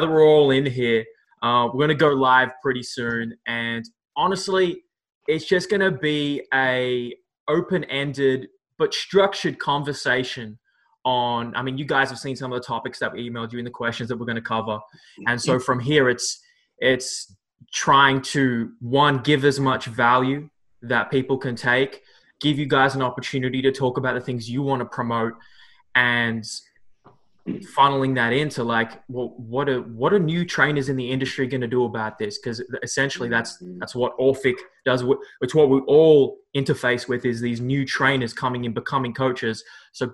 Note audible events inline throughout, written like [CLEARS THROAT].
we're all in here, uh, we're going to go live pretty soon. And honestly, it's just going to be a open-ended but structured conversation on. I mean, you guys have seen some of the topics that we emailed you in the questions that we're going to cover, and so from here, it's it's trying to one give as much value that people can take, give you guys an opportunity to talk about the things you want to promote, and funneling that into like well what are what are new trainers in the industry going to do about this? Because essentially that's mm-hmm. that's what orphic does it's what we all interface with is these new trainers coming in becoming coaches. So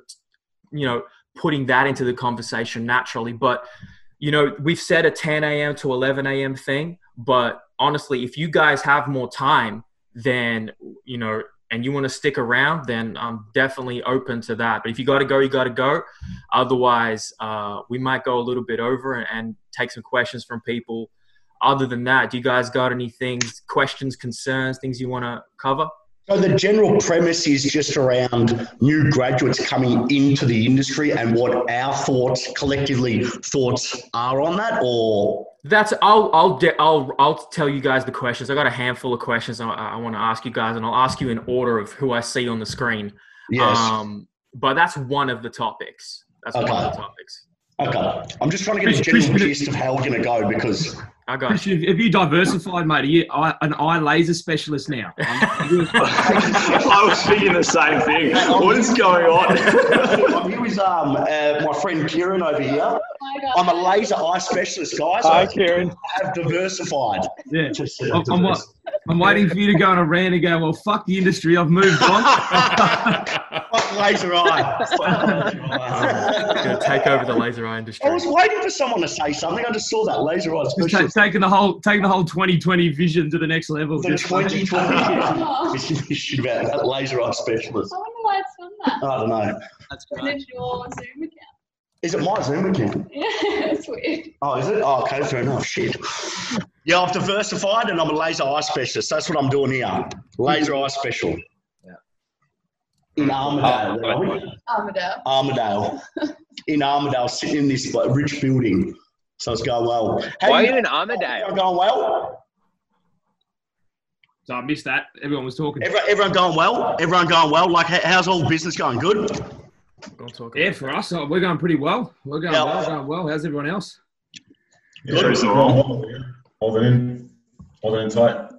you know putting that into the conversation naturally. But you know we've said a 10 a.m to 11 a.m thing but honestly if you guys have more time then you know and you want to stick around, then I'm definitely open to that. But if you got to go, you got to go. Otherwise, uh, we might go a little bit over and, and, take some questions from people. Other than that, do you guys got any things, questions, concerns, things you want to cover? So the general premise is just around new graduates coming into the industry and what our thoughts, collectively thoughts are on that, or that's I'll I'll I'll I'll tell you guys the questions. I got a handful of questions I, I want to ask you guys, and I'll ask you in order of who I see on the screen. Yes. Um, but that's one of the topics. That's okay. one of the topics. Okay. I'm just trying to get a general gist of how we're going to go because I got Christian, have you diversified, mate? Are you an eye laser specialist now? [LAUGHS] [LAUGHS] I was thinking the same thing. [LAUGHS] What is going on? I'm here with um, uh, my friend Kieran over here. I'm a laser eye specialist, guys. Hi, Kieran. I have diversified. Yeah. I'm, I'm, I'm, waiting for you to go on a rant and go, well, fuck the industry. I've moved on. [LAUGHS] fuck laser eye. Going to take over the laser eye industry. I was waiting for someone to say something. I just saw that laser eye specialist taking the whole taking the whole 2020 vision to the next level. The 2020 vision [LAUGHS] about that laser eye specialist. I wonder why it's done that. I don't know. That's great. Is your Zoom account? Is it my Zoom again? Yeah, it's weird. Oh, is it? Oh, okay, fair enough. Shit. Yeah, I've diversified and I'm a laser eye specialist. That's what I'm doing here. Laser eye special. Yeah. In Armadale. Oh, Armadale. Armadale. [LAUGHS] in Armadale, sitting in this like, rich building. So it's going well. How Why are you in Armadale? Going well. So I missed that. Everyone was talking. Everyone, everyone going well. Everyone going well. Like, how's all business going? Good. Yeah, for us, uh, we're going pretty well. We're going yeah. well. Going well. How's everyone else? Yeah, Good. Hold it in. holding in tight.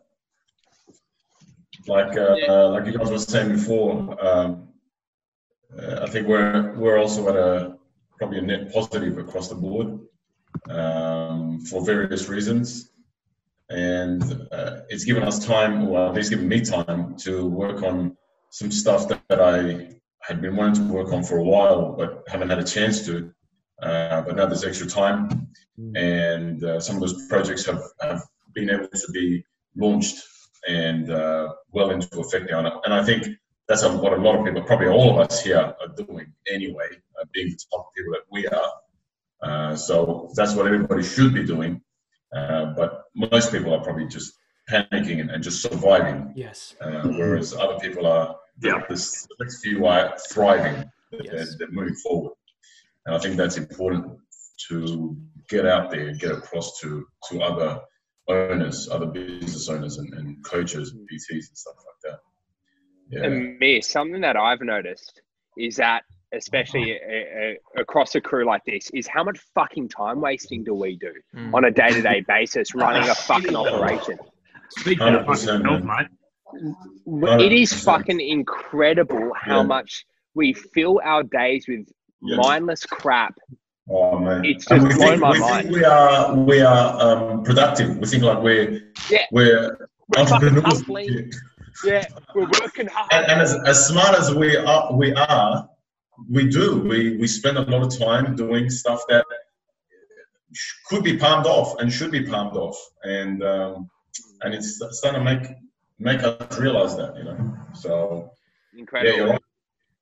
Like, uh, yeah. uh, like you guys were saying before, um, uh, I think we're we're also at a probably a net positive across the board um, for various reasons. And uh, it's given us time, or at least given me time, to work on some stuff that, that I had been wanting to work on for a while, but haven't had a chance to. Uh, but now there's extra time, hmm. and uh, some of those projects have, have been able to be launched and uh, well into effect now. And I think that's what a lot of people, probably all of us here, are doing anyway, uh, being the top people that we are. Uh, so that's what everybody should be doing. Uh, but most people are probably just panicking and, and just surviving. Yes. Uh, whereas other people are, yeah. the next few are thriving, yes. they're, they're, moving forward. And I think that's important to get out there, get across to, to other owners, other business owners and, and coaches and PTs and stuff like that. Yeah. And me, something that I've noticed is that especially uh, across a crew like this, is how much fucking time wasting do we do mm. on a day to day basis running a fucking [LAUGHS] operation? Speak for yourself, mate. It is fucking incredible how yeah. much we fill our days with yes. mindless crap. Oh man, it's just blown think, my we mind. Think we are we are um, productive. We think like we're yeah. we're, we're entrepreneurs. Yeah, we're working hard. And, and as, as smart as we are, we are, we do. We we spend a lot of time doing stuff that could be palmed off and should be palmed off, and um, and it's starting to make make us realize that, you know. So incredible. Yeah, you're right.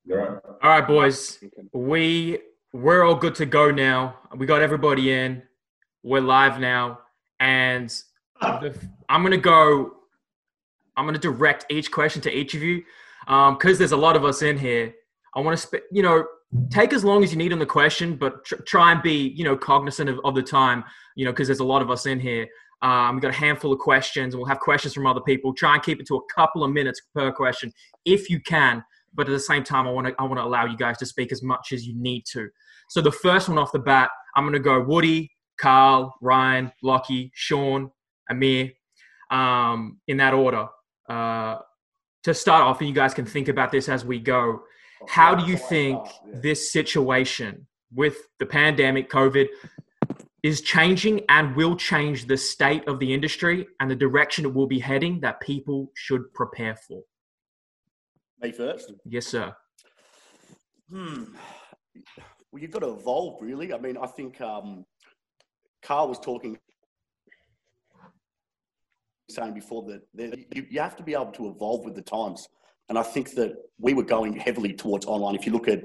You're right. All right, boys. We we're all good to go now. We got everybody in. We're live now, and I'm gonna go. I'm gonna direct each question to each of you, because um, there's a lot of us in here. I want to, sp- you know, take as long as you need on the question, but tr- try and be, you know, cognizant of, of the time, you know, because there's a lot of us in here. Um, we've got a handful of questions, and we'll have questions from other people. Try and keep it to a couple of minutes per question, if you can. But at the same time, I want to I want to allow you guys to speak as much as you need to. So the first one off the bat, I'm going to go Woody, Carl, Ryan, Lockie, Sean, Amir, um, in that order. Uh, to start off, and you guys can think about this as we go. How do you think this situation with the pandemic, COVID, is changing and will change the state of the industry and the direction it will be heading that people should prepare for? Me first. Yes, sir. Hmm. Well, you've got to evolve, really. I mean, I think um, Carl was talking, saying before that, that you, you have to be able to evolve with the times. And I think that we were going heavily towards online. If you look at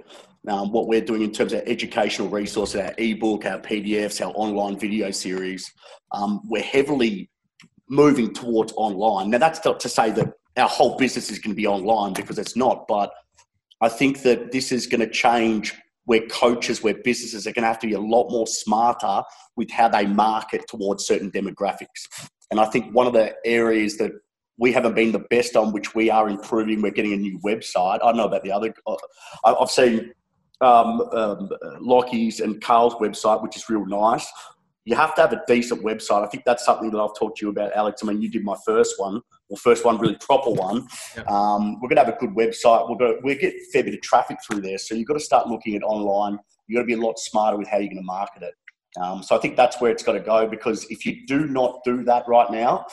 um, what we're doing in terms of educational resources, our ebook, our PDFs, our online video series, um, we're heavily moving towards online. Now, that's not to say that our whole business is going to be online because it's not, but I think that this is going to change where coaches, where businesses are going to have to be a lot more smarter with how they market towards certain demographics. And I think one of the areas that we haven't been the best on, which we are improving. We're getting a new website. I don't know about the other. I've seen um, um, Lockie's and Carl's website, which is real nice. You have to have a decent website. I think that's something that I've talked to you about, Alex. I mean, you did my first one, or first one, really proper one. Yep. Um, we're going to have a good website. We're going to we get a fair bit of traffic through there. So you've got to start looking at online. You've got to be a lot smarter with how you're going to market it. Um, so I think that's where it's got to go because if you do not do that right now,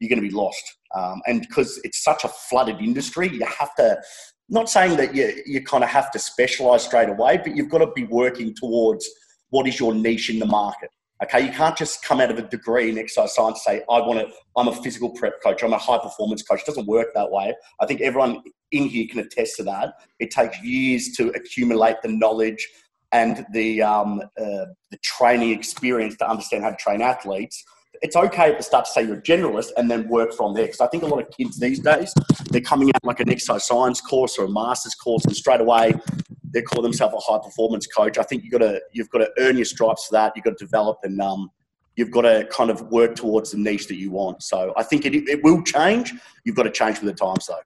you're going to be lost. Um, and because it's such a flooded industry, you have to, not saying that you, you kind of have to specialize straight away, but you've got to be working towards what is your niche in the market. Okay, you can't just come out of a degree in exercise science and say, I want to, I'm a physical prep coach, I'm a high performance coach. It doesn't work that way. I think everyone in here can attest to that. It takes years to accumulate the knowledge and the, um, uh, the training experience to understand how to train athletes it's okay to start to say you're a generalist and then work from there. Because I think a lot of kids these days, they're coming out like an exercise science course or a master's course, and straight away they call themselves a high performance coach. I think you've got to you've got to earn your stripes for that. You've got to develop and um, you've got to kind of work towards the niche that you want. So I think it, it will change. You've got to change with the times, though.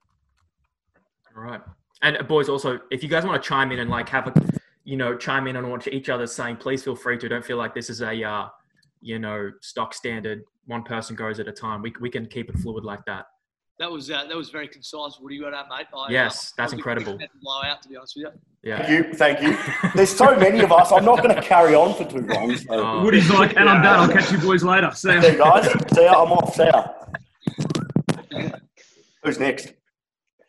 All right. And uh, boys, also, if you guys want to chime in and like have a, you know, chime in on what each other's saying, please feel free to. Don't feel like this is a uh, you know, stock standard, one person goes at a time. We, we can keep it fluid like that. That was uh, that was very concise. What do you got that, mate? I, yes, uh, that's incredible. Blow out, to be honest with you. Yeah. Thank you, thank you. [LAUGHS] There's so many of us. I'm not going to carry on for too long. So. Oh. Woody's like, and I'm done. I'll catch you boys later. See ya. See you guys. See ya. I'm off. See ya. [LAUGHS] Who's next?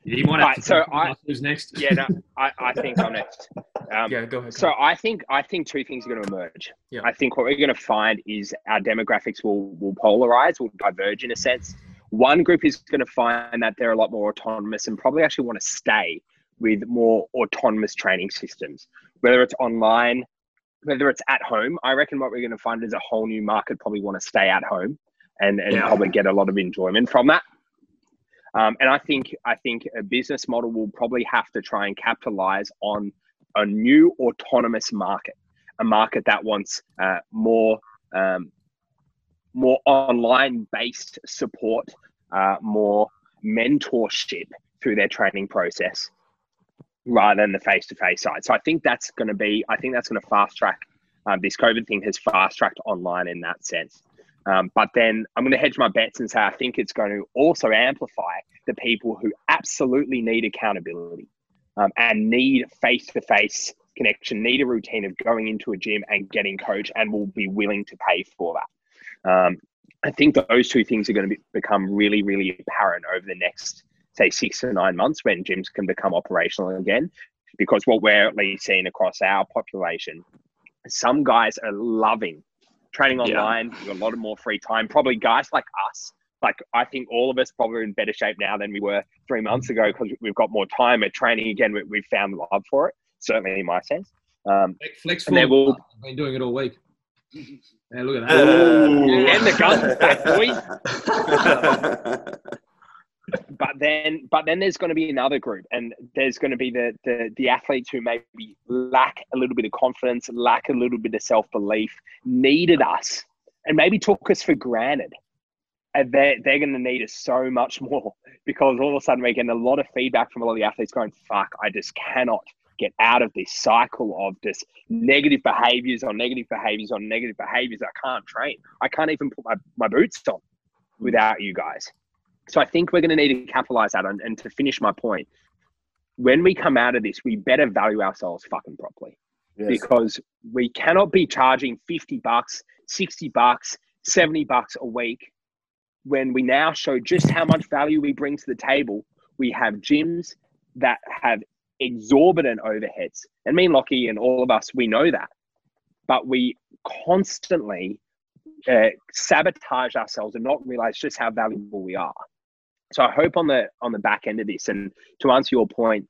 You might have right, so I, who's next? Yeah, no, I, I think I'm next. [LAUGHS] Um, yeah, go ahead. So I think I think two things are going to emerge. Yeah. I think what we're going to find is our demographics will will polarize, will diverge in a sense. One group is going to find that they're a lot more autonomous and probably actually want to stay with more autonomous training systems, whether it's online, whether it's at home. I reckon what we're going to find is a whole new market probably want to stay at home and, and yeah. probably get a lot of enjoyment from that. Um, and I think I think a business model will probably have to try and capitalize on a new autonomous market, a market that wants uh, more um, more online based support, uh, more mentorship through their training process, rather than the face to face side. So I think that's going to be I think that's going to fast track. Um, this COVID thing has fast tracked online in that sense. Um, but then I'm going to hedge my bets and say I think it's going to also amplify the people who absolutely need accountability um, and need face to face connection, need a routine of going into a gym and getting coached, and will be willing to pay for that. Um, I think those two things are going to be, become really, really apparent over the next, say, six to nine months when gyms can become operational again. Because what we're at least seeing across our population, some guys are loving training online, yeah. a lot of more free time. Probably guys like us, like I think all of us probably in better shape now than we were three months ago because we've got more time at training again. We, we've found love for it, certainly in my sense. Um, Flex and will, I've been doing it all week. Yeah, look at that. and the gun back, [LAUGHS] boy. [LAUGHS] but then but then there's going to be another group and there's going to be the, the the athletes who maybe lack a little bit of confidence lack a little bit of self-belief needed us and maybe took us for granted. And they're, they're going to need us so much more because all of a sudden we're getting a lot of feedback from a lot of the athletes going fuck i just cannot get out of this cycle of just negative behaviors on negative behaviors on negative behaviors. I can't train. I can't even put my, my boots on without you guys so I think we're going to need to capitalize that. And, and to finish my point, when we come out of this, we better value ourselves fucking properly yes. because we cannot be charging 50 bucks, 60 bucks, 70 bucks a week when we now show just how much value we bring to the table. We have gyms that have exorbitant overheads. And me and Lockie and all of us, we know that. But we constantly uh, sabotage ourselves and not realize just how valuable we are. So I hope on the on the back end of this, and to answer your point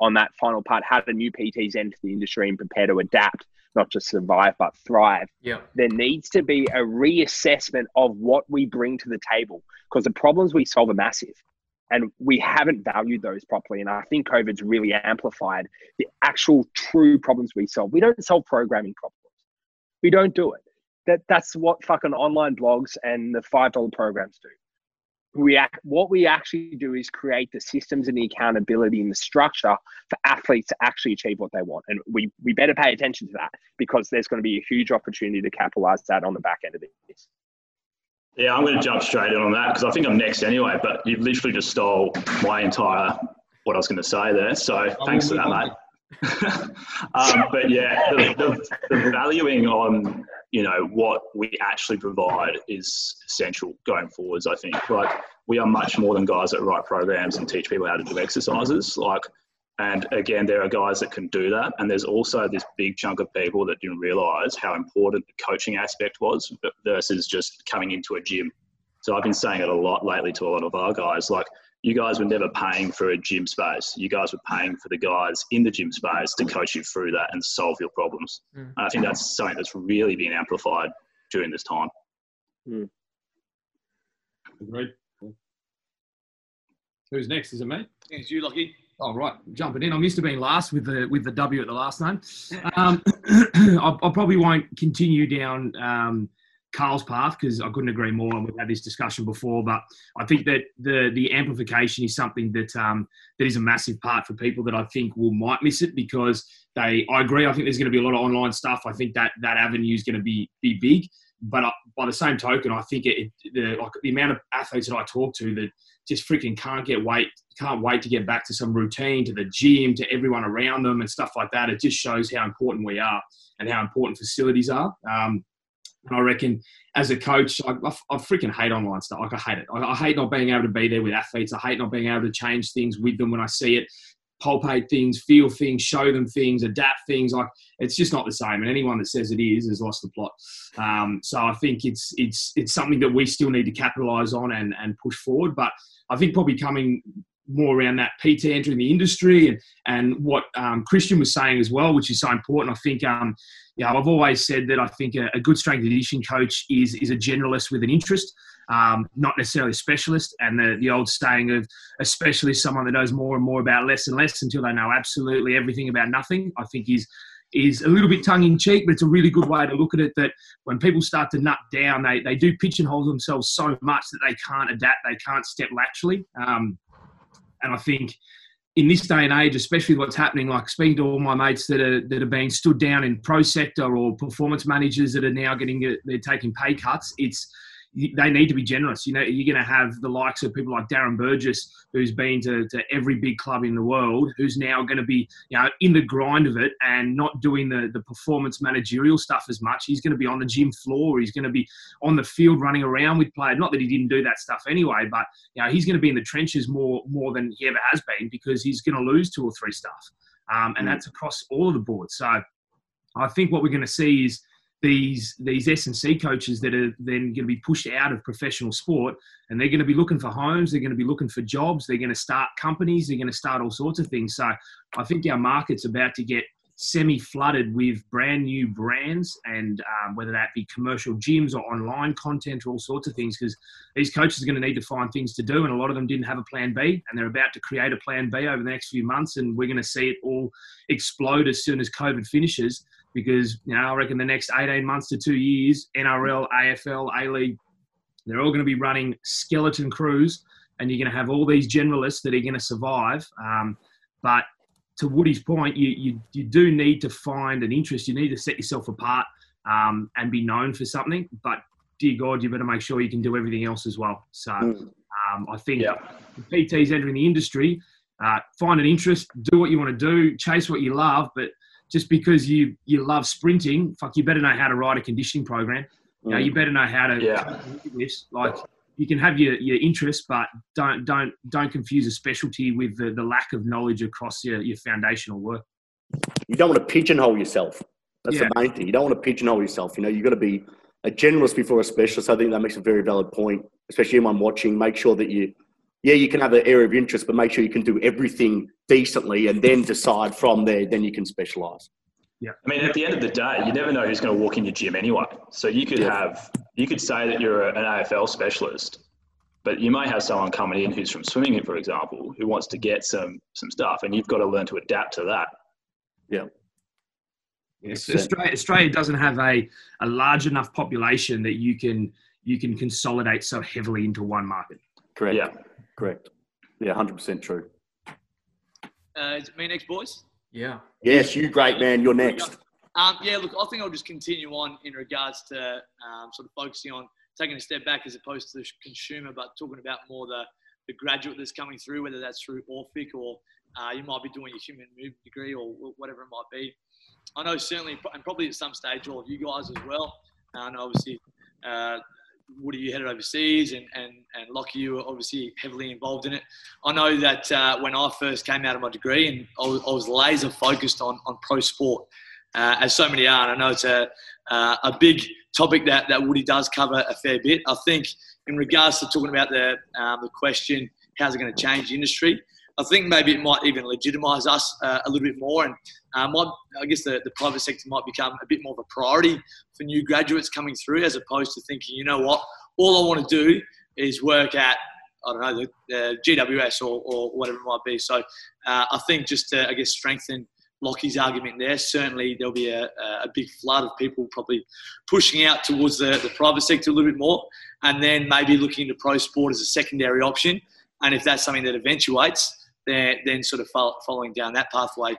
on that final part, how do new PTs enter the industry and prepare to adapt, not just survive but thrive? Yeah. There needs to be a reassessment of what we bring to the table because the problems we solve are massive. And we haven't valued those properly. And I think COVID's really amplified the actual true problems we solve. We don't solve programming problems. We don't do it. That that's what fucking online blogs and the five dollar programs do we act, what we actually do is create the systems and the accountability and the structure for athletes to actually achieve what they want. And we, we better pay attention to that because there's going to be a huge opportunity to capitalize that on the back end of this. Yeah, I'm going to jump straight in on that because I think I'm next anyway, but you've literally just stole my entire what I was going to say there. So oh, thanks for that, mate. [LAUGHS] um, but yeah, the, the, the, valuing on you know what we actually provide is essential going forwards. I think like we are much more than guys that write programs and teach people how to do exercises. Like, and again, there are guys that can do that, and there's also this big chunk of people that didn't realise how important the coaching aspect was versus just coming into a gym. So I've been saying it a lot lately to a lot of our guys, like you guys were never paying for a gym space. You guys were paying for the guys in the gym space to coach you through that and solve your problems. Mm. I think that's something that's really been amplified during this time. Mm. Agreed. Who's next? Is it me? It's you, Lockie. Oh right, jumping in. I'm used to being last with the with the W at the last name. Um, [CLEARS THROAT] I, I, probably won't continue down um, Carl's path because I couldn't agree more. And we've had this discussion before, but I think that the the amplification is something that um, that is a massive part for people that I think will might miss it because they. I agree. I think there's going to be a lot of online stuff. I think that that avenue is going to be be big. But I, by the same token, I think it, the like the amount of athletes that I talk to that just freaking can't get wait can't wait to get back to some routine, to the gym, to everyone around them and stuff like that. It just shows how important we are and how important facilities are. Um, and I reckon as a coach, I, I, I, freaking hate online stuff. Like I hate it. I, I, hate not being able to be there with athletes. I hate not being able to change things with them when I see it, palpate things, feel things, show them things, adapt things. Like it's just not the same. And anyone that says it is has lost the plot. Um, so I think it's it's it's something that we still need to capitalise on and and push forward. But I think probably coming more around that PT entering the industry and, and what um, Christian was saying as well, which is so important. I think, um, yeah, I've always said that I think a, a, good strength and conditioning coach is, is a generalist with an interest, um, not necessarily a specialist. And the, the old saying of a specialist, someone that knows more and more about less and less until they know absolutely everything about nothing, I think is is a little bit tongue in cheek, but it's a really good way to look at it. That when people start to nut down, they, they do pigeonhole themselves so much that they can't adapt, they can't step laterally. Um, and I think in this day and age, especially what's happening, like speaking to all my mates that are that are being stood down in pro sector or performance managers that are now getting they're taking pay cuts, it's they need to be generous. You know, you're going to have the likes of people like Darren Burgess, who's been to, to every big club in the world, who's now going to be, you know, in the grind of it and not doing the, the performance managerial stuff as much. He's going to be on the gym floor. He's going to be on the field running around with players. Not that he didn't do that stuff anyway, but, you know, he's going to be in the trenches more, more than he ever has been because he's going to lose two or three stuff. Um, and mm. that's across all of the boards. So I think what we're going to see is – these these S and C coaches that are then going to be pushed out of professional sport, and they're going to be looking for homes, they're going to be looking for jobs, they're going to start companies, they're going to start all sorts of things. So I think our market's about to get semi-flooded with brand new brands, and um, whether that be commercial gyms or online content or all sorts of things, because these coaches are going to need to find things to do, and a lot of them didn't have a plan B, and they're about to create a plan B over the next few months, and we're going to see it all explode as soon as COVID finishes. Because you know, I reckon the next 18 months to two years, NRL, AFL, A League, they're all going to be running skeleton crews, and you're going to have all these generalists that are going to survive. Um, but to Woody's point, you, you, you do need to find an interest. You need to set yourself apart um, and be known for something. But dear God, you better make sure you can do everything else as well. So um, I think Yeah. PTs entering the industry, uh, find an interest, do what you want to do, chase what you love. But just because you you love sprinting, fuck, you better know how to ride a conditioning program. You, know, you mm. better know how to Yeah. this. Like you can have your, your interests, but don't don't don't confuse a specialty with the, the lack of knowledge across your, your foundational work. You don't want to pigeonhole yourself. That's Yeah. the main thing. You don't want to pigeonhole yourself. You know, you've got to be a generalist before a specialist. I think that makes a very valid point, especially anyone watching. Make sure that you, yeah, you can have an area of interest, but make sure you can do everything decently and then decide from there, then you can specialize. Yeah. I mean, at the end of the day, you never know who's going to walk in your gym anyway. So you could have, you could say that you're an AFL specialist, but you may have someone coming in who's from swimming, for example, who wants to get some some stuff, and you've got to learn to adapt to that. Yeah. Yes, Australia, Australia doesn't have a, a large enough population that you can you can consolidate so heavily into one market. Correct. Yeah. Correct. Yeah, 100% true. Uh, is it me next, boys? Yeah. Yes, you great man. You're next. Um, yeah, look, I think I'll just continue on in regards to um, sort of focusing on taking a step back as opposed to the consumer, but talking about more the, the graduate that's coming through, whether that's through Orphic or uh, you might be doing your human movement degree or whatever it might be. I know certainly, and probably at some stage, all of you guys as well. Uh, and obviously, uh, Woody, you headed overseas, and, and, and Lockie, you were obviously heavily involved in it. I know that uh, when I first came out of my degree, and I was, I was laser focused on, on pro sport, uh, as so many are. And I know it's a, uh, a big topic that, that Woody does cover a fair bit. I think in regards to talking about the, um, the question, how's it going to change the industry? I think maybe it might even legitimise us uh, a little bit more, and uh, I guess the, the private sector might become a bit more of a priority for new graduates coming through, as opposed to thinking, you know what, all I want to do is work at I don't know the, the GWS or, or whatever it might be. So uh, I think just to I guess strengthen Lockie's argument there, certainly there'll be a, a big flood of people probably pushing out towards the, the private sector a little bit more, and then maybe looking into pro sport as a secondary option. And if that's something that eventuates, then, then sort of fol- following down that pathway.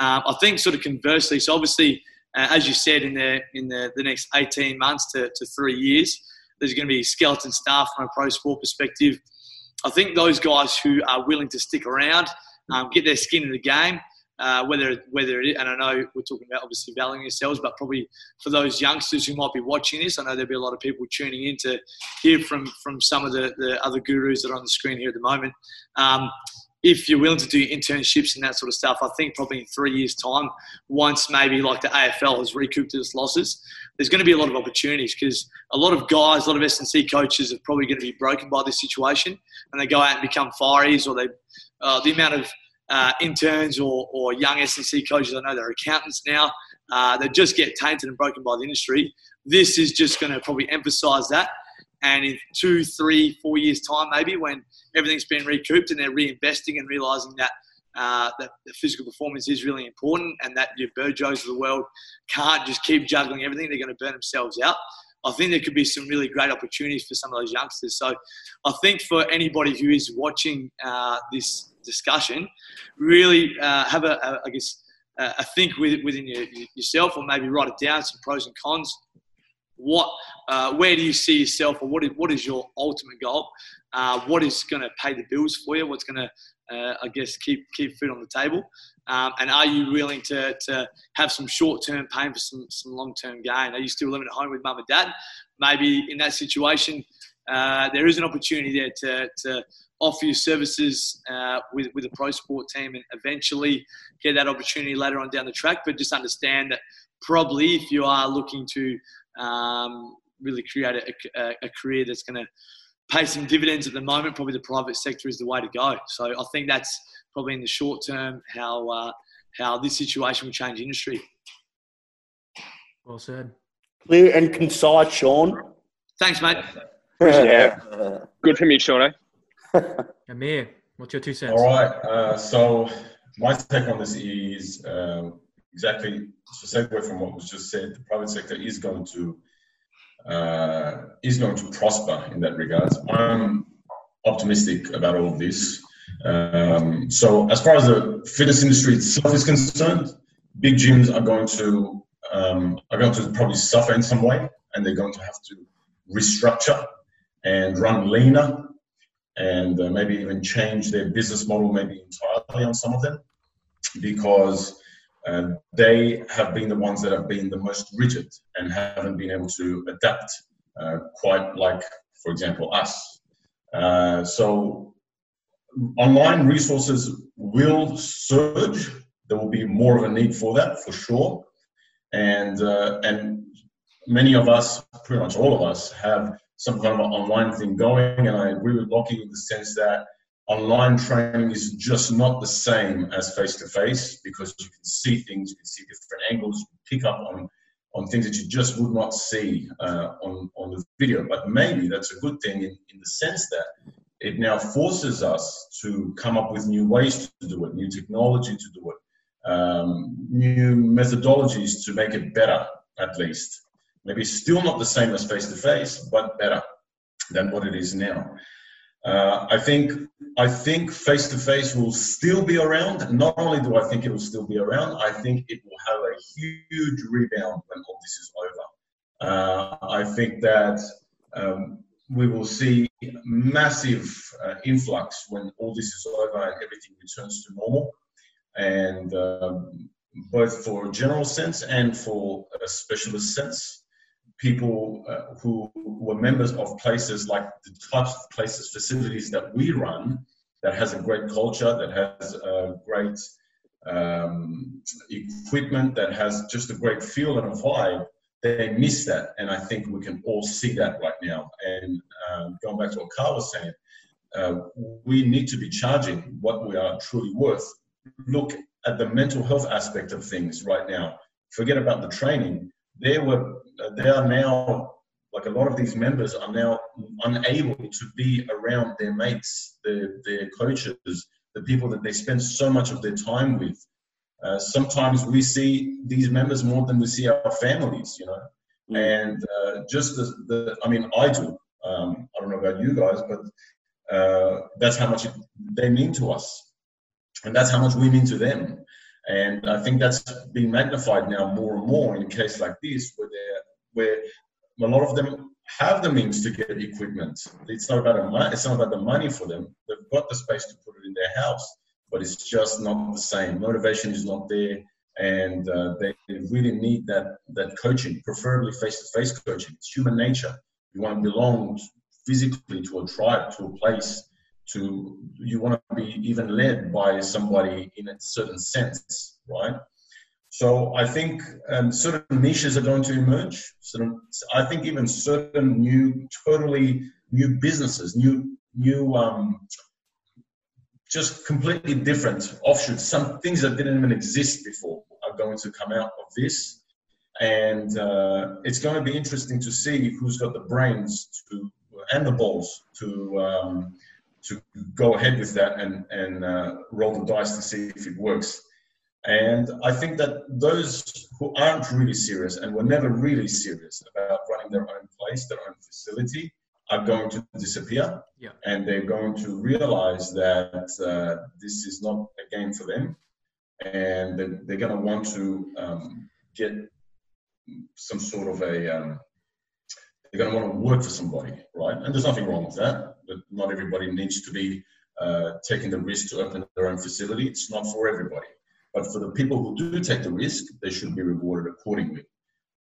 Um, I think sort of conversely, so obviously, uh, as you said, in the in the, the next 18 months to, to three years, there's going to be skeleton staff from a pro sport perspective. I think those guys who are willing to stick around, um, get their skin in the game, uh, whether whether it, and I know we're talking about obviously valuing yourselves, but probably for those youngsters who might be watching this, I know there'll be a lot of people tuning in to hear from from some of the, the other gurus that are on the screen here at the moment. Um, if you're willing to do internships and that sort of stuff, I think probably in three years' time, once maybe like the AFL has recouped its losses, there's going to be a lot of opportunities because a lot of guys, a lot of S&C coaches are probably going to be broken by this situation and they go out and become fireys or they, uh, the amount of uh, interns or, or young S&C coaches, I know they're accountants now, uh, they just get tainted and broken by the industry. This is just going to probably emphasise that. And in two, three, four years' time, maybe when everything's been recouped and they're reinvesting and realising that uh, that the physical performance is really important and that your Burjos of the world can't just keep juggling everything. They're going to burn themselves out. I think there could be some really great opportunities for some of those youngsters. So I think for anybody who is watching uh, this discussion, really uh, have a, a, I guess, a think with, within your, yourself or maybe write it down, some pros and cons. What, uh, where do you see yourself or what is, what is your ultimate goal? Uh, what is going to pay the bills for you? What's going to uh, I guess, keep keep food on the table? Um, and are you willing to, to have some short term pain for some, some long term gain? Are you still living at home with mum and dad? Maybe in that situation, uh, there is an opportunity there to, to offer your services uh, with, with a pro sport team and eventually get that opportunity later on down the track. But just understand that probably if you are looking to um, really create a, a, a career that's going to pay some dividends at the moment, probably the private sector is the way to go. So I think that's probably in the short term how uh, how this situation will change industry. Well said. Clear and concise, Sean. Thanks, mate. Yeah. Good from you, Shauna. [LAUGHS] Amir, what's your two cents? All right. Uh, so my take on this is uh, exactly to segue from what was just said. The private sector is going to uh, is going to prosper in that regard. I'm optimistic about all of this. Um, so as far as the fitness industry itself is concerned, big gyms are going to um, are going to probably suffer in some way, and they're going to have to restructure and run leaner, and uh, maybe even change their business model, maybe entirely on some of them, because uh, they have been the ones that have been the most rigid and haven't been able to adapt uh, quite like, for example, us. Uh, so online resources will surge. There will be more of a need for that, for sure. And uh, and many of us, pretty much all of us, have some kind of an online thing going. And I agree with Lockie in the sense that online training is just not the same as face to face because you can see things, you can see different angles, pick up on on things that you just would not see uh, on on the video. But maybe that's a good thing in, in the sense that it now forces us to come up with new ways to do it, new technology to do it, um, new methodologies to make it better, at least. Maybe still not the same as face to face, but better than what it is now. Uh, I think I think face to face will still be around. Not only do I think it will still be around, I think it will have a huge rebound when all this is over. Uh, I think that um, we will see massive uh, influx when all this is over and everything returns to normal. And um, both for general sense and for a specialist sense, people uh, who were members of places like the types of places, facilities that we run, that has a great culture, that has a great um, equipment, that has just a great feel and a vibe, they miss that. And I think we can all see that right now. And um, going back to what Carl was saying, uh, we need to be charging what we are truly worth. Look at the mental health aspect of things right now. Forget about the training. They were, they are now like a lot of these members are now unable to be around their mates, their, their coaches, the people that they spend so much of their time with. Uh, sometimes we see these members more than we see our families, you know. Mm. And uh, just the, the, I mean, I do. Um, I don't know about you guys, but uh, that's how much it, they mean to us, and that's how much we mean to them. And I think that's being magnified now more and more in a case like this, where where a lot of them have the means to get equipment. It's not about the it's not about the money for them. They've got the space to put it in their house but it's just not the same. Motivation is not there, and uh, they really need that that coaching, preferably face-to-face coaching. It's human nature. You want to belong physically to a tribe, to a place. To you want to be even led by somebody in a certain sense, right? So I think um, certain niches are going to emerge. Certain, I think even certain new, totally new businesses, new new um, just completely different offshoots. Some things that didn't even exist before are going to come out of this. And uh, it's going to be interesting to see who's got the brains to and the balls to um, to go ahead with that and and uh, roll the dice to see if it works. And I think that those who aren't really serious and were never really serious about running their own place, their own facility, are going to disappear. Yeah. and they're going to realize that uh, this is not a game for them. And they're, they're going to want to um, get some sort of a um, they're going to want to work for somebody right? And there's nothing wrong with that but not everybody needs to be uh, taking the risk to open their own facility. It's not for everybody but for the people who do take the risk they should be rewarded accordingly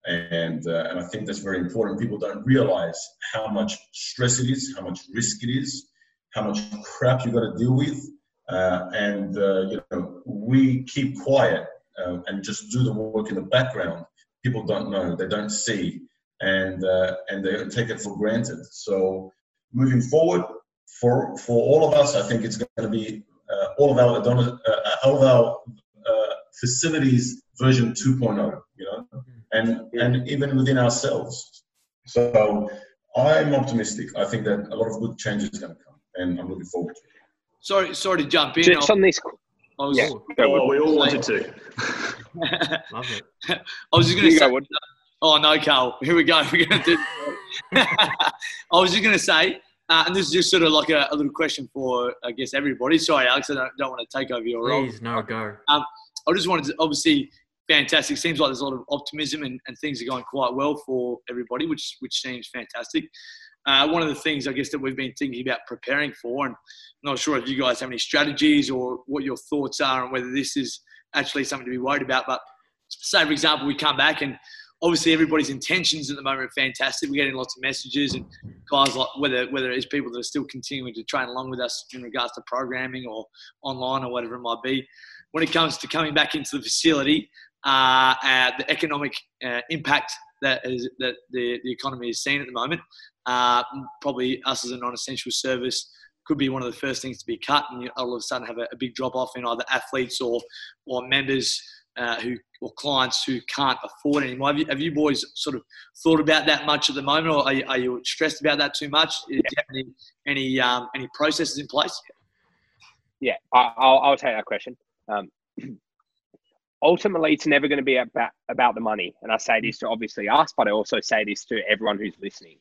and uh, and I think that's very important. People don't realize how much stress it is, how much risk it is, how much crap you got to deal with, uh, and uh, you know we keep quiet uh, and just do the work in the background. People don't know, they don't see, and uh, and they take it for granted. So moving forward, for for all of us, I think it's going to be uh, all of our all of our facilities version 2.0, you know, and and even within ourselves. So I'm optimistic. I think that a lot of good change is going to come, and I'm looking forward to it. Sorry, sorry to jump in. Just on this, I was, yeah, Oh, we all wanted to. [LAUGHS] Love it. I was just going to say. go, Wood. Oh no, Carl. Here we go. We're going to do. [LAUGHS] I was just going to say, uh, and this is just sort of like a, a little question for, I guess, everybody. Sorry, Alex, I don't, don't want to take over your role. Please, no, go. I just wanted to, obviously, fantastic. Seems like there's a lot of optimism and, and things are going quite well for everybody, which which seems fantastic. Uh, one of the things I guess that we've been thinking about preparing for, and I'm not sure if you guys have any strategies or what your thoughts are and whether this is actually something to be worried about. But say, for example, we come back and obviously everybody's intentions at the moment are fantastic. We're getting lots of messages and guys like whether whether it's people that are still continuing to train along with us in regards to programming or online or whatever it might be. When it comes to coming back into the facility, uh, uh, the economic uh, impact that is that the, the economy is seeing at the moment, uh, probably us as a non-essential service could be one of the first things to be cut, and you all of a sudden have a, a big drop off in either athletes or or members uh, who or clients who can't afford anymore. Have you, have you boys sort of thought about that much at the moment, or are you, are you stressed about that too much? Have any any um, any processes in place? Yeah, I'll, I'll take that question. Um, [CLEARS THROAT] ultimately, it's never going to be about, about the money. And I say this to obviously us, but I also say this to everyone who's listening.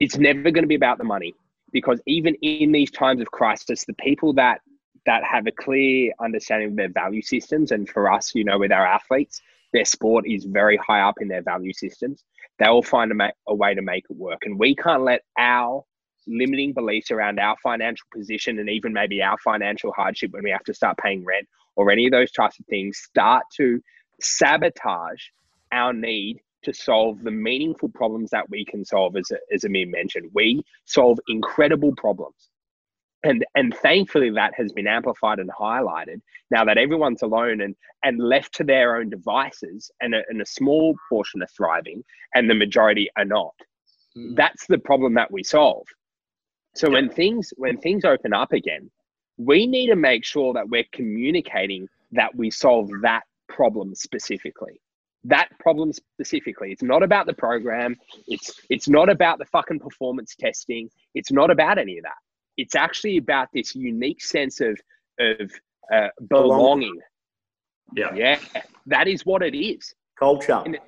It's never going to be about the money because even in these times of crisis, the people that that have a clear understanding of their value systems, and for us, you know, with our athletes, their sport is very high up in their value systems. They will find a, ma- a way to make it work, and we can't let our limiting beliefs around our financial position and even maybe our financial hardship when we have to start paying rent or any of those types of things start to sabotage our need to solve the meaningful problems that we can solve as, as Amir mentioned. We solve incredible problems. And, and thankfully that has been amplified and highlighted now that everyone's alone and, and left to their own devices and a, and a small portion are thriving and the majority are not. Mm. That's the problem that we solve. So when things when things open up again, we need to make sure that we're communicating that we solve that problem specifically. That problem specifically. It's not about the program. It's it's not about the fucking performance testing. It's not about any of that. It's actually about this unique sense of of uh, belonging. Yeah. Yeah, that is what it is Culture. And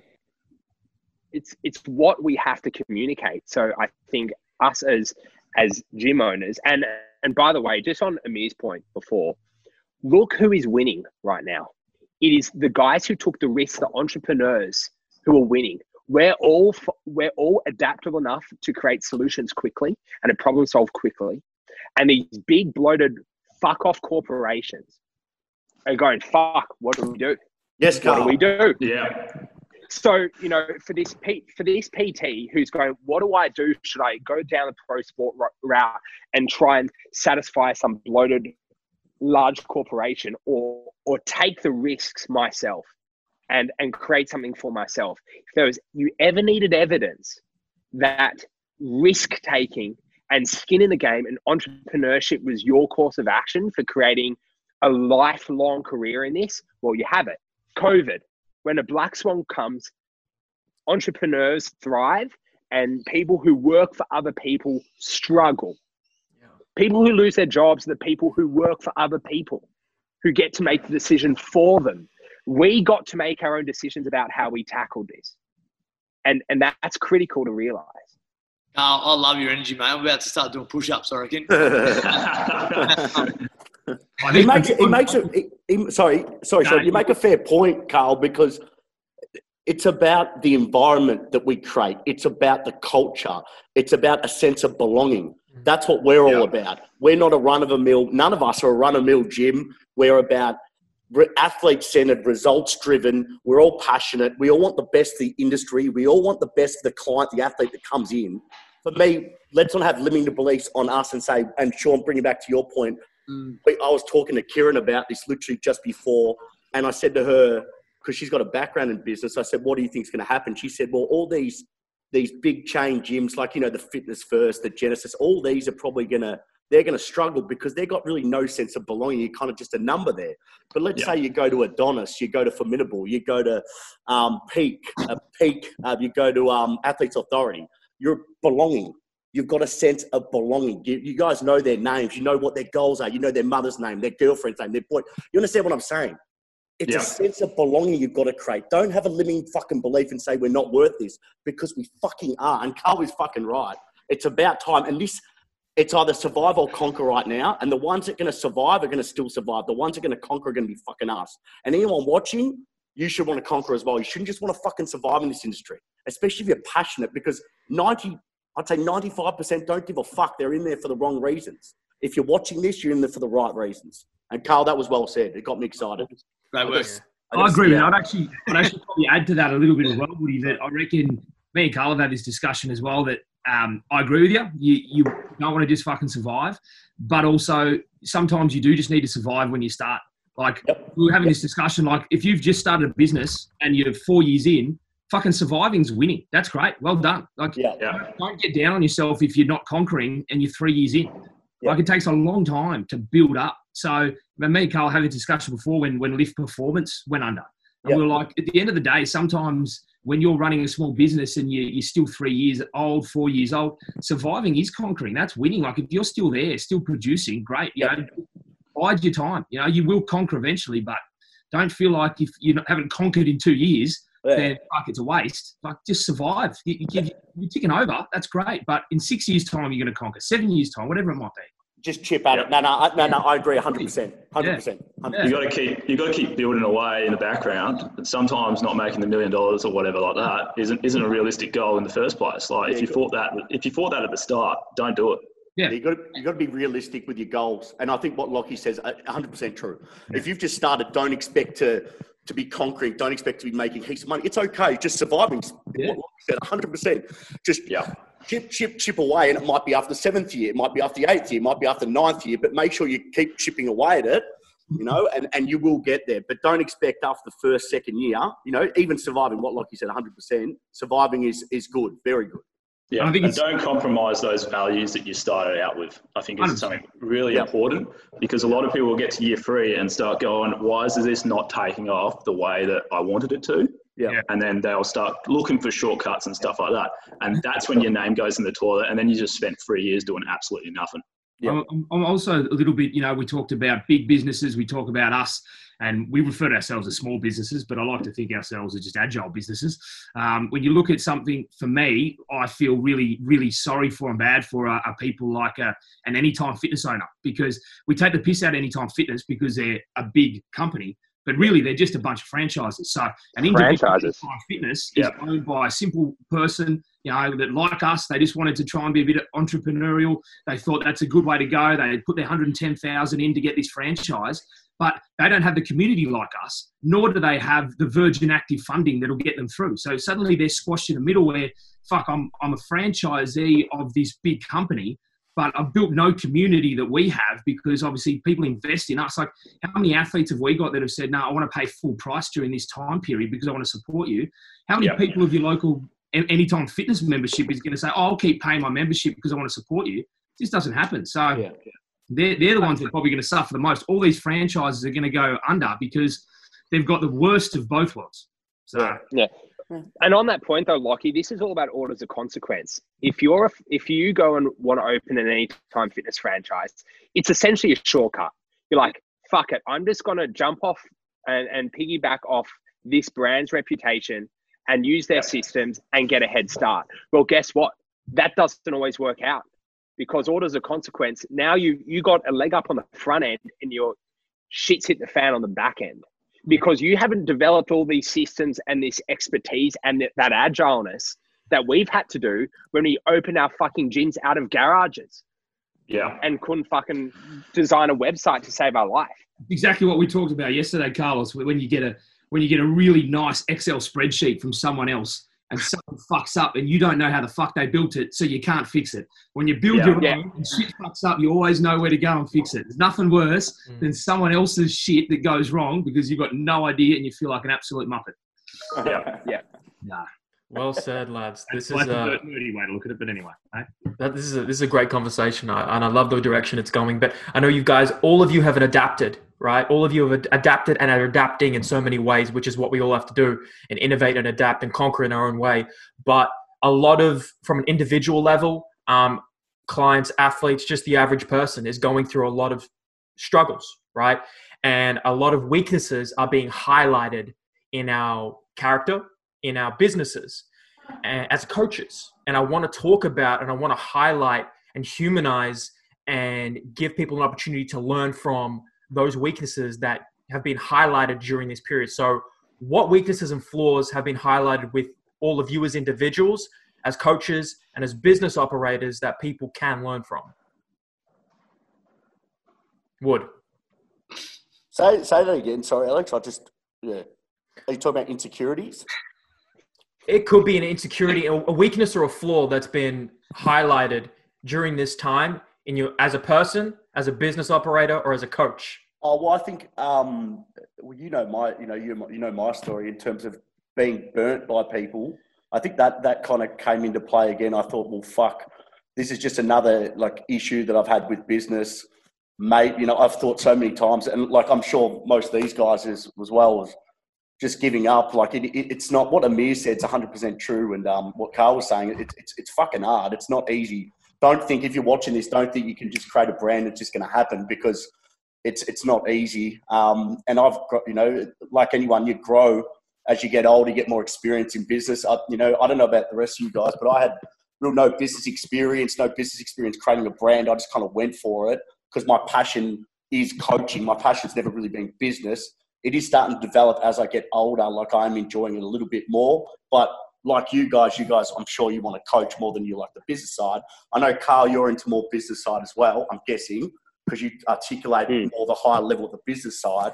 it's it's what we have to communicate. So I think us as as gym owners, and and by the way, just on Amir's point before, look who is winning right now. It is the guys who took the risk, the entrepreneurs who are winning. We're all we're all adaptable enough to create solutions quickly and to problem solve quickly, and these big bloated fuck off corporations are going fuck. What do we do? Yes, What do we do? Yeah. So you know, for this P, for this PT who's going, what do I do? Should I go down the pro sport ro- route and try and satisfy some bloated large corporation, or or take the risks myself and and create something for myself? If there was you ever needed evidence that risk taking and skin in the game and entrepreneurship was your course of action for creating a lifelong career in this, well, you have it. COVID, when a black swan comes, entrepreneurs thrive and people who work for other people struggle. People who lose their jobs are the people who work for other people, who get to make the decision for them. We got to make our own decisions about how we tackled this. And, and that's critical to realize. Carl, I love your energy, mate. I'm about to start doing push-ups. I reckon. [LAUGHS] [LAUGHS] [LAUGHS] He makes it. Makes it. He, he- sorry, sorry, No, sorry. You make a fair point, Carl, because it's about the environment that we create. It's about the culture. It's about a sense of belonging. That's what we're all about. We're not a run of a mill. None of us are a run of a mill gym. We're about athlete centered, results driven. We're all passionate. We all want the best of the industry. We all want the best of the client, the athlete that comes in. For me, let's not have limiting beliefs on us and say, and Sean, bring it back to your point. Mm. I was talking to Kieran about this literally just before, and I said to her, because she's got a background in business, I said, "What do you think is going to happen?" She said, "Well, all these these big chain gyms, like you know the Fitness First, the Genesis, all these are probably going to they're going to struggle because they've got really no sense of belonging. You're kind of just a number there. But let's Yeah. say you go to Adonis, you go to Formidable, you go to um, Peak, uh, Peak, uh, you go to um, Athletes Authority. You're belonging. You've got a sense of belonging. You, you guys know their names. You know what their goals are. You know their mother's name, their girlfriend's name, their boy. You understand what I'm saying? It's Yeah. a sense of belonging you've got to create. Don't have a limiting fucking belief and say we're not worth this because we fucking are. And Carl is fucking right. It's about time. And this, it's either survive or conquer right now. And the ones that are going to survive are going to still survive. The ones that are going to conquer are going to be fucking us. And anyone watching, you should want to conquer as well. You shouldn't just want to fucking survive in this industry, especially if you're passionate because 90, I'd say 95% don't give a fuck. They're in there for the wrong reasons. If you're watching this, you're in there for the right reasons. And Carl, that was well said. It got me excited. Great work. I agree with that. I'd actually, I'd actually probably add to that a little bit as well, Woody. That I reckon me and Carl have had this discussion as well. That um, I agree with you. You you don't want to just fucking survive, but also sometimes you do just need to survive when you start. Like Yep. we were having this discussion. Like if you've just started a business and you're four years in, fucking surviving's winning. That's great. Well done. Like Yeah. Yeah. don't get down on yourself if you're not conquering and you're three years in. Yeah. Like it takes a long time to build up. So me and Carl had a discussion before when when Lift Performance went under. And Yeah. we were like, at the end of the day, sometimes when you're running a small business and you, you're still three years old, four years old, surviving is conquering. That's winning. Like if you're still there, still producing, great. You know, bide your time. You know, you will conquer eventually, but don't feel like if you haven't conquered in two years, Yeah. then fuck, it's a waste. Like just survive. You, you, you- you're ticking over. That's great. But in six years' time, you're going to conquer. Seven years' time, whatever it might be. Just chip at it. No, no, no, no. I agree 100%. 100%. 100%. You got to keep you got to keep building away in the background. And sometimes not making the million dollars or whatever like that isn't isn't a realistic goal in the first place. Like if you thought that if you thought that at the start, don't do it. Yeah. You got to you got to be realistic with your goals, and I think what Lockie says, uh, 100% true. If you've just started, don't expect to to be conquering. Don't expect to be making heaps of money. It's okay, just surviving. Yeah. What Lockie said, 100%. Just Yeah. chip, chip, chip away, and it might be after the seventh year, it might be after the eighth year, it might be after the ninth year, but make sure you keep chipping away at it. You know, and, and you will get there, but don't expect after the first, second year, you know, even surviving what like you said, 100%, surviving is, is good, very good. Yeah, I think and don't compromise those values that you started out with. I think it's something really Yeah. important because a lot of people will get to year three and start going, "Why is this not taking off the way that I wanted it to?" Yeah. Yeah. And then they'll start looking for shortcuts and stuff like that, and that's when your name goes in the toilet, and then you just spent three years doing absolutely nothing. Yeah. I'm- I'm, I'm also a little bit, you know, we talked about big businesses, we talk about us, and we refer to ourselves as small businesses, but I like to think ourselves as just agile businesses. Um, when you look at something, for me, I feel really, really sorry for and bad for uh, are people like a, an Anytime Fitness owner because we take the piss out of Anytime Fitness because they're a big company. But really, they're just a bunch of franchises. So, an individual Franchises. Anytime Fitness is owned by a simple person, you know, that like us, they just wanted to try and be a bit entrepreneurial. They thought that's a good way to go. They put their 110,000 in to get this franchise, but they don't have the community like us, nor do they have the Virgin Active funding that'll get them through. So suddenly they're squashed in the middle where, fuck, I'm, I'm a franchisee of this big company, but I've built no community that we have because obviously people invest in us. Like, how many athletes have we got that have said, no, I want to pay full price during this time period because I want to support you? How many Yeah. people of your local a- anytime fitness membership is going to say, oh, I'll keep paying my membership because I want to support you? This doesn't happen. So Yeah. they're, they're the ones that are probably going to suffer the most. All these franchises are going to go under because they've got the worst of both worlds. So yeah. And on that point, though, Lockie, this is all about orders of consequence. If you're a, if you go and want to open an anytime fitness franchise, it's essentially a shortcut. You're like, fuck it, I'm just gonna jump off and, and piggyback off this brand's reputation and use their systems and get a head start. Well, guess what? That doesn't always work out because orders of consequence. Now you you got a leg up on the front end and your shit's hit the fan on the back end because you haven't developed all these systems and this expertise and that, that agileness that we've had to do when we opened our fucking gyms out of garages Yeah, and couldn't fucking design a website to save our life. exactly what we talked about yesterday, Carlos. When you get a when you get a really nice Excel spreadsheet from someone else and someone fucks up and you don't know how the fuck they built it, so you can't fix it. When you build Yeah. your Yeah. own and shit fucks up, you always know where to go and fix it. There's nothing worse Mm. than someone else's shit that goes wrong because you've got no idea and you feel like an absolute muppet. [LAUGHS] yeah. Yeah. Nah, Well said, lads. This is that's uh, a nerdy way to look at it, but anyway. eh? That, this is a, this is a great conversation, I, and I love the direction it's going. But I know you guys, all of you haven't adapted, right? All of you have adapted and are adapting in so many ways, which is what we all have to do and innovate and adapt and conquer in our own way. But a lot of, from an individual level, um, clients, athletes, just the average person is going through a lot of struggles, right? And a lot of weaknesses are being highlighted in our character, in our businesses, as coaches. And I want to talk about and I want to highlight and humanize and give people an opportunity to learn from those weaknesses that have been highlighted during this period. So, what weaknesses and flaws have been highlighted with all of you as individuals, as coaches, and as business operators that people can learn from? Wood. Say, say that again. Sorry, Alex. I just, yeah. Are you talking about insecurities? It could be an insecurity, a weakness, or a flaw that's been highlighted during this time in you as a person, as a business operator, or as a coach. Oh well, I think um, well, you know my, you know you, you know my story in terms of being burnt by people. I think that that kind of came into play again. I thought, well, fuck, this is just another like issue that I've had with business, mate. You know, I've thought so many times, and like I'm sure most of these guys is as well as just giving up. Like it, it, it's not what Amir said. It's 100 percent true, and um, what Carl was saying. It, it's it's fucking hard. It's not easy. Don't think if you're watching this, don't think you can just create a brand. It's just going to happen because it's it's not easy. Um, and I've got you know, like anyone, you grow as you get older, you get more experience in business. I, you know, I don't know about the rest of you guys, but I had real no business experience, no business experience creating a brand. I just kind of went for it because my passion is coaching. My passion's never really been business it is starting to develop as I get older. Like I'm enjoying it a little bit more. But like you guys, you guys, I'm sure you want to coach more than you like the business side. I know, Carl, you're into more business side as well. I'm guessing because you articulate mm. more the higher level of the business side.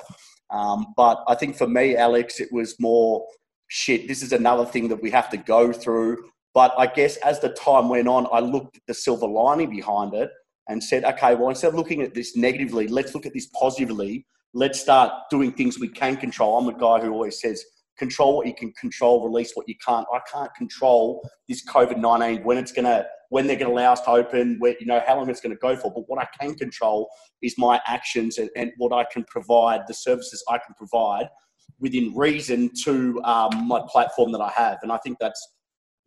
Um, but I think for me, Alex, it was more shit. This is another thing that we have to go through. But I guess as the time went on, I looked at the silver lining behind it and said, okay, well, instead of looking at this negatively, let's look at this positively let's start doing things we can control. I'm a guy who always says, control what you can control, release what you can't. I can't control this COVID 19 when it's to, when they're to allow us to open, where, you know, how long it's to go for. But what I can control is my actions and, and what I can provide, the services I can provide within reason to um, my platform that I have. And I think that's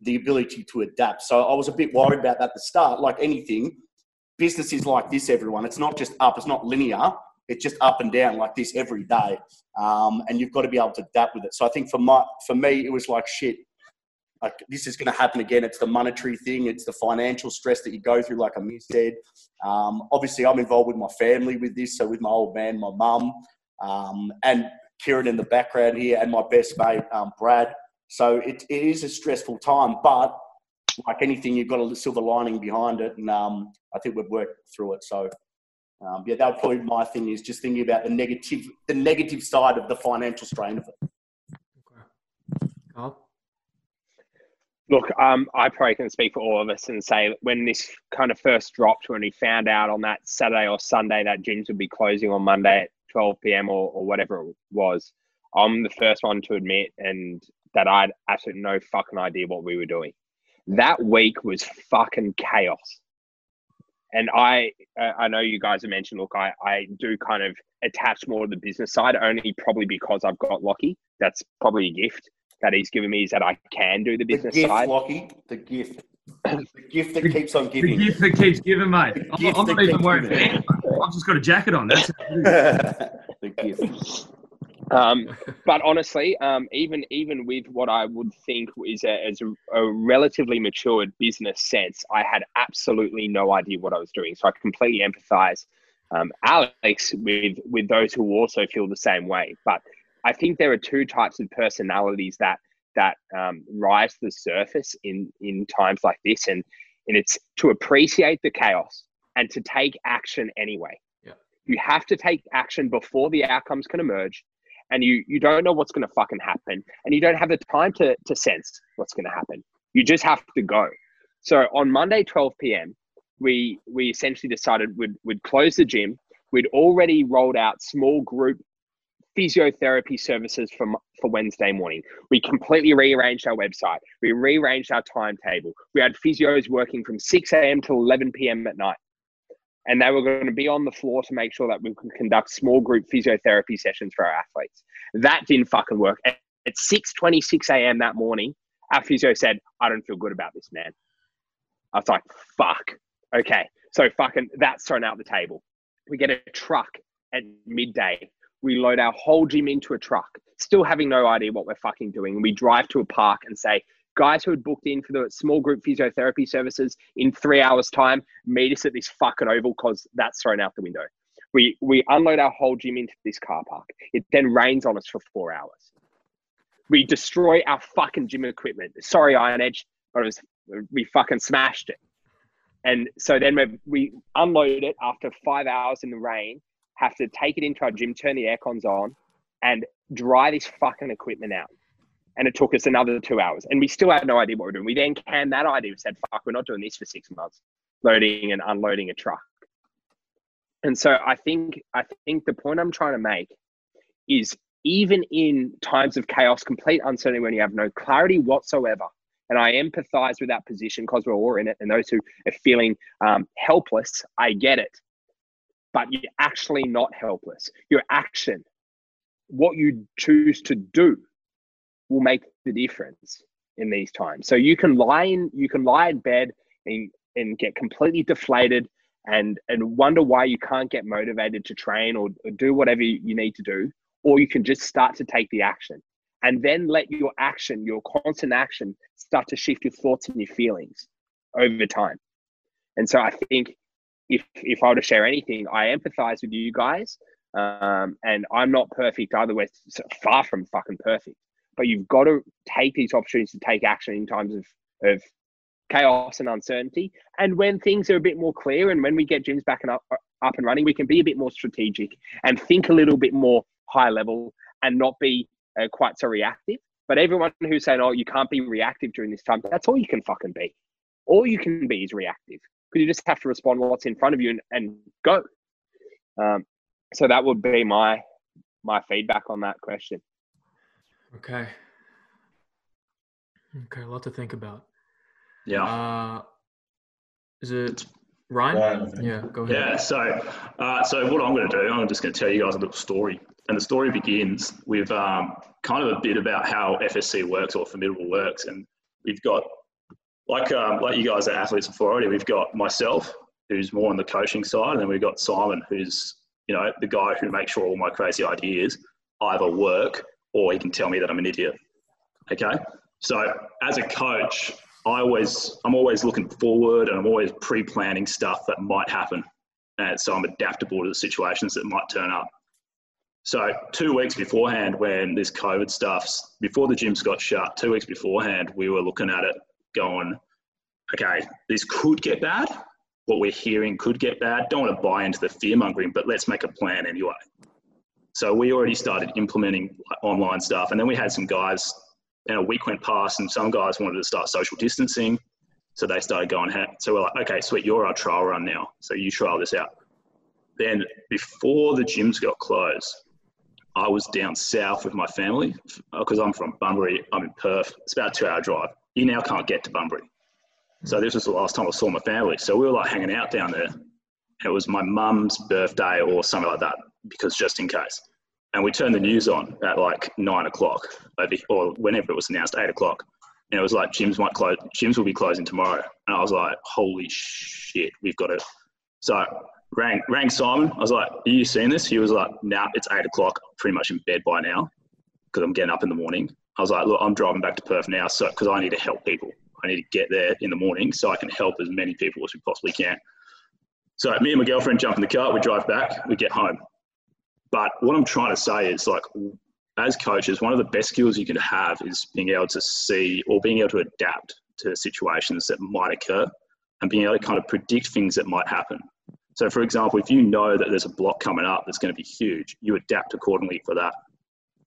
the ability to adapt. So I was a bit worried about that at the start. Like anything, businesses like this, everyone. It's not just up, it's not linear it's just up and down like this every day, um, and you've got to be able to adapt with it. So I think for my for me, it was like shit. Like this is going to happen again. It's the monetary thing. It's the financial stress that you go through, like I said. Um, obviously, I'm involved with my family with this. So with my old man, my mum, um, and Kieran in the background here, and my best mate, um, Brad. So it, it is a stressful time, but like anything, you've got a silver lining behind it, and um, I think we've worked through it. So um, yeah, that would probably be my thing is just thinking about the negative, the negative side of the financial strain of it. Okay. Carl? Look, um, I probably can speak for all of us and say when this kind of first dropped, when we found out on that Saturday or Sunday that gyms would be closing on Monday at 12 p.m. or, or whatever it was, I'm the first one to admit and that I had absolutely no fucking idea what we were doing. That week was fucking chaos and I uh, I know you guys have mentioned. Look, I I do kind of attach more to the business side, only probably because I've got Lockie. That's probably a gift that he's given me is that I can do the business the gift, side. Lockie, the gift, [COUGHS] the gift that keeps on giving. The gift that keeps giving, mate. I'm, I'm not even worried. I've just got a jacket on. That's [LAUGHS] the gift. Um, [LAUGHS] but honestly, um, even even with what I would think is a, as a, a, relatively matured business sense, I had absolutely no idea what I was doing. So I completely empathise, um, Alex, with with those who also feel the same way. But I think there are two types of personalities that that um, rise to the surface in in times like this, and and it's to appreciate the chaos and to take action anyway. Yeah. You have to take action before the outcomes can emerge and you you don't know what's going to fucking happen and you don't have the time to to sense what's going to happen you just have to go so on monday 12 p.m we we essentially decided we'd, we'd close the gym we'd already rolled out small group physiotherapy services for, for Wednesday morning. We completely rearranged our website. We rearranged our timetable. We had physios working from 6 a.m. to 11 p.m. at night. And they were going to be on the floor to make sure that we could conduct small group physiotherapy sessions for our athletes. That didn't fucking work. At 6:26 a.m. that morning, our physio said, "I don't feel good about this, man." I was like, "Fuck." Okay, so fucking that's thrown out the table. We get a truck at midday we load our whole gym into a truck, still having no idea what we're fucking doing. We drive to a park and say, guys who had booked in for the small group physiotherapy services in three hours' time, meet us at this fucking oval because that's thrown out the window. We, we unload our whole gym into this car park. It then rains on us for four hours. We destroy our fucking gym equipment. Sorry, Iron Edge, but it was, we fucking smashed it. And so then we, we unload it after five hours in the rain have to take it into our gym, turn the air cons on, and dry this fucking equipment out. And it took us another two hours. And we still had no idea what we we're doing. We then canned that idea. We said, fuck, we're not doing this for six months, loading and unloading a truck. And so I think I think the point I'm trying to make is even in times of chaos, complete uncertainty when you have no clarity whatsoever. And I empathize with that position because we're all in it. And those who are feeling um, helpless, I get it but you're actually not helpless. Your action, what you choose to do, will make the difference in these times. So you can lie in, you can lie in bed and, and get completely deflated and and wonder why you can't get motivated to train or, or do whatever you need to do, or you can just start to take the action and then let your action, your constant action, start to shift your thoughts and your feelings over time. And so I think if if I were to share anything, I empathize with you guys. Um, and I'm not perfect either. We're far from fucking perfect. But you've got to take these opportunities to take action in times of, of chaos and uncertainty. And when things are a bit more clear and when we get gyms back and up, up and running, we can be a bit more strategic and think a little bit more high level and not be uh, quite so reactive. But everyone who's saying, oh, you can't be reactive during this time, that's all you can fucking be. All you can be is reactive because you just have to respond what's in front of you and, and go. Um, so that would be my my feedback on that question. Okay. Okay, a lot to think about. Yeah. Uh, is it Ryan? yeah, go ahead. Yeah. So, uh, so what I'm going to do, I'm just going to tell you guys a little story, and the story begins with um, kind of a bit about how FSC works or Formidable works, and we've got like um, like you guys are athletes before already. We've got myself, who's more on the coaching side, and then we've got Simon, who's you know the guy who makes sure all my crazy ideas either work or he can tell me that I'm an idiot. Okay, so as a coach, I always I'm always looking forward and I'm always pre-planning stuff that might happen, and so I'm adaptable to the situations that might turn up. So two weeks beforehand, when this COVID stuff, before the gyms got shut, two weeks beforehand, we were looking at it going, okay, this could get bad. What we're hearing could get bad. Don't want to buy into the fear mongering, but let's make a plan anyway. So we already started implementing online stuff, and then we had some guys. And a week went past, and some guys wanted to start social distancing, so they started going. So we're like, okay, sweet, you're our trial run now. So you trial this out. Then before the gyms got closed, I was down south with my family uh, because I'm from Bunbury. I'm in Perth. It's about a two-hour drive you now can't get to Bunbury. So this was the last time I saw my family. So we were like hanging out down there. It was my mum's birthday or something like that, because just in case. And we turned the news on at like nine o'clock, or whenever it was announced, eight o'clock. And it was like gyms might close, gyms will be closing tomorrow. And I was like, holy shit, we've got it. So rang rang Simon. I was like, are you seeing this? He was like, nah, it's eight o'clock, pretty much in bed by now, because I'm getting up in the morning. I was like, look, I'm driving back to Perth now, so because I need to help people. I need to get there in the morning so I can help as many people as we possibly can. So me and my girlfriend jump in the car, we drive back, we get home. But what I'm trying to say is like, as coaches, one of the best skills you can have is being able to see or being able to adapt to situations that might occur and being able to kind of predict things that might happen. So, for example, if you know that there's a block coming up that's going to be huge, you adapt accordingly for that,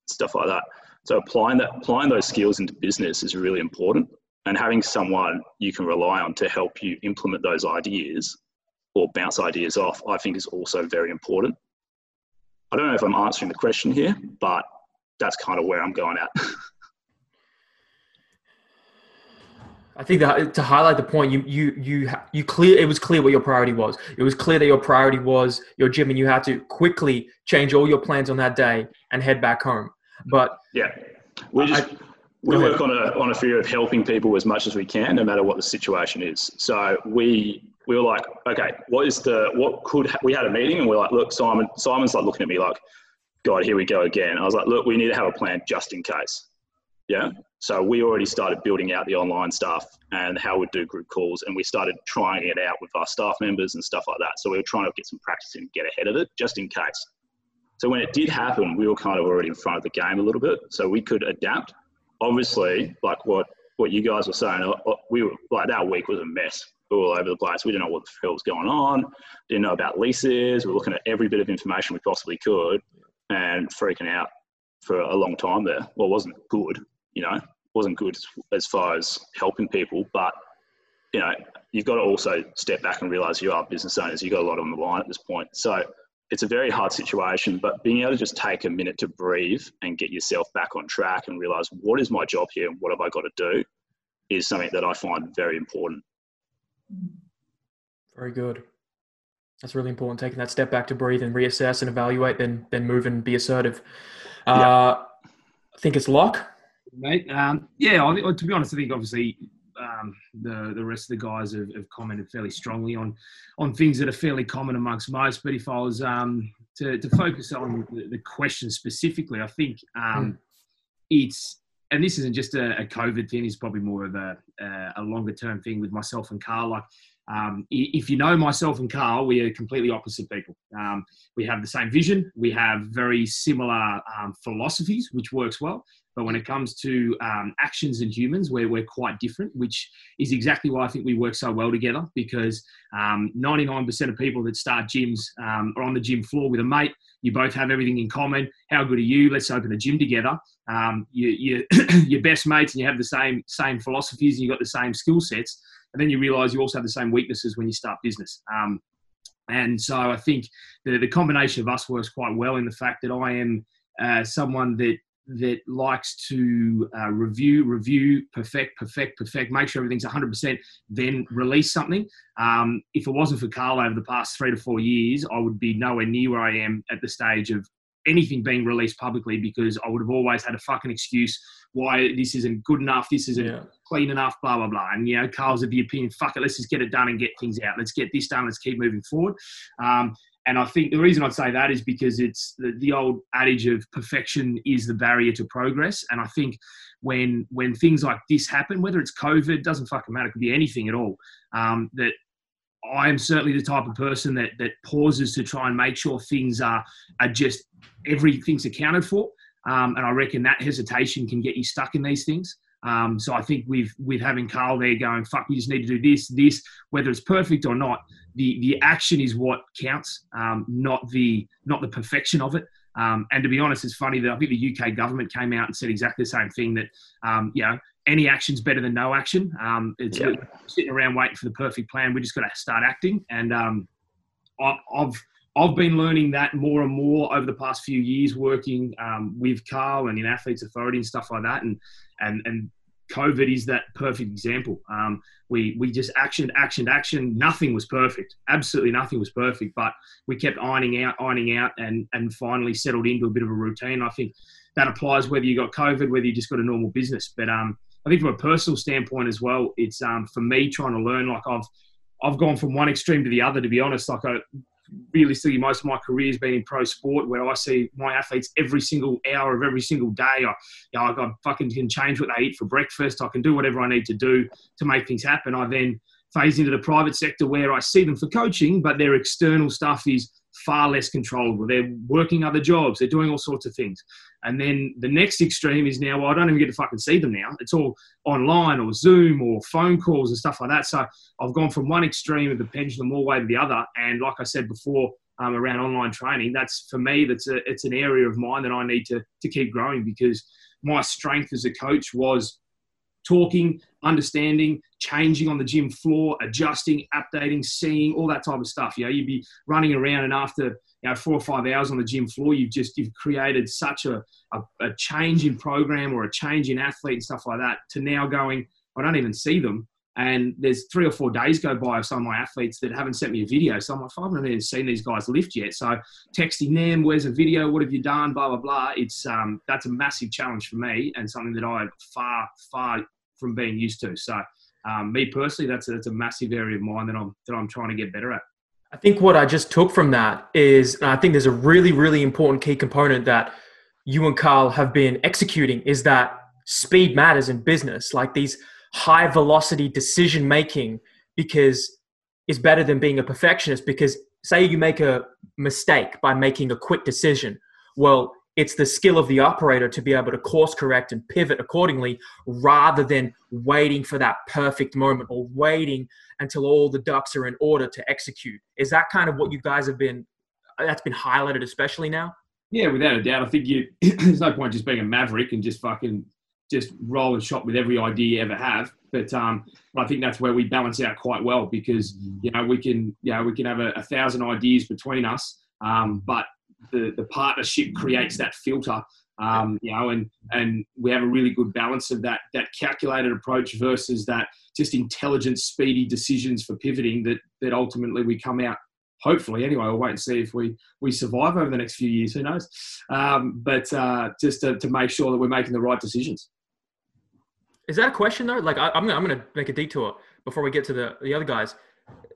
stuff like that. So applying that, applying those skills into business is really important, and having someone you can rely on to help you implement those ideas or bounce ideas off, I think is also very important. I don't know if I'm answering the question here, but that's kind of where I'm going at. [LAUGHS] I think that to highlight the point, you you you you clear. It was clear what your priority was. It was clear that your priority was your gym, and you had to quickly change all your plans on that day and head back home. But yeah, we just I, we work on a on a fear of helping people as much as we can, no matter what the situation is. So we we were like, okay, what is the what could we had a meeting and we're like, look, Simon, Simon's like looking at me like, God, here we go again. I was like, look, we need to have a plan just in case. Yeah. So we already started building out the online stuff and how we'd do group calls, and we started trying it out with our staff members and stuff like that. So we were trying to get some practice and get ahead of it, just in case. So when it did happen, we were kind of already in front of the game a little bit, so we could adapt. Obviously, like what what you guys were saying, uh, uh, we were like that week was a mess. We were all over the place. We didn't know what the hell was going on. Didn't know about leases. We were looking at every bit of information we possibly could, and freaking out for a long time there. Well, wasn't good you know, wasn't good as far as helping people. But, you know, you've got to also step back and realize you are business owners. You've got a lot on the line at this point. So it's a very hard situation, but being able to just take a minute to breathe and get yourself back on track and realize what is my job here and what have I got to do is something that I find very important. Very good. That's really important. Taking that step back to breathe and reassess and evaluate, then then move and be assertive. Uh, yeah. I think it's Lock mate. Um, yeah, I, to be honest, I think obviously um, the the rest of the guys have, have, commented fairly strongly on on things that are fairly common amongst most. But if I was um, to, to focus on the, the, question specifically, I think um, mm. it's and this isn't just a, a, COVID thing. It's probably more of a, a longer term thing with myself and Carl. Like um, if you know myself and Carl, we are completely opposite people. Um, we have the same vision. We have very similar um, philosophies, which works well. But when it comes to um, actions and humans, we're, we're quite different, which is exactly why I think we work so well together because 99% um, of people that start gyms um, are on the gym floor with a mate. You both have everything in common. How good are you? Let's open a gym together. You, you, [CLEARS THROAT] you're best mates and you have the same, same philosophies and you've got the same skill sets. And then you realize you also have the same weaknesses when you start business. Um, and so I think the, the combination of us works quite well in the fact that I am uh, someone that that likes to uh, review, review, perfect, perfect, perfect, make sure everything's 100%, then release something. Um, if it wasn't for Carl over the past three to four years, I would be nowhere near where I am at the stage of anything being released publicly because I would have always had a fucking excuse why this isn't good enough, this isn't yeah. clean enough, blah, blah, blah. And, you know, Carl's of the opinion, fuck it, let's just get it done and get things out. Let's get this done, let's keep moving forward. Um, and I think the reason I'd say that is because it's the, the, old adage of perfection is the barrier to progress. And I think when when things like this happen, whether it's COVID, doesn't fucking matter, it could be anything at all. Um, that I am certainly the type of person that that pauses to try and make sure things are are just everything's accounted for. Um, and I reckon that hesitation can get you stuck in these things. Um, so I think with with having Carl there going, fuck, we just need to do this, this, whether it's perfect or not, the the action is what counts, um, not the not the perfection of it. Um, and to be honest, it's funny that I think the UK government came out and said exactly the same thing that um, you know any action's better than no action. Um, it's yeah. sitting around waiting for the perfect plan. We just got to start acting. And um, I've I've been learning that more and more over the past few years, working um, with Carl and in Athletes Authority and stuff like that. And and and COVID is that perfect example. Um, we we just actioned, actioned, action. Nothing was perfect. Absolutely nothing was perfect. But we kept ironing out, ironing out, and and finally settled into a bit of a routine. I think that applies whether you got COVID, whether you just got a normal business. But um, I think from a personal standpoint as well, it's um, for me trying to learn. Like I've I've gone from one extreme to the other. To be honest, like I, realistically, most of my career has been in pro sport where I see my athletes every single hour of every single day. I, you know, I fucking can change what they eat for breakfast. I can do whatever I need to do to make things happen. I then phase into the private sector where I see them for coaching, but their external stuff is far less controllable. They're working other jobs. They're doing all sorts of things. And then the next extreme is now, well, I don't even get to fucking see them now. It's all online or Zoom or phone calls and stuff like that. So I've gone from one extreme of the pendulum all the way to the other. And like I said before, um, around online training, that's for me, that's a, it's an area of mine that I need to, to keep growing because my strength as a coach was talking, understanding, changing on the gym floor, adjusting, updating, seeing, all that type of stuff. You know, you'd be running around and after you know, four or five hours on the gym floor, you've just you've created such a, a, a change in program or a change in athlete and stuff like that to now going, I don't even see them. And there's three or four days go by of some of my athletes that haven't sent me a video. So I'm like, I haven't even seen these guys lift yet. So texting them, where's a video? What have you done? Blah, blah, blah. It's, um, that's a massive challenge for me and something that I'm far, far from being used to. So um, me personally, that's a, that's a massive area of mine that I'm, that I'm trying to get better at. I think what I just took from that is, I think there's a really, really important key component that you and Carl have been executing is that speed matters in business. Like these high velocity decision making, because is better than being a perfectionist. Because say you make a mistake by making a quick decision, well, it's the skill of the operator to be able to course correct and pivot accordingly rather than waiting for that perfect moment or waiting until all the ducks are in order to execute. Is that kind of what you guys have been that's been highlighted especially now? Yeah, without a doubt. I think you [CLEARS THROAT] there's no point just being a maverick and just fucking just roll and shot with every idea you ever have. But um, I think that's where we balance out quite well because you know we can you know we can have a, a thousand ideas between us, um, but the, the partnership creates that filter um, you know, and and we have a really good balance of that that calculated approach versus that just intelligent, speedy decisions for pivoting that that ultimately we come out. Hopefully, anyway, we'll wait and see if we we survive over the next few years. Who knows? Um, but uh, just to, to make sure that we're making the right decisions. Is that a question though? Like I, I'm gonna, I'm going to make a detour before we get to the the other guys.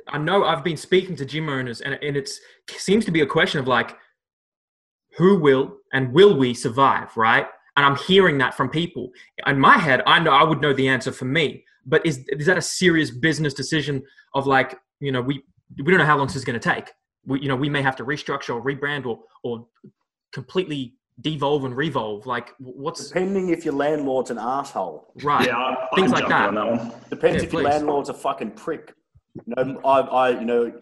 I know I've been speaking to gym owners, and and it seems to be a question of like who will and will we survive, right? And I'm hearing that from people. In my head, I know I would know the answer for me. But is is that a serious business decision of like, you know, we we don't know how long this is going to take. We, you know, we may have to restructure or rebrand or or completely devolve and revolve. Like, what's depending if your landlord's an asshole, right? Yeah, I, things like that. that Depends Yeah, if your landlord's a fucking prick. You know, I, I, you know,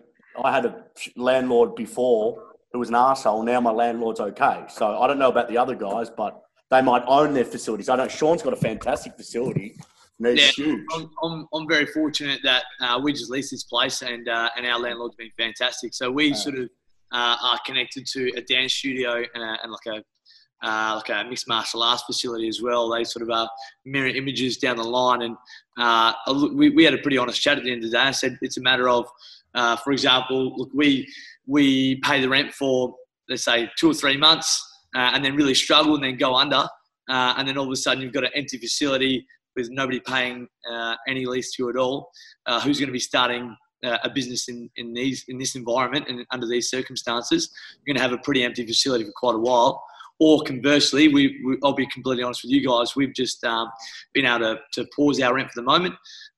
I had a landlord before who was an asshole. Now my landlord's okay. So I don't know about the other guys, but they might own their facilities. I know Sean's got a fantastic facility. It's Yeah, huge. I'm, I'm, I'm very fortunate that uh, we just leased this place and uh, and our landlord's been fantastic. So we sort of uh, are connected to a dance studio and, a, and like a uh, like a mixed martial arts facility as well. They sort of are mirror images down the line. And uh, we, we had a pretty honest chat at the end of the day. I said it's a matter of, uh, for example, look, we we pay the rent for let's say two or three months, uh, and then really struggle and then go under, uh, and then all of a sudden you've got an empty facility with nobody paying uh, any lease to you at all. Uh, who's going to be starting uh, a business in, in these in this environment and under these circumstances? You're going to have a pretty empty facility for quite a while. Or conversely, we, we I'll be completely honest with you guys. We've just um, been able to, to pause our rent for the moment,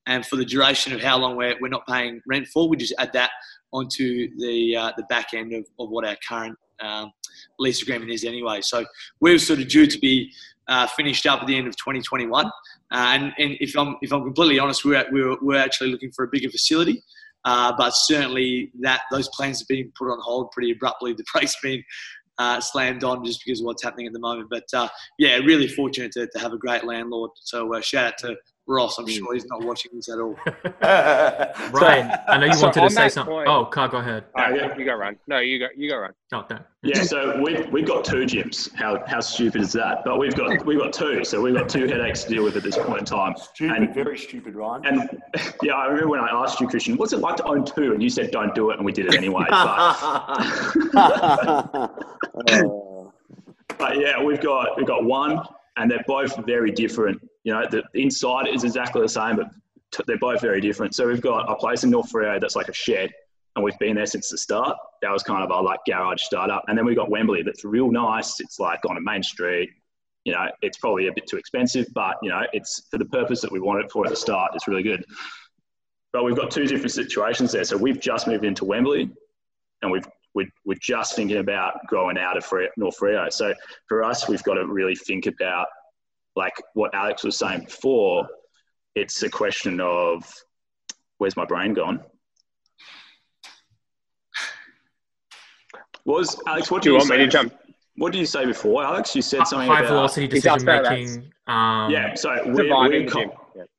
and for the duration of how long we're, we're not paying rent for, we just add that onto the uh, the back end of, of what our current um, lease agreement is anyway. So we're sort of due to be uh, finished up at the end of 2021. Uh, and, and if I'm if I'm completely honest, we're, we're we're actually looking for a bigger facility. Uh, but certainly that those plans have been put on hold pretty abruptly. The [LAUGHS] brakes been uh, slammed on just because of what's happening at the moment. But uh, yeah, really fortunate to, to have a great landlord. So uh, shout out to Ross. I'm sure he's not watching this at all. [LAUGHS] Ryan, I know you So wanted to say something. point- Oh, Carl, go ahead. All right, Yeah. you go run. No, you go. You go run. Oh, no. Yeah, so we've, we've got two gyms. How, how stupid is that? But we've got we've got two, so we've got two headaches to deal with at this point in time. stupid, And- very stupid, Ryan. And [LAUGHS] yeah, I remember when I asked you, Christian, what's it like to own two? And you said, don't do it, and we did it anyway. But, Oh. [LAUGHS] but yeah, we've got we've got one, and they're both very different. You know, the inside is exactly the same, but t- they're both very different. So we've got a place in North Freo that's like a shed, and we've been there since the start. That was kind of our like garage startup, and then we've got Wembley that's real nice. It's like on a main street. You know, it's probably a bit too expensive, but you know, it's for the purpose that we wanted it for at the start. It's really good. But we've got two different situations there. So we've just moved into Wembley, and we've we're, we're just thinking about growing out of North Freo. So for us, we've got to really think about like what Alex was saying before. It's a question of where's my brain gone? Was Alex? What Do you did want me to jump? What did you say before, Alex? You said something High about velocity He's decision making. Um, yeah. So we're, we're in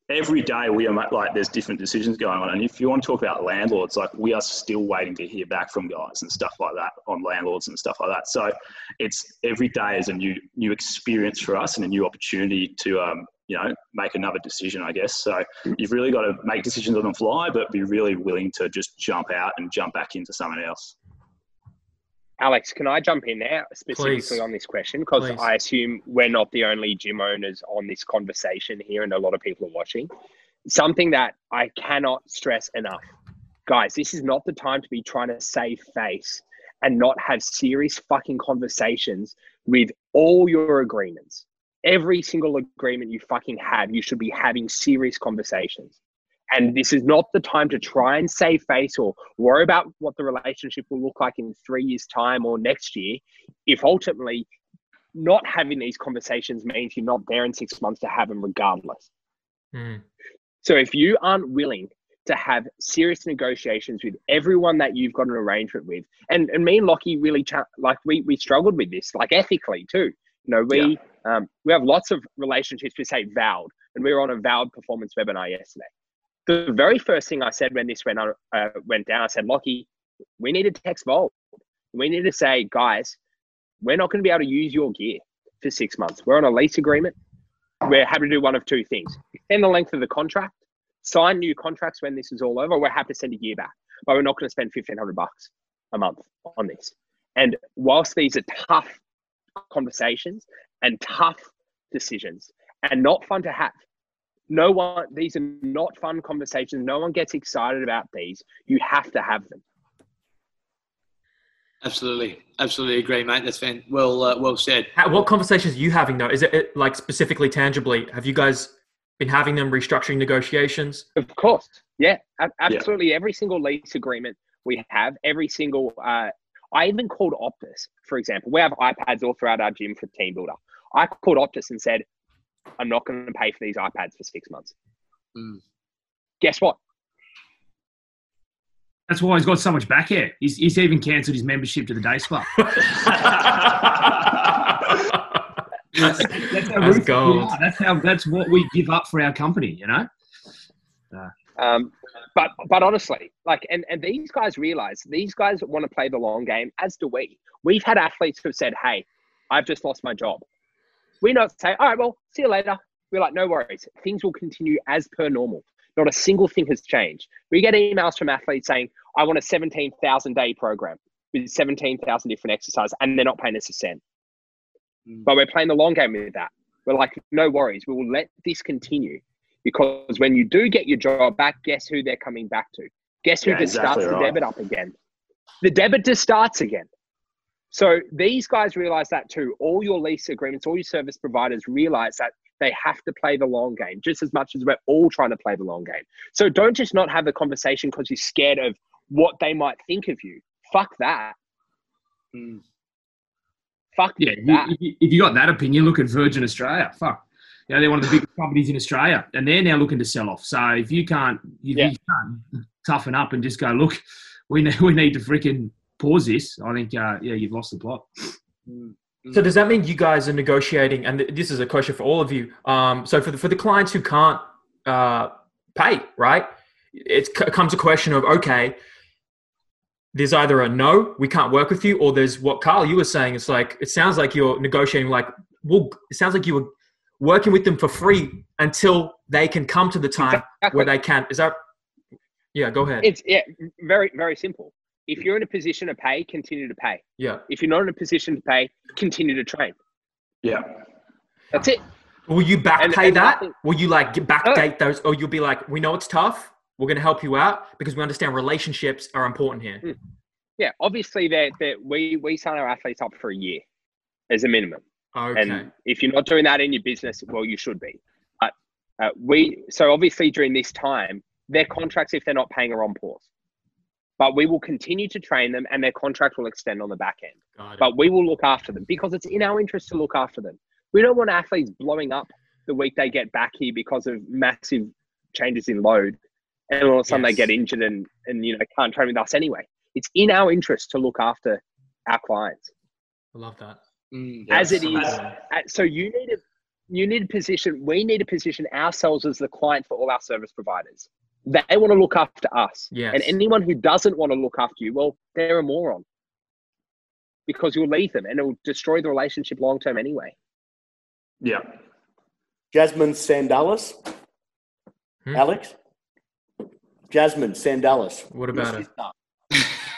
every day we are like there's different decisions going on. And if you want to talk about landlords like we are still waiting to hear back from guys and stuff like that on landlords and stuff like that. So it's every day is a new new experience for us and a new opportunity to um, you know make another decision i guess. So you've really got to make decisions on the fly but be really willing to just jump out and jump back into someone else Alex, can I jump in there specifically Please. on this question? Because I assume we're not the only gym owners on this conversation here, and a lot of people are watching. Something that I cannot stress enough. Guys, this is not the time to be trying to save face and not have serious fucking conversations with all your agreements. Every single agreement you fucking have, you should be having serious conversations. And this is not the time to try and save face or worry about what the relationship will look like in three years' time or next year. If ultimately not having these conversations means you're not there in six months to have them regardless. Mm. So if you aren't willing to have serious negotiations with everyone that you've got an arrangement with, and, and me and Lockie really cha- like we we struggled with this, like ethically too. You know, we um, we have lots of relationships we say vowed, and we were on a Volt performance webinar yesterday. The very first thing I said when this went on, uh, went down, I said, Lockie, we need to text Volt. We need to say, guys, we're not going to be able to use your gear for six months. We're on a lease agreement. We're happy to do one of two things: extend the length of the contract, sign new contracts when this is all over. We're happy to send a gear back, but we're not going to spend fifteen hundred bucks a month on this. And whilst these are tough conversations and tough decisions, and not fun to have, no one. These are not fun conversations. No one gets excited about these. You have to have them. Absolutely, absolutely agree, mate. That's fan- well, uh, well said. How, what conversations are you having though? Is it, it like specifically tangibly? Have you guys been having them restructuring negotiations? Of course, yeah, a- absolutely. Every single lease agreement we have, every single. Uh, I even called Optus, for example. We have iPads all throughout our gym for TeamBuildr. I called Optus and said, "I'm not going to pay for these iPads for six months." Mm. Guess what? That's why he's got so much back hair. He's, he's even cancelled his membership to the day spa. [LAUGHS] That's, that's how That's gold. That's how. That's what we give up for our company. You know. Um, but but honestly, like, and and these guys realize these guys want to play the long game, as do we. We've had athletes who have said, "Hey, I've just lost my job." We not say, "All right, well, see you later." We're like, "No worries, things will continue as per normal. Not a single thing has changed." We get emails from athletes saying, "I want a seventeen thousand day program with seventeen thousand different exercises," and they're not paying us a cent. Mm. But we're playing the long game with that. We're like, "No worries, we will let this continue." Because when you do get your job back, guess who they're coming back to? Guess who Yeah, just exactly starts the debit up again? The debit just starts again. So these guys realize that too. All your lease agreements, all your service providers realize that they have to play the long game just as much as we're all trying to play the long game. So don't just not have the conversation because you're scared of what they might think of you. Fuck that. Mm. Fuck Yeah, that. if, you, if you got that opinion, look at Virgin Australia. Fuck, you know they're one of the biggest companies in Australia, and they're now looking to sell off. So if you can't, if Yeah. you can't toughen up and just go, look, we need [LAUGHS] we need to freaking pause this. I think, uh, yeah, you've lost the plot. So does that mean you guys are negotiating? And this is a question for all of you. Um, so for the, for the clients who can't uh, pay, right? It c- comes a question of okay, there's either a no, we can't work with you, or there's what Carl you were saying. It's like it sounds like you're negotiating. Like, well, it sounds like you were working with them for free until they can come to the time Exactly. where they can. Is that? Yeah, go ahead. It's yeah, very very simple. If you're in a position to pay, continue to pay. yeah. If you're not in a position to pay, continue to train. Yeah. That's it. Will you back And- pay and that? nothing- Will you like backdate those, or you'll be like, we know it's tough. We're going to help you out because we understand relationships are important here. Yeah, obviously that that we we sign our athletes up for a year as a minimum. Okay. And if you're not doing that in your business, well, you should be. But uh, we so obviously during this time, their contracts, if they're not paying, are on pause. But we will continue to train them, and their contract will extend on the back end. But we will look after them because it's in our interest to look after them. We don't want athletes blowing up the week they get back here because of massive changes in load, and all of a sudden Yes. they get injured and and you know can't train with us anyway. It's in our interest to look after our clients I love that. Mm. as it Yeah. is. uh, So you need a you need to position. We need to position ourselves as the client for all our service providers. They want to look after us, Yes. and anyone who doesn't want to look after you, well, they're a moron because you'll leave them, and it will destroy the relationship long term anyway. Yeah. Jasmine Sandalis. Hmm? Alex? Jasmine Sandalis. What about her?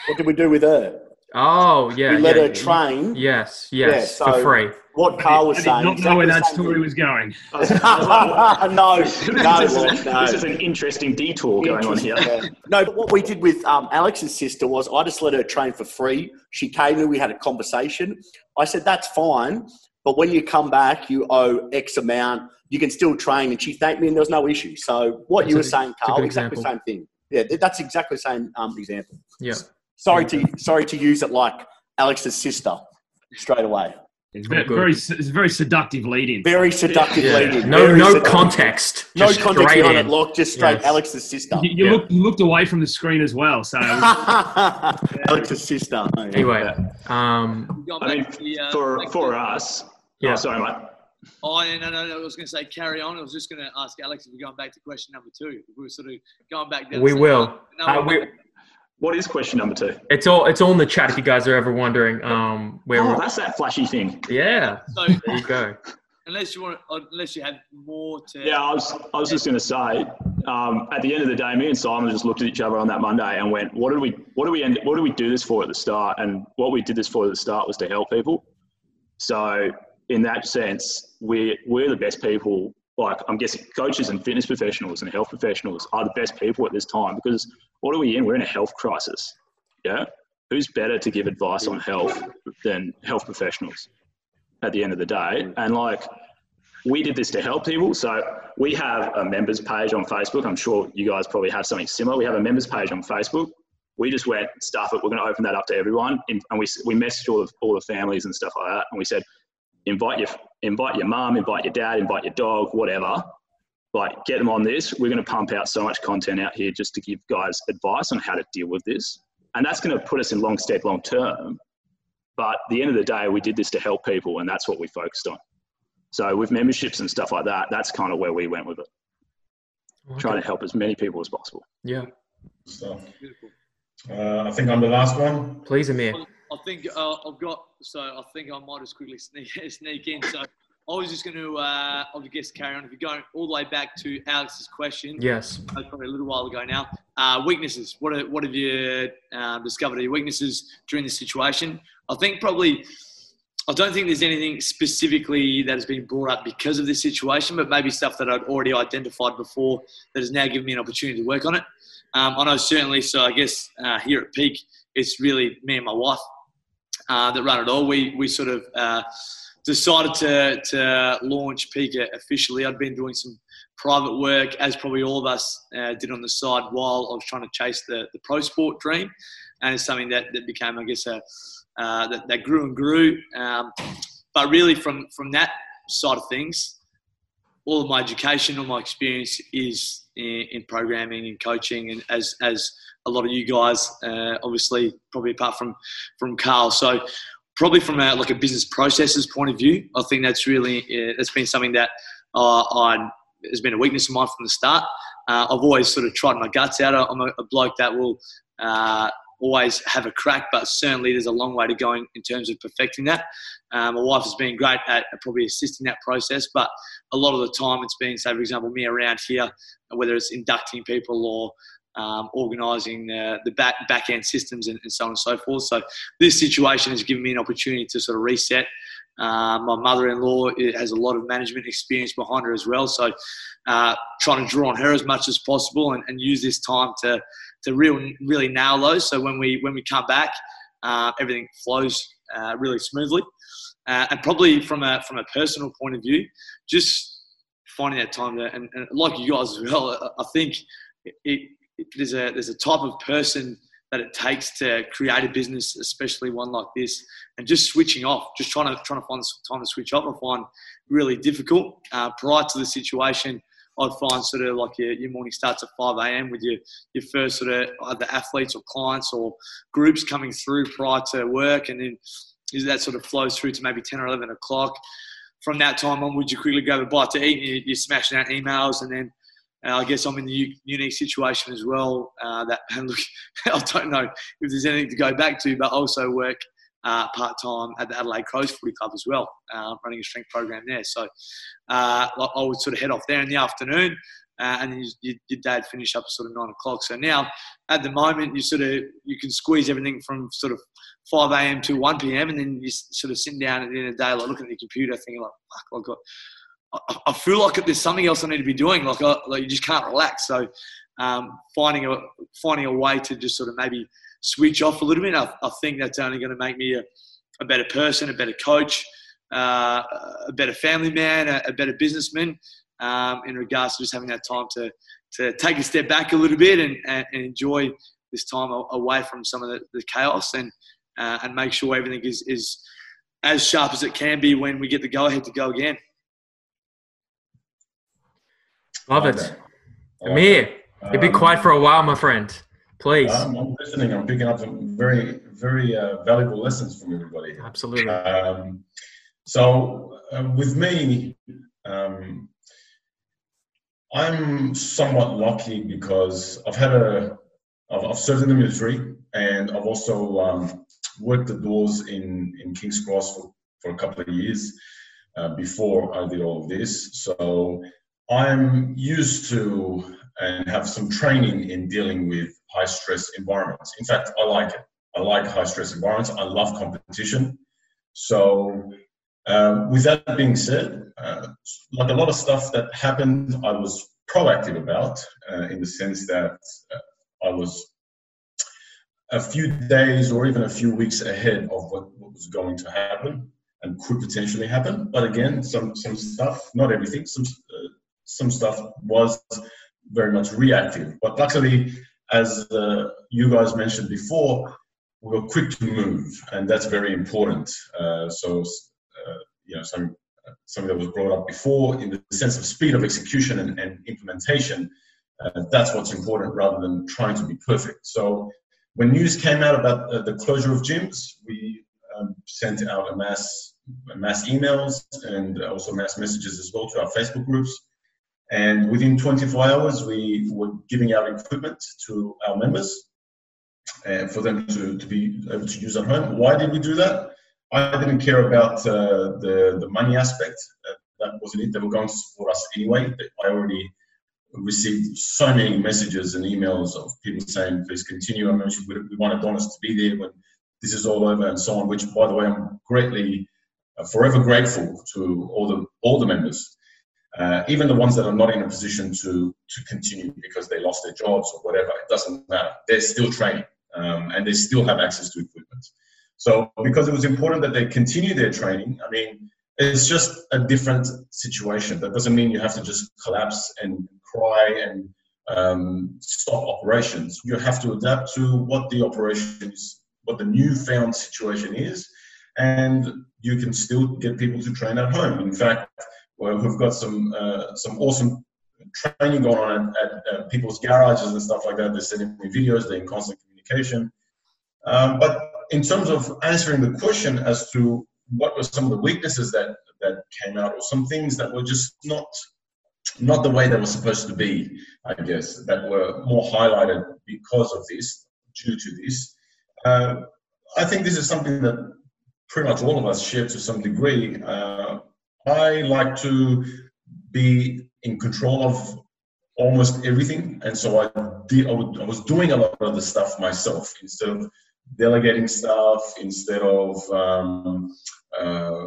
What did we do with her? Oh yeah. we let yeah, her yeah. train. Yes, yes, Yeah, for free. What Carl was I did saying. not know where that story same was going. [LAUGHS] [LAUGHS] thing. [LAUGHS] no, no, this, is, no. this is an interesting detour going on here. Yeah. No, but what we did with um, Alex's sister was I just let her train for free. She came in, we had a conversation. I said, that's fine, but when you come back, you owe X amount. You can still train. And she thanked me, and there was no issue. So what That's you a- were saying, Carl, exactly the same thing. Yeah, that's exactly the same um, example. Yeah. Sorry to sorry to use it like Alex's sister straight away. It's very, very, it's very seductive lead in. Very seductive Yeah. lady. No, Very no seductive. context. No just context straight behind it. Look, just straight Yes. Alex's sister. You, you, Yeah. looked, you looked away from the screen as well. So [LAUGHS] Alex's sister. Oh, yeah. Anyway, um, I mean, the, uh, for for the- us. Yeah. Oh, sorry, mate. Oh, yeah, no, no, no. I was going to say carry on. I was just going to ask Alex if we're going back to question number two. If we were sort of going back down. we will. No, Uh, we, What is question number two? it's all it's all in the chat if you guys are ever wondering. Um, where Oh, we're, that's that flashy thing. yeah, so there you go. [LAUGHS] unless you want, unless you have more to. Yeah, I was I was just going to say. Um, at the end of the day, me and Simon just looked at each other on that Monday and went, "What did we? What do we end? What do we do this for at the start? And what we did this for at the start was to help people. So in that sense, we're we're the best people. Like I'm guessing, coaches and fitness professionals and health professionals are the best people at this time because what are we in? We're in a health crisis. Yeah, who's better to give advice on health than health professionals? At the end of the day, and like we did this to help people. So we have a members page on Facebook. I'm sure you guys probably have something similar. We have a members page on Facebook. We just went, stuff it. We're going to open that up to everyone. And we, we messaged all, all the families and stuff like that. And we said, invite your, invite your mum, invite your dad, invite your dog, whatever. Like, get them on this. We're going to pump out so much content out here just to give guys advice on how to deal with this. And that's going to put us in long step long term. But at the end of the day, we did this to help people, and that's what we focused on. So with memberships and stuff like that, that's kind of where we went with it. Trying to help as many people as possible. Yeah, stuff. Beautiful. Uh, I think I'm the last one. please, Amir. I think uh, I've got. So I think I might just quickly sneak [LAUGHS] sneak in. So I was just going to, uh, I guess, carry on. If you're going all the way back to Alex's question, Yes. uh, probably a little while ago now. Uh, weaknesses. What are, what have you uh, discovered are your weaknesses during this situation? I think probably. I don't think there's anything specifically that has been brought up because of this situation, but maybe stuff that I'd already identified before that has now given me an opportunity to work on it. Um, I know certainly. So I guess uh, here at Peak, it's really me and my wife uh, that run it all. We we sort of uh, decided to to launch Pika officially. I'd been doing some private work, as probably all of us uh, did on the side, while I was trying to chase the the pro sport dream, and it's something that that became, I guess, a uh, that, that grew and grew. Um, but really, from from that side of things, all of my education, all my experience is in, in programming and coaching, and as as a lot of you guys, uh, obviously, probably apart from from Carl. So probably from a, like a business processes point of view, I think that's really uh, that's been something that uh, I has been a weakness of mine from the start. Uh, I've always sort of tried my guts out. I'm a, a bloke that will uh, always have a crack, but certainly there's a long way to go in, in terms of perfecting that. Um, my wife has been great at probably assisting that process, but a lot of the time it's been, say, for example, me around here, whether it's inducting people or um, organising uh, the back back end systems and, and, so on and so forth. So this situation has given me an opportunity to sort of reset. Uh, my mother-in-law has a lot of management experience behind her as well, so uh, trying to draw on her as much as possible and, and use this time to to real, really nail those. So when we when we come back, uh, everything flows uh, really smoothly. Uh, and probably from a from a personal point of view, just finding that time to and, and like you guys as well. I think it, it, there's a there's a type of person that it takes to create a business, especially one like this, and just switching off, just trying to trying to find some time to switch off. I find really difficult. Uh, prior to the situation, I'd find sort of like your, your morning starts at 5 a.m. with your, your first sort of either athletes or clients or groups coming through prior to work. And then that sort of flows through to maybe 10 or 11 o'clock. from that time on, would you quickly grab a bite to eat, and you, you're smashing out emails, and then uh, I guess I'm in the unique situation as well. Uh, that and [LAUGHS] look, I don't know if there's anything to go back to, but also work uh, part time at the Adelaide Crows Footy Club as well, uh, running a strength program there. So uh, I would sort of head off there in the afternoon. Uh, and then you, your dad finish up at sort of nine o'clock. So now, at the moment, you sort of you can squeeze everything from sort of five a.m. to one p.m. and then you sort of sitting down at the end of the day, like looking at the computer, thinking like, fuck, like I, I feel like there's something else I need to be doing. Like, I, like you just can't relax. So um, finding a finding a way to just sort of maybe switch off a little bit. I, I think that's only going to make me a, a, better person, a better coach, uh, a better family man, a, a better businessman um, in regards to just having that time to, to take a step back a little bit and, and, and enjoy this time away from some of the, the chaos and, uh, and make sure everything is, is as sharp as it can be when we get the go ahead to go again. Love it. Amir, you've been quiet for a while, my friend. Please. Um, I'm listening. I'm picking up some very, very uh, valuable lessons from everybody. Absolutely. Um, so, uh, with me, um, I'm somewhat lucky because I've had a, I've, I've served in the military and I've also um, worked the doors in, in King's Cross for, for a couple of years uh, before I did all of this. So I'm used to and have some training in dealing with high stress environments. In fact, I like it. I like high stress environments. I love competition. So, um, with that being said, uh, like a lot of stuff that happened, I was proactive about uh, in the sense that uh, I was a few days or even a few weeks ahead of what, what was going to happen and could potentially happen. But again, some some stuff, not everything, some uh, some stuff was very much reactive. But luckily, as uh, you guys mentioned before, we were quick to move, and that's very important. Uh, so, uh, you know, some something that was brought up before in the sense of speed of execution and, and implementation. Uh, that's what's important rather than trying to be perfect. So, when news came out about uh, the closure of gyms, we um, sent out a mass mass emails and also mass messages as well to our Facebook groups and within 24 hours, we were giving out equipment to our members uh, for them to, to be able to use at home. Why did we do that? I didn't care about uh, the, the money aspect. Uh, that wasn't it. They were going to support us anyway. I already received so many messages and emails of people saying, please continue. I mentioned we, we wanted Adonis to be there when this is all over and so on, which, by the way, I'm greatly, uh, forever grateful to all the, all the members uh, even the ones that are not in a position to to continue because they lost their jobs or whatever, it doesn't matter. They're still training um, and they still have access to equipment. So because it was important that they continue their training, I mean, it's just a different situation. That doesn't mean you have to just collapse and cry and um, stop operations. You have to adapt to what the operation is, what the newfound situation is, and you can still get people to train at home. In fact, well, we've got some uh, some awesome training going on at, at, at, people's garages and stuff like that. They're sending me videos. They're in constant communication. Um, but in terms of answering the question as to what were some of the weaknesses that that came out, or some things that were just not not the way they were supposed to be, I guess, that were more highlighted because of this, due to this. Uh, I think this is something that pretty much all of us share to some degree. Uh, I like to be in control of almost everything, and so I I was doing a lot of the stuff myself instead of delegating stuff, instead of um, uh,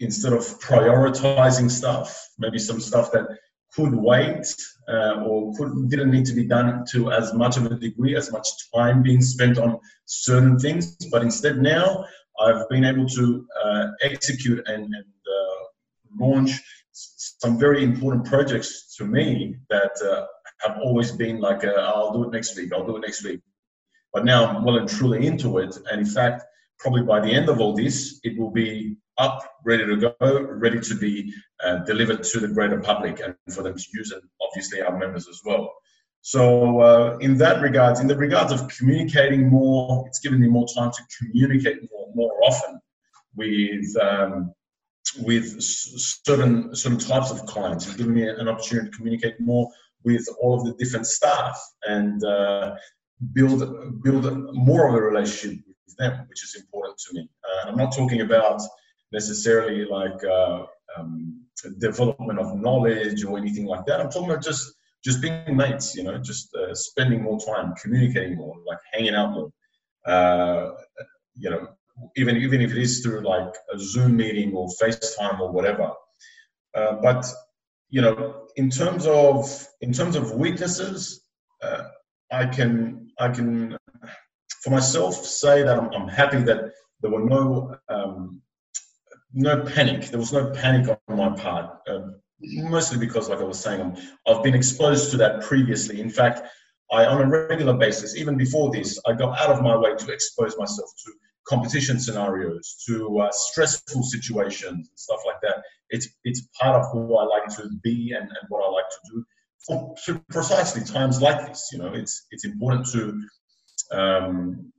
instead of prioritizing stuff. Maybe some stuff that could wait uh, or could, didn't need to be done to as much of a degree, as much time being spent on certain things. But instead, now I've been able to uh, execute and, and launch some very important projects to me that uh, have always been like, uh, I'll do it next week, I'll do it next week. But now I'm well and truly into it. And in fact, probably by the end of all this, it will be up, ready to go, ready to be uh, delivered to the greater public and for them to use it, obviously our members as well. So uh, in that regards, in the regards of communicating more, it's given me more time to communicate more, more often with um, with certain certain types of clients. It's given me an opportunity to communicate more with all of the different staff and uh, build build more of a relationship with them, which is important to me. Uh, I'm not talking about necessarily like uh, um, development of knowledge or anything like that. I'm talking about just just being mates, you know, just uh, spending more time, communicating more, like hanging out more. Uh, you know, even even if it is through like a Zoom meeting or FaceTime or whatever. Uh, but you know, in terms of in terms of weaknesses, uh, I can I can for myself say that I'm, I'm happy that there were no um, no panic. There was no panic on my part. Um, mostly because, like I was saying, i have been exposed to that previously. In fact, I, on a regular basis, even before this, I go out of my way to expose myself to competition scenarios, to uh, stressful situations, and stuff like that. It's it's part of who I like to be and, and what I like to do for, for precisely times like this. You know, it's it's important to um,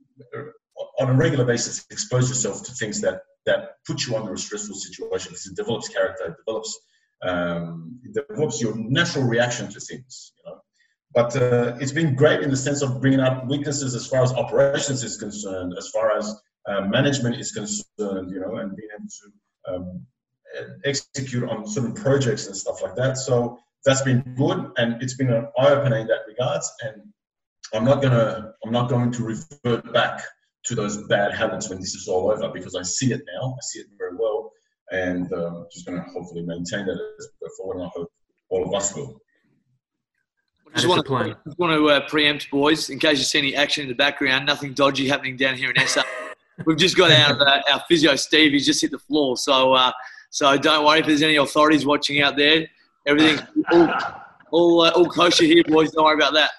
on a regular basis expose yourself to things that that put you under a stressful situation because it develops character, it develops um, it develops your natural reaction to things. You know, but uh, it's been great in the sense of bringing up weaknesses as far as operations is concerned, as far as uh, management is concerned. You know, and being able to um, execute on certain projects and stuff like that. So that's been good, and it's been an eye opener in that regards. And I'm not gonna, I'm not going to revert back to those bad habits when this is all over because I see it now. I see it very well, and um, just to hopefully maintain that as we go forward. And I hope all of us will. I just want, to, just want to uh, preempt, boys, in case you see any action in the background. Nothing dodgy happening down here in SA. We've just got our uh, our physio Steve. He's just hit the floor, so uh, so don't worry if there's any authorities watching out there. Everything's all all, uh, all kosher here, boys. Don't worry about that.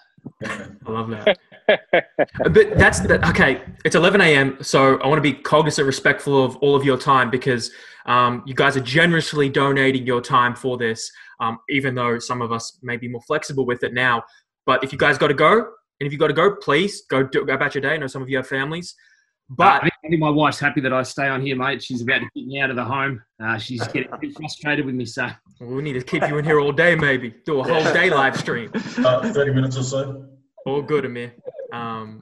I love that. [LAUGHS] but that's the, okay. It's 11 a.m. So I want to be cognizant, respectful of all of your time because um, you guys are generously donating your time for this. Um, even though some of us may be more flexible with it now. But if you guys got to go, and if you got to go, please go, do, go about your day. I know some of you have families. But uh, I think my wife's happy that I stay on here, mate. She's about to get me out of the home. Uh, she's [LAUGHS] getting a bit frustrated with me, so. We need to keep you in here all day, maybe. Do a whole day live stream. [LAUGHS] Uh, 30 minutes or so. All good, Amir. Um,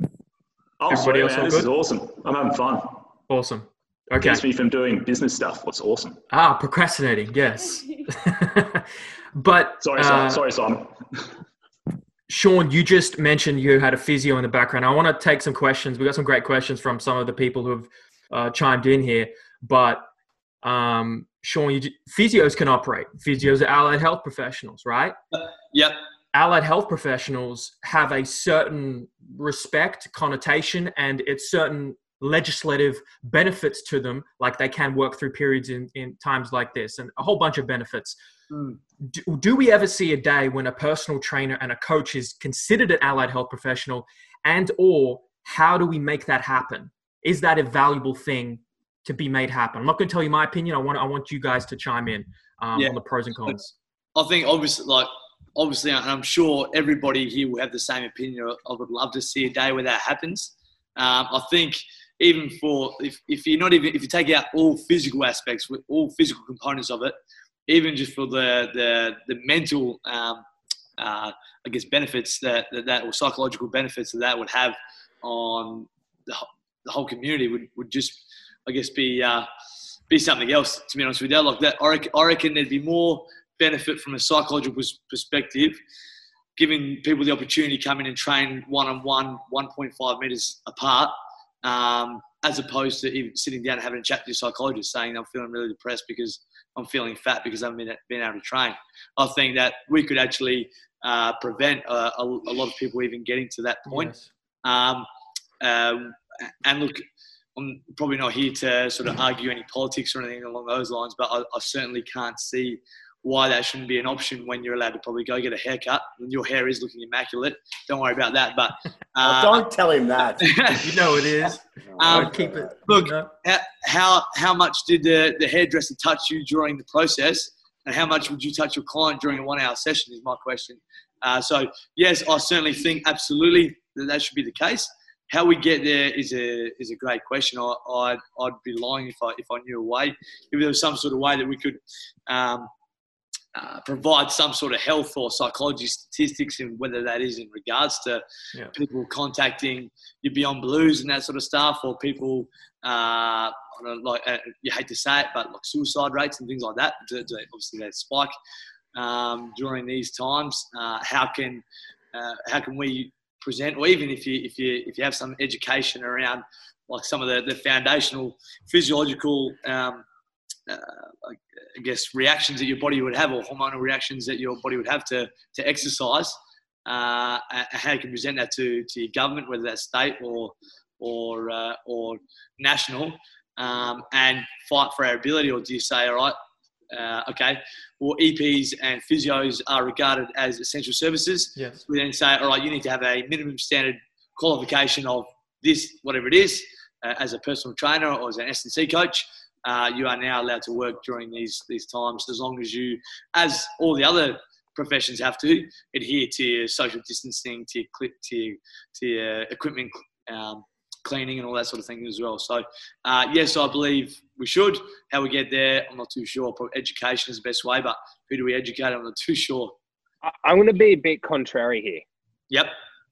oh, everybody else man, this good? is awesome. I'm having fun. Awesome. Okay. Keeps me from doing business stuff. What's awesome. Ah, procrastinating. Yes. [LAUGHS] but sorry, uh, sorry, Simon. Sean, you just mentioned you had a physio in the background. I want to take some questions. We got some great questions from some of the people who've uh, chimed in here. But um, Sean, you, physios can operate. Physios are allied health professionals, right? Yep. Allied health professionals have a certain respect, connotation, and it's certain legislative benefits to them, like they can work through periods in, in times like this, and a whole bunch of benefits. Mm. Do, do, we ever see a day when a personal trainer and a coach is considered an allied health professional, and or how do we make that happen? Is that a valuable thing to be made happen? I'm not going to tell you my opinion. I want I want you guys to chime in um, yeah. on the pros and cons. I think obviously, like obviously, and I'm sure everybody here will have the same opinion. I would love to see a day where that happens. Um, I think even for if, if you're not even if you take out all physical aspects, with all physical components of it, even just for the the, the mental, um, uh, I guess benefits that, that that or psychological benefits that that would have on the, the whole community would, would just I guess be uh, be something else. To be honest with you, like that, I reckon, I reckon there'd be more benefit from a psychological perspective, giving people the opportunity to come in and train one on one, 1.5 meters apart, um, as opposed to even sitting down and having a chat to your psychologist saying I'm feeling really depressed because I'm feeling fat because I haven't been, been able to train. I think that we could actually uh, prevent a, a, a, lot of people even getting to that point. Yes. Um, um, and look, I'm probably not here to sort of argue any politics or anything along those lines, but I, I certainly can't see why that shouldn't be an option when you're allowed to probably go get a haircut and your hair is looking immaculate. Don't worry about that. But [LAUGHS] uh, oh, don't tell him that. [LAUGHS] you know it is. [LAUGHS] Um, keep it. Look, how how much did the the hairdresser touch you during the process, and how much would you touch your client during a one hour session? Is my question. Uh, so yes, I certainly think absolutely that that should be the case. how we get there is a is a great question. I, I'd I'd be lying if I if I knew a way. If there was some sort of way that we could um, uh, provide some sort of health or psychology statistics, and whether that is in regards to Yeah. people contacting your Beyond Blues and that sort of stuff, or people uh, I don't know, like uh, you hate to say it, but like suicide rates and things like that. do- do- Obviously, they spike um, during these times. Uh, how can uh, how can we present, or even if you if you if you have some education around like some of the, the foundational physiological um, uh, I guess reactions that your body would have, or hormonal reactions that your body would have to to exercise. Uh, and how you can present that to, to your government, whether that's state or or uh, or national, um, and fight for our ability, or do you say, all right, uh, okay, well, EPs and physios are regarded as essential services. Yes. We then say, all right, you need to have a minimum standard qualification of this, whatever it is, uh, as a personal trainer or as an S&C coach. Uh, you are now allowed to work during these these times as long as you, as all the other professions have to, adhere to your social distancing, to your, cli- to your, to your equipment um, cleaning and all that sort of thing as well. So, uh, yes, I believe we should. How we get there, I'm not too sure. Probably education is the best way, but who do we educate? I'm not too sure. I- I'm going to be a bit contrary here. Yep.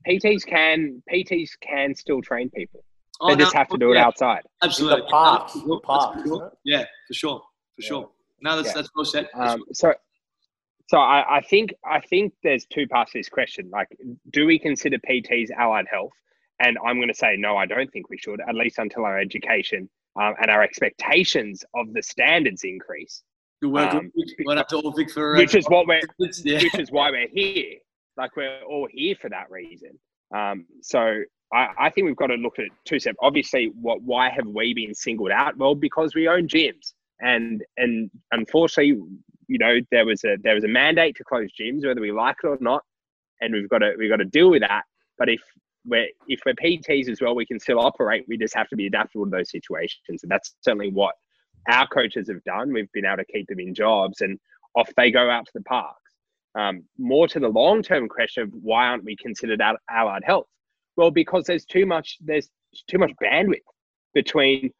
PTs can PTs can still train people. Oh, They just have to do it outside. Absolutely. The parks, No, the that's parks, for sure. isn't it? Yeah, for sure, for Yeah. sure. No, that's Yeah. that's well said. That's Um, so, so I, I think I think there's two parts to this question. Like, do we consider PTs allied health? And I'm going to say no. I don't think we should, at least until our education um, and our expectations of the standards increase, good work. um, Went up to Orphic for uh, which is what we're [LAUGHS] yeah. which is why we're here. Like we're all here for that reason. Um, so I, I think we've got to look at two steps. Obviously, what why have we been singled out? Well, because we own gyms, and and unfortunately, you know, there was a there was a mandate to close gyms, whether we like it or not, and we've got to we've got to deal with that. But if we're if we're PTs as well, we can still operate. We just have to be adaptable to those situations, and that's certainly what our coaches have done. We've been able to keep them in jobs, and off they go out to the parks. Um, more to the long term question of why aren't we considered allied health? Well, because there's too much there's too much bandwidth between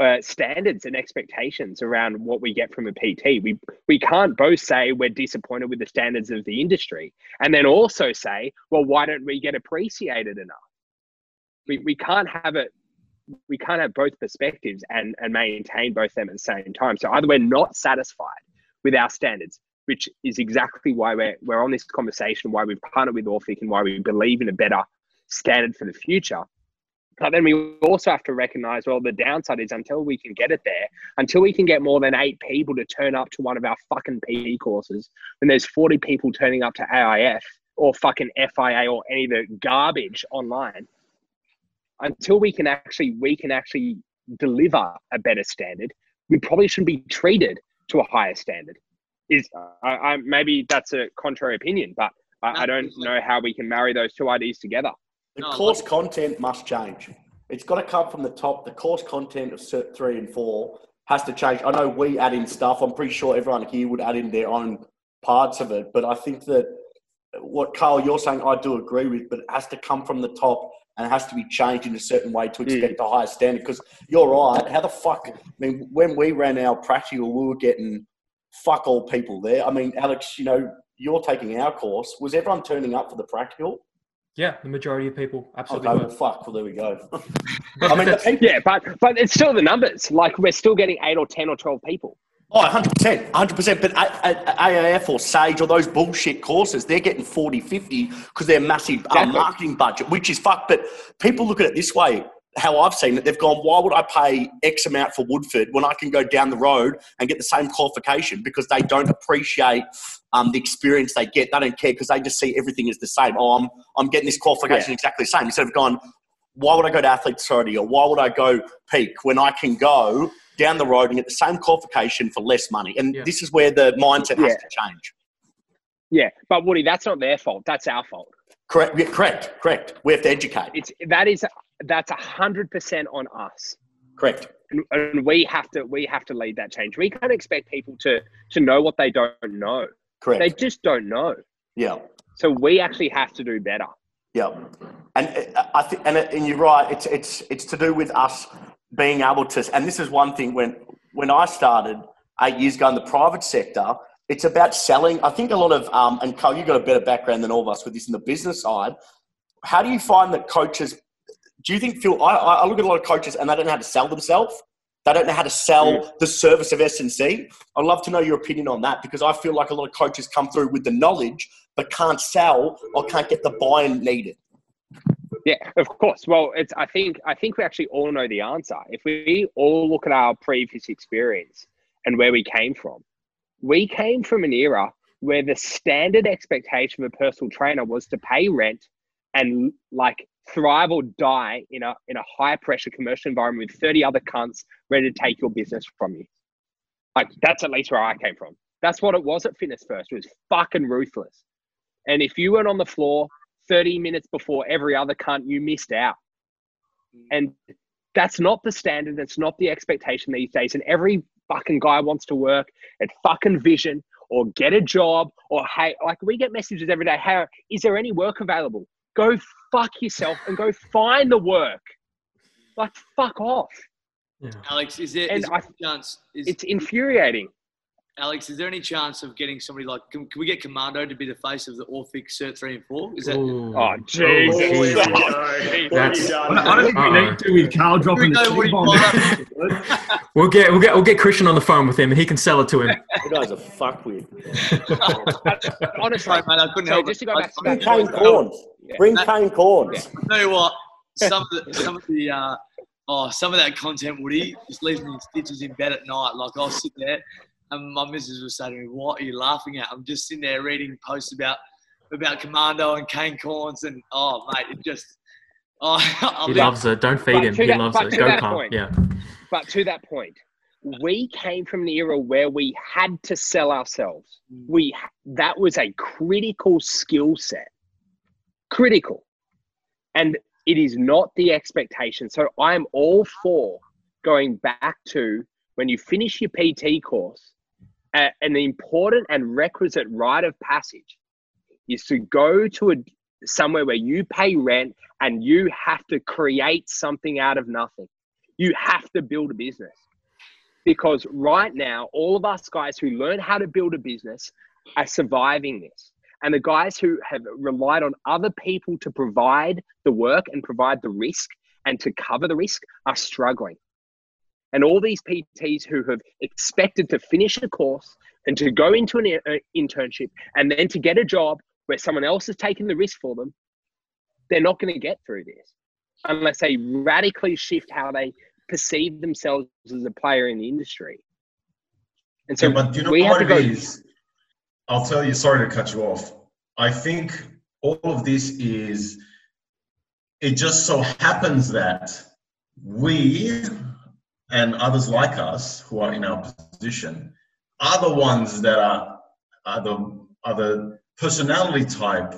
uh, standards and expectations around what we get from a PT. We we can't both say we're disappointed with the standards of the industry and then also say, well, why don't we get appreciated enough? We we can't have it. We can't have both perspectives and and maintain both them at the same time. So either we're not satisfied with our standards, which is exactly why we're we're on this conversation, why we've partnered with Orphic and why we believe in a better standard for the future. But then we also have to recognize, well, the downside is until we can get it there, until we can get more than eight people to turn up to one of our fucking PE courses, when there's 40 people turning up to AIF or fucking FIA or any of the garbage online, until we can actually we can actually deliver a better standard, we probably shouldn't be treated to a higher standard. Is I, I maybe that's a contrary opinion, but I, I don't know how we can marry those two ideas together. The No, course content must change. It's got to come from the top. The course content of cert three and four has to change. I know we add in stuff. I'm pretty sure everyone here would add in their own parts of it. But I think that what Carl you're saying, I do agree with. But it has to come from the top and it has to be changed in a certain way to expect mm. a higher standard. Because you're right. How the fuck? I mean, when we ran our practical, we were getting fuck all people there. I mean, Alex, you know, you're taking our course. Was everyone turning up for the practical? Yeah, the majority of people absolutely. Okay, were. well, fuck. Well, there we go. [LAUGHS] I mean, people, Yeah, but but it's still the numbers. Like we're still getting eight or ten or twelve people. Oh, 100%. 100%. But A- A- AAF or SAGE or those bullshit courses, they're getting 40, 50 because they're massive uh, marketing budget, which is fucked. But people look at it this way. How I've seen it, they've gone, why would I pay X amount for Woodford when I can go down the road and get the same qualification because they don't appreciate um, the experience they get. They don't care because they just see everything as the same. Oh, I'm, I'm getting this qualification exactly the same. Instead of going, why would I go to Athletes Authority or why would I go Peak when I can go down the road and get the same qualification for less money? And Yeah. this is where the mindset has to change. Yeah, but Woody, that's not their fault. That's our fault. Correct, yeah, correct, correct. We have to educate. It's that is that's a hundred percent on us. Correct. and, and we have to we have to lead that change. We can't expect people to to know what they don't know. Correct. They just don't know. yeah. So we actually have to do better. Yeah, and uh, I think, and, and you're right. It's it's it's to do with us being able to. And this is one thing when when I started eight years ago in the private sector, it's about selling. I think a lot of um, and Carl, you've got a better background than all of us with this in the business side. How do you find that coaches? Do you think Phil? I, I look at a lot of coaches and they don't know how to sell themselves. They don't know how to sell yeah. the service of S&C. I'd love to know your opinion on that because I feel like a lot of coaches come through with the knowledge but can't sell or can't get the buy-in needed. Yeah, of course. Well, it's I think I think we actually all know the answer. If we all look at our previous experience and where we came from, we came from an era where the standard expectation of a personal trainer was to pay rent and like thrive or die in a in a high pressure commercial environment with 30 other cunts ready to take your business from you. Like that's at least where I came from. That's what it was at Fitness First. It was fucking ruthless. And if you weren't on the floor 30 minutes before every other cunt, you missed out. Mm. And that's not the standard. That's not the expectation these days. And every fucking guy wants to work at fucking Vision or get a job or hey, like we get messages every day. Hey, is there any work available? Go fuck yourself and go find the work. Like fuck off. Yeah. Alex, is there, and there I, chance? Is, it's infuriating. Alex, is there any chance of getting somebody like? Can, can we get Commando to be the face of the Orphic Cert three and four? Is that? Ooh. Oh, oh Jesus! Oh, That's, I don't think we need to with Carl dropping the [LAUGHS] We'll get we'll get we'll get Christian on the phone with him, and he can sell it to him. You guys are fuck with. [LAUGHS] Honestly, man, I couldn't help just to go back to Bring Kane Cornes. Bring Kane Cornes. Tell you what, some of the some of the. Uh, oh, some of that content, Woody, just leaves me in stitches in bed at night. Like I'll sit there and my missus was saying to me, "What are you laughing at?" I'm just sitting there reading posts about about Commando and Kane Cornes, and oh mate, it just [LAUGHS] oh, he loves it. Don't feed him. He that, loves it. Go calm. Yeah. But to that point, we came from an era where we had to sell ourselves. Mm. We that was a critical skill set, critical, and it is not the expectation. So I am all for going back to when you finish your PT course a, an important and requisite rite of passage is to go to a somewhere where you pay rent and you have to create something out of nothing. You have to build a business. Because right now, all of us guys who learn how to build a business are surviving this. And the guys who have relied on other people to provide the work and provide the risk and to cover the risk are struggling. And all these PTs who have expected to finish a course and to go into an uh, internship and then to get a job where someone else is taking the risk for them, they're not going to get through this unless they radically shift how they perceive themselves as a player in the industry. And so yeah, but you know we have to go. Is, I'll tell you, sorry to cut you off. I think all of this is, it just so happens that we and others like us who are in our position are the ones that are, are the are the personality type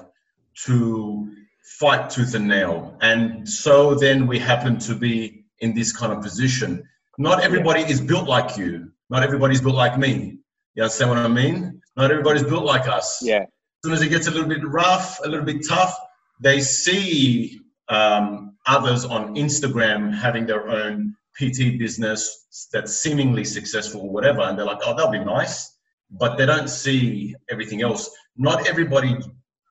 to fight tooth and nail. And so then we happen to be in this kind of position. Not everybody is built like you. Not everybody's built like me. You understand what i mean not everybody's built like us yeah as soon as it gets a little bit rough a little bit tough they see um, others on instagram having their own PT business that's seemingly successful or whatever, and they're like, oh, that'll be nice, but they don't see everything else. Not everybody,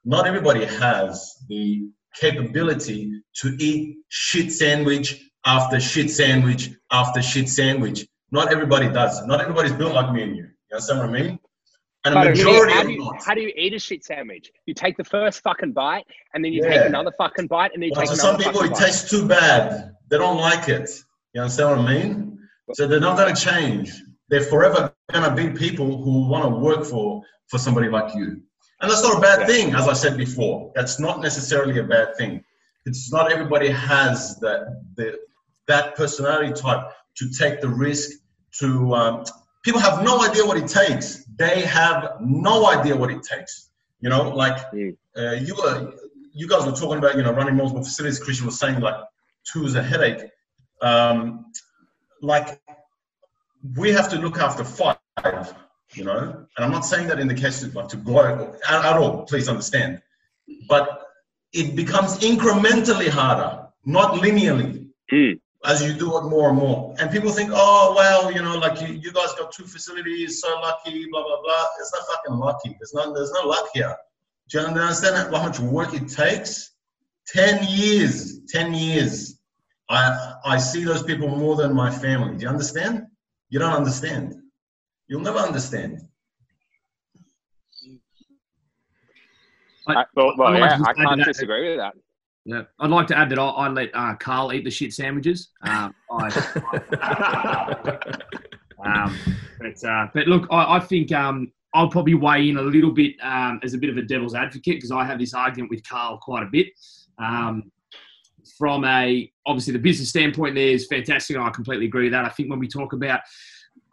not everybody has the capability to eat shit sandwich after shit sandwich after shit sandwich. Not everybody does. Not everybody's built like me and you. You understand what I mean? And a majority how do, you, how do you eat a shit sandwich? You take the first fucking bite, and then you yeah. take another fucking bite, and then you well, take so another some people it bite. tastes too bad. They don't like it. You understand what I mean? So they're not going to change. They're forever going to be people who want to work for for somebody like you. And that's not a bad thing, as I said before. That's not necessarily a bad thing. It's not everybody has that the, that personality type to take the risk. To um, people have no idea what it takes. They have no idea what it takes. You know, like uh, you were, you guys were talking about, you know, running multiple facilities. Christian was saying like two is a headache um, like we have to look after five, you know. And I'm not saying that in the case of like to blow at, at all. Please understand. But it becomes incrementally harder, not linearly. Mm. As you do it more and more, and people think, oh well, you know, like you, you guys got two facilities, so lucky, blah blah blah. It's not fucking lucky. There's no there's no luck here. Do you understand how much work it takes? Ten years, ten years. I I see those people more than my family. Do you understand? You don't understand. You'll never understand. I, well, well yeah, I can't disagree with that. Yeah, I'd like to add that I, I let uh, Carl eat the shit sandwiches. Um, I, [LAUGHS] um, but uh, but look, I, I think um, I'll probably weigh in a little bit um, as a bit of a devil's advocate because I have this argument with Carl quite a bit. Um, from a obviously the business standpoint, there is fantastic. I completely agree with that. I think when we talk about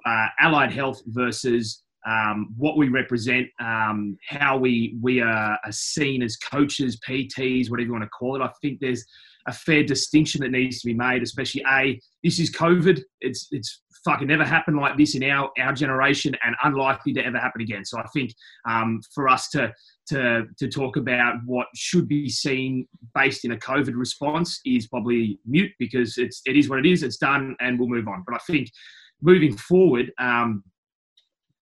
uh, allied health versus um, what we represent, um, how we we are, are seen as coaches, PTs, whatever you want to call it. I think there's a fair distinction that needs to be made, especially a this is COVID. It's it's fucking never happened like this in our our generation, and unlikely to ever happen again. So I think um, for us to to to talk about what should be seen based in a COVID response is probably mute because it's it is what it is. It's done, and we'll move on. But I think moving forward. Um,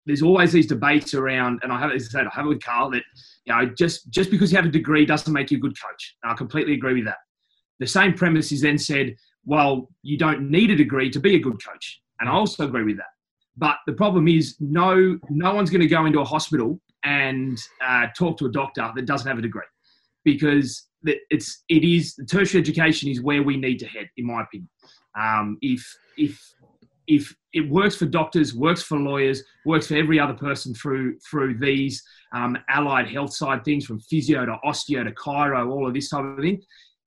there's always these debates around, and I have, as I said, I have it with Carl that you know just just because you have a degree doesn't make you a good coach. And I completely agree with that. The same premise is then said, well, you don't need a degree to be a good coach, and I also agree with that. But the problem is, no no one's going to go into a hospital and uh, talk to a doctor that doesn't have a degree, because it's it is tertiary education is where we need to head, in my opinion. Um, if if if it works for doctors, works for lawyers, works for every other person through through these um, allied health side things, from physio to osteo to chiro, all of this type of thing.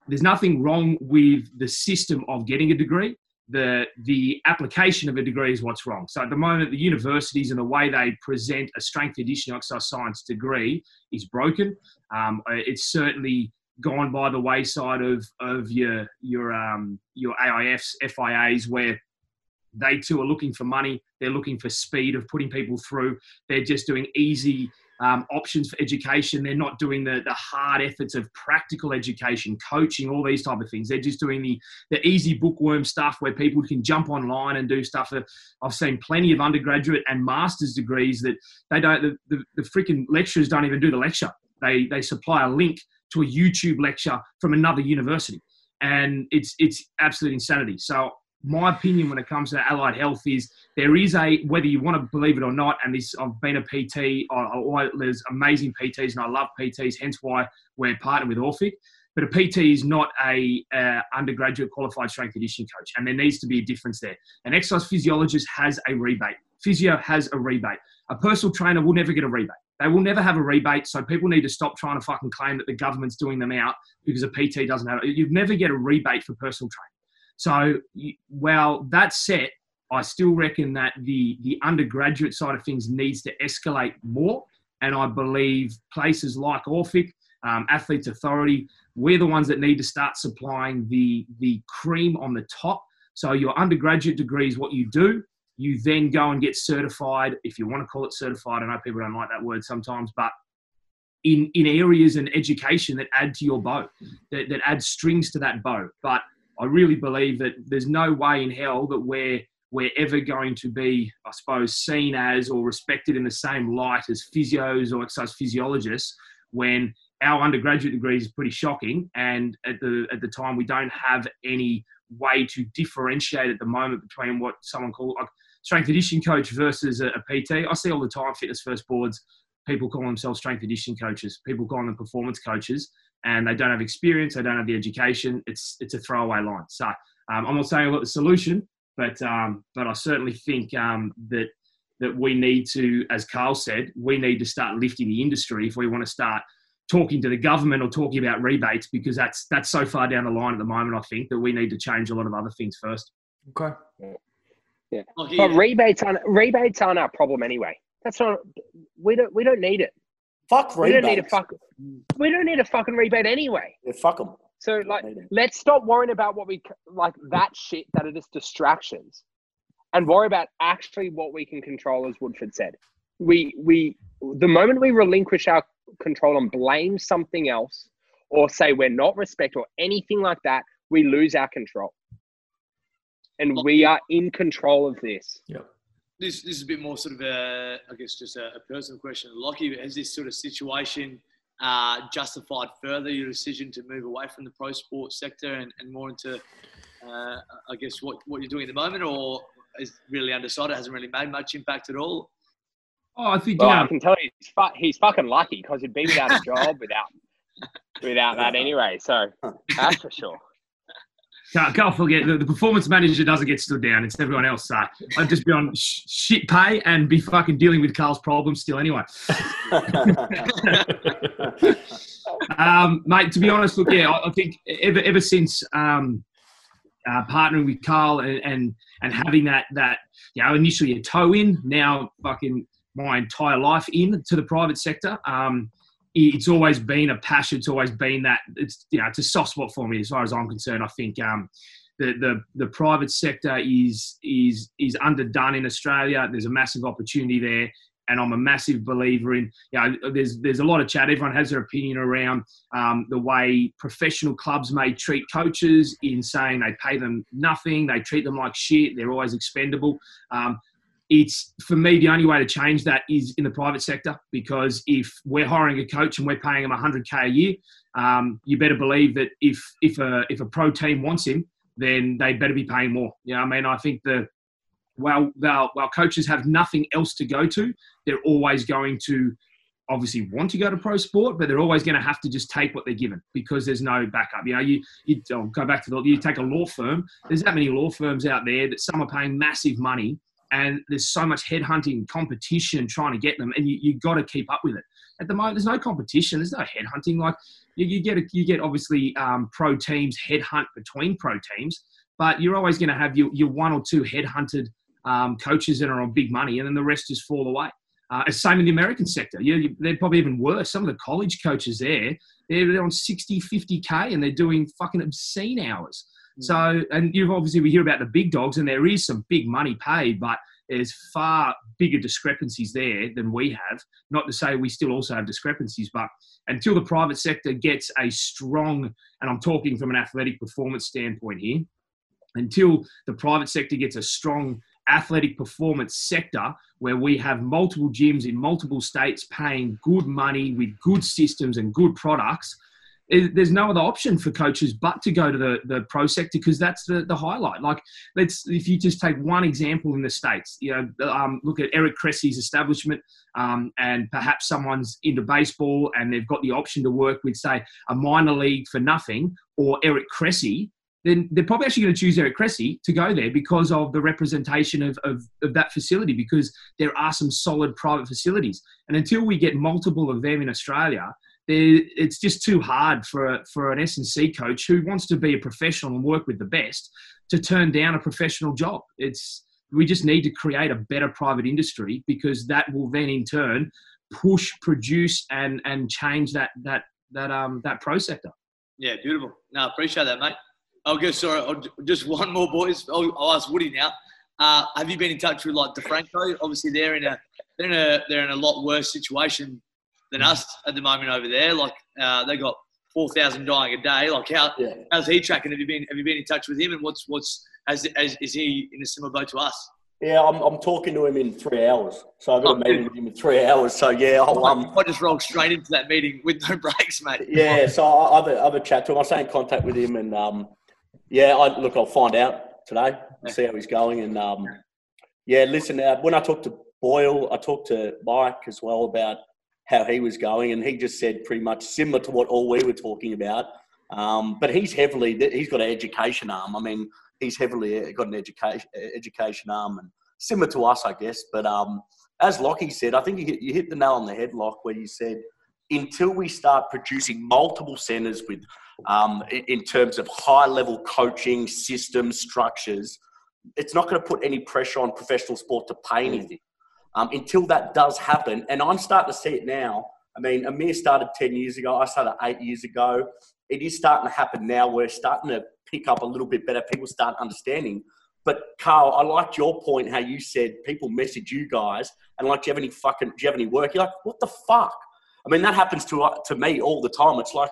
There's nothing wrong with the system of getting a degree. The the application of a degree is what's wrong. So at the moment, the universities and the way they present a strength conditioning exercise science degree is broken. Um, it's certainly gone by the wayside of of your your um, your AIFs, FIAs, where they too are looking for money. They're looking for speed of putting people through. They're just doing easy um, options for education. They're not doing the, the hard efforts of practical education, coaching, all these type of things. They're just doing the, the easy bookworm stuff where people can jump online and do stuff. I've seen plenty of undergraduate and master's degrees that they don't, the, the, the freaking lecturers don't even do the lecture. They, they supply a link to a YouTube lecture from another university. And it's, it's absolute insanity. So my opinion when it comes to allied health is there is a whether you want to believe it or not and this i've been a pt I, I, there's amazing pts and i love pts hence why we're partnered with orphic but a pt is not a uh, undergraduate qualified strength conditioning coach and there needs to be a difference there an exercise physiologist has a rebate physio has a rebate a personal trainer will never get a rebate they will never have a rebate, so people need to stop trying to fucking claim that the government's doing them out because a PT doesn't have it. You never get a rebate for personal training. So, while that's set, I still reckon that the the undergraduate side of things needs to escalate more, and I believe places like Orphic, um, Athletes Authority, we're the ones that need to start supplying the the cream on the top. So your undergraduate degree is what you do. You then go and get certified, if you want to call it certified. I know people don't like that word sometimes, but in in areas and education that add to your bow, that, that add strings to that bow. But I really believe that there's no way in hell that we're we're ever going to be, I suppose, seen as or respected in the same light as physios or exercise physiologists when our undergraduate degree is pretty shocking, and at the at the time we don't have any way to differentiate at the moment between what someone called like strength conditioning coach versus a, a PT. I see all the time fitness first boards. People call themselves strength conditioning coaches. People call them performance coaches and they don't have experience, they don't have the education. It's it's a throwaway line. So um, I'm not saying I've got the solution, but um, but I certainly think um, that that we need to, as Carl said, we need to start lifting the industry if we want to start talking to the government or talking about rebates because that's that's so far down the line at the moment. I think that we need to change a lot of other things first. Okay. Yeah. But you. rebates aren't rebates aren't our problem anyway. That's not. We don't. We don't need it. Fuck We don't need a fuck. We don't need a fucking rebate anyway. Yeah, fuck them. So like, let's stop worrying about what we like that shit that are just distractions, and worry about actually what we can control. As Woodford said, we we the moment we relinquish our control and blame something else or say we're not respect or anything like that, we lose our control. And we are in control of this. Yep. This, this is a bit more sort of a, I guess, just a, a personal question. Lockie, has this sort of situation uh, justified further your decision to move away from the pro sports sector and, and more into, uh, I guess, what, what you're doing at the moment, or is really undecided, hasn't really made much impact at all? Oh, I think Well, yeah. I can tell you, he's, fu- he's fucking lucky because he'd be without a job without without that anyway. So that's for sure. Can't, can't forget the, the performance manager doesn't get stood down. It's everyone else. So I'd just be on sh- shit pay and be fucking dealing with Carl's problems still anyway. [LAUGHS] um, mate, to be honest, look, yeah, I, I think ever ever since um, uh, partnering with Carl and, and and having that that you know initially a toe in, now fucking my entire life in to the private sector. Um, it's always been a passion. It's always been that it's you know it's a soft spot for me as far as I'm concerned. I think um, the, the the private sector is is is underdone in Australia. There's a massive opportunity there, and I'm a massive believer in. You know, there's there's a lot of chat. Everyone has their opinion around um, the way professional clubs may treat coaches in saying they pay them nothing, they treat them like shit, they're always expendable. Um, it's for me the only way to change that is in the private sector because if we're hiring a coach and we're paying him 100k a year, um, you better believe that if if a if a pro team wants him, then they better be paying more. You know, I mean, I think the while while while coaches have nothing else to go to, they're always going to obviously want to go to pro sport, but they're always going to have to just take what they're given because there's no backup. You know, you you I'll go back to the you take a law firm. There's that many law firms out there that some are paying massive money and there's so much headhunting competition trying to get them and you, you got to keep up with it at the moment there's no competition there's no headhunting like you, you get you get obviously um, pro teams headhunt between pro teams but you're always going to have your, your one or two headhunted um, coaches that are on big money and then the rest just fall away uh, same in the American sector. You, you, they're probably even worse. Some of the college coaches there, they're on 60, 50K and they're doing fucking obscene hours. Mm. So, and you've obviously, we hear about the big dogs and there is some big money paid, but there's far bigger discrepancies there than we have. Not to say we still also have discrepancies, but until the private sector gets a strong, and I'm talking from an athletic performance standpoint here, until the private sector gets a strong athletic performance sector where we have multiple gyms in multiple states paying good money with good systems and good products there's no other option for coaches but to go to the, the pro sector because that's the, the highlight. Like, let's if you just take one example in the states, you know, um, look at Eric Cressey's establishment, um, and perhaps someone's into baseball and they've got the option to work with, say, a minor league for nothing or Eric Cressey. Then they're probably actually going to choose Eric Cressey to go there because of the representation of, of, of that facility, because there are some solid private facilities. And until we get multiple of them in Australia, it's just too hard for for an S and C coach who wants to be a professional and work with the best to turn down a professional job. It's we just need to create a better private industry because that will then in turn push, produce, and and change that that that um that pro sector. Yeah, beautiful. No, appreciate that, mate. I'll go. Sorry, I'll, just one more, boys. I'll, I'll ask Woody now. Uh, have you been in touch with like DeFranco? Obviously, they're in a they're in a they're in a lot worse situation than us at the moment over there. Like uh, they got four thousand dying a day. Like how Yeah. how's he tracking? Have you been have you been in touch with him? And what's what's has, has is he in a similar boat to us? Yeah, I'm, I'm talking to him in three hours. So I've got Oh, a meeting with him in three hours. So yeah, I'll, um, I just rolled straight into that meeting with no [LAUGHS] breaks, mate. yeah, so I- I've a, chat to him. I'll stay in contact with him, and um, yeah, I, look, I'll find out today, see how he's going, and um, yeah, listen. Uh, when I talked to Boyle, I talked to Mike as well about how he was going, and he just said pretty much similar to what all we were talking about. Um, but he's heavily he's got an education arm. I mean, he's heavily got an education education arm, and similar to us, I guess. But um, as Lockie said, I think you hit, you hit the nail on the head, Lock, where you said until we start producing multiple centres with, um, in, in terms of high level coaching systems structures, it's not going to put any pressure on professional sport to pay anything. Um, until that does happen, and I'm starting to see it now. I mean, Amir started 10 years ago. I started eight years ago. It is starting to happen now. We're starting to pick up a little bit better. People start understanding. But Carl, I liked your point how you said people message you guys and like, do you have any fucking, do you have any work? You're like, what the fuck? I mean, that happens to to me all the time. It's like,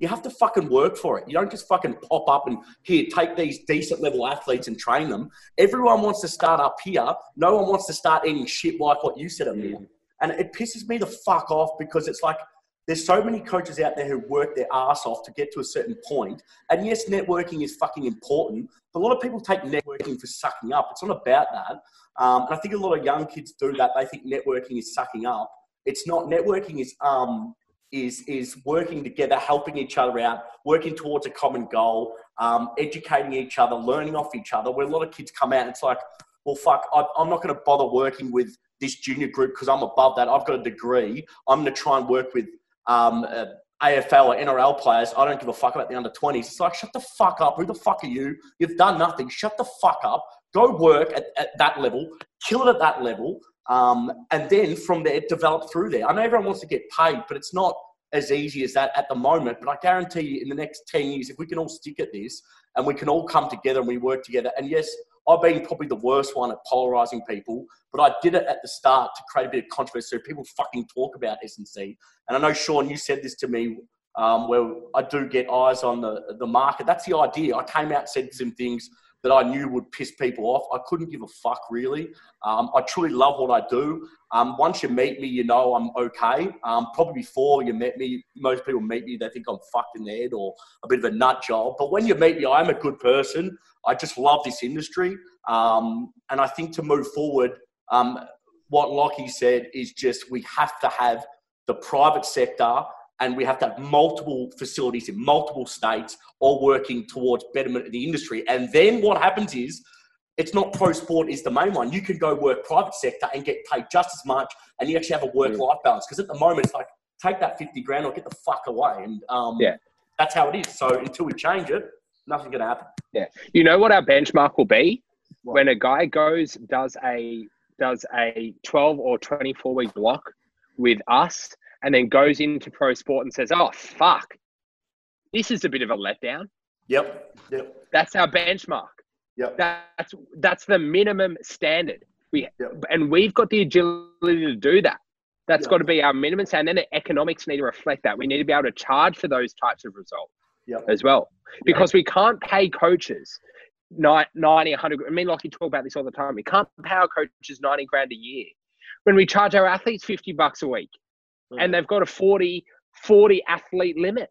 You have to fucking work for it. You don't just fucking pop up and here, take these decent level athletes and train them. Everyone wants to start up here. No one wants to start eating shit like what you said, Amir. And it pisses me the fuck off because it's like there's so many coaches out there who work their ass off to get to a certain point. And yes, networking is fucking important, but a lot of people take networking for sucking up. It's not about that. Um, and I think a lot of young kids do that. They think networking is sucking up. It's not. Networking is um, is is working together, helping each other out, working towards a common goal, um, educating each other, learning off each other. Where a lot of kids come out, it's like, well, fuck, I, I'm not going to bother working with this junior group because I'm above that. I've got a degree. I'm going to try and work with um, uh, AFL or NRL players. I don't give a fuck about the under 20s. It's like, shut the fuck up. Who the fuck are you? You've done nothing. Shut the fuck up. Go work at, at that level, kill it at that level, um, and then from there, develop through there. I know everyone wants to get paid, but it's not as easy as that at the moment. But I guarantee you, in the next 10 years, if we can all stick at this and we can all come together and we work together, and yes, I've been probably the worst one at polarizing people, but I did it at the start to create a bit of controversy so people fucking talk about S&C. And I know, Sean, you said this to me um, where I do get eyes on the, the market. That's the idea. I came out and said some things that I knew would piss people off. I couldn't give a fuck really. Um, I truly love what I do. Um, once you meet me, you know I'm okay. Um, probably before you met me, most people meet me, they think I'm fucked in the head or a bit of a nut job. But when you meet me, I'm a good person. I just love this industry. Um, and I think to move forward, um, what Lockie said is just we have to have the private sector and we have to have multiple facilities in multiple states all working towards betterment of the industry. And then what happens is it's not pro sport is the main one. You can go work private sector and get paid just as much and you actually have a work life balance. Because at the moment it's like take that 50 grand or get the fuck away. And um, Yeah. that's how it is. So until we change it, nothing's gonna happen. Yeah. You know what our benchmark will be? What? When a guy goes, does a does a 12 or 24 week block with us and then goes into pro sport and says, Oh fuck, this is a bit of a letdown. Yep. Yep. That's our benchmark. Yep. That's that's the minimum standard. We Yep. and we've got the agility to do that. That's Yep. got to be our minimum standard. And then the economics need to reflect that. We need to be able to charge for those types of results Yep. as well. Because we can't pay coaches ni- 90, 100. I mean, like you talk about this all the time. We can't pay our coaches 90 grand a year when we charge our athletes 50 bucks a week and they've got a 40, 40 athlete limit.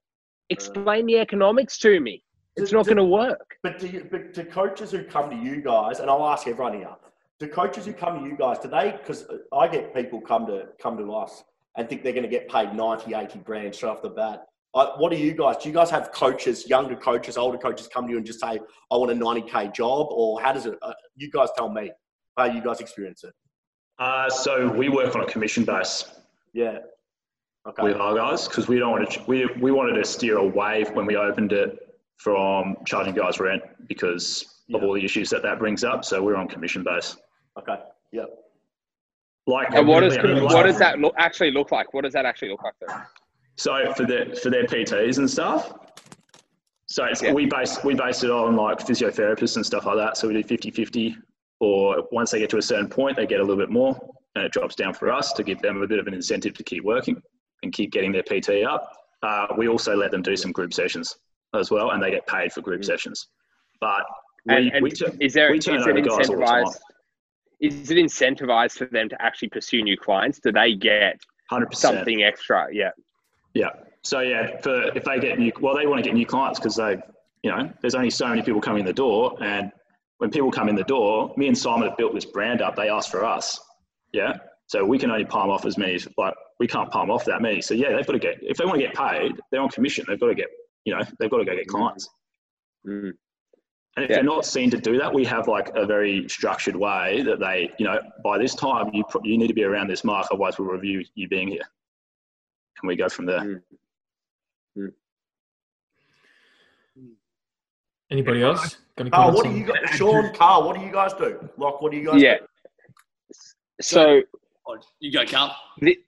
Explain the economics to me. It's Do- not going to work. But do, you, but do coaches who come to you guys, and I'll ask everyone here, do coaches who come to you guys, do they, because I get people come to come to us and think they're going to get paid 90, 80 grand straight off the bat. I, what do you guys, do you guys have coaches, younger coaches, older coaches come to you and just say, I want a 90K job? Or how does it, uh, you guys tell me how you guys experience it? Uh, so we work on a commission base Yeah. Okay. with our guys because we don't want to. We we wanted to steer away when we opened it from charging guys rent because of all the issues that that brings up. So we're on commission base. Okay. Yep. Like And what does like- what does that look, actually look like? What does that actually look like? Though? So for their for their PTs and stuff. So it's, Yeah. we base we base it on like physiotherapists and stuff like that. So we do 50-50 or once they get to a certain point they get a little bit more and it drops down for us to give them a bit of an incentive to keep working and keep getting their PT up. Uh, we also let them do some group sessions as well and they get paid for group sessions. But we. And, and we, tu- is there we is turn it over guys all the time. incentivized? Is it incentivized for them to actually pursue new clients? Do they get 100%. something extra? Yeah. Yeah. So yeah, for if they get new, well, they want to get new clients because they, you know, there's only so many people coming in the door, and when people come in the door, me and Simon have built this brand up. They ask for us. Yeah. So we can only palm off as many. as- Like we can't palm off that many. So yeah, they've got to get. If they want to get paid, they're on commission. They've got to get. You know, they've got to go get clients. Mm. And if Yeah. they're not seen to do that, we have like a very structured way that they, you know, by this time you pro- you need to be around this mark, otherwise we'll review you being here. And we go from there. Mm. Anybody else? Got any Carl, comments what do you guys, Sean, Carl, what do you guys do? Like, what do you guys Yeah. do? So you go, Carl.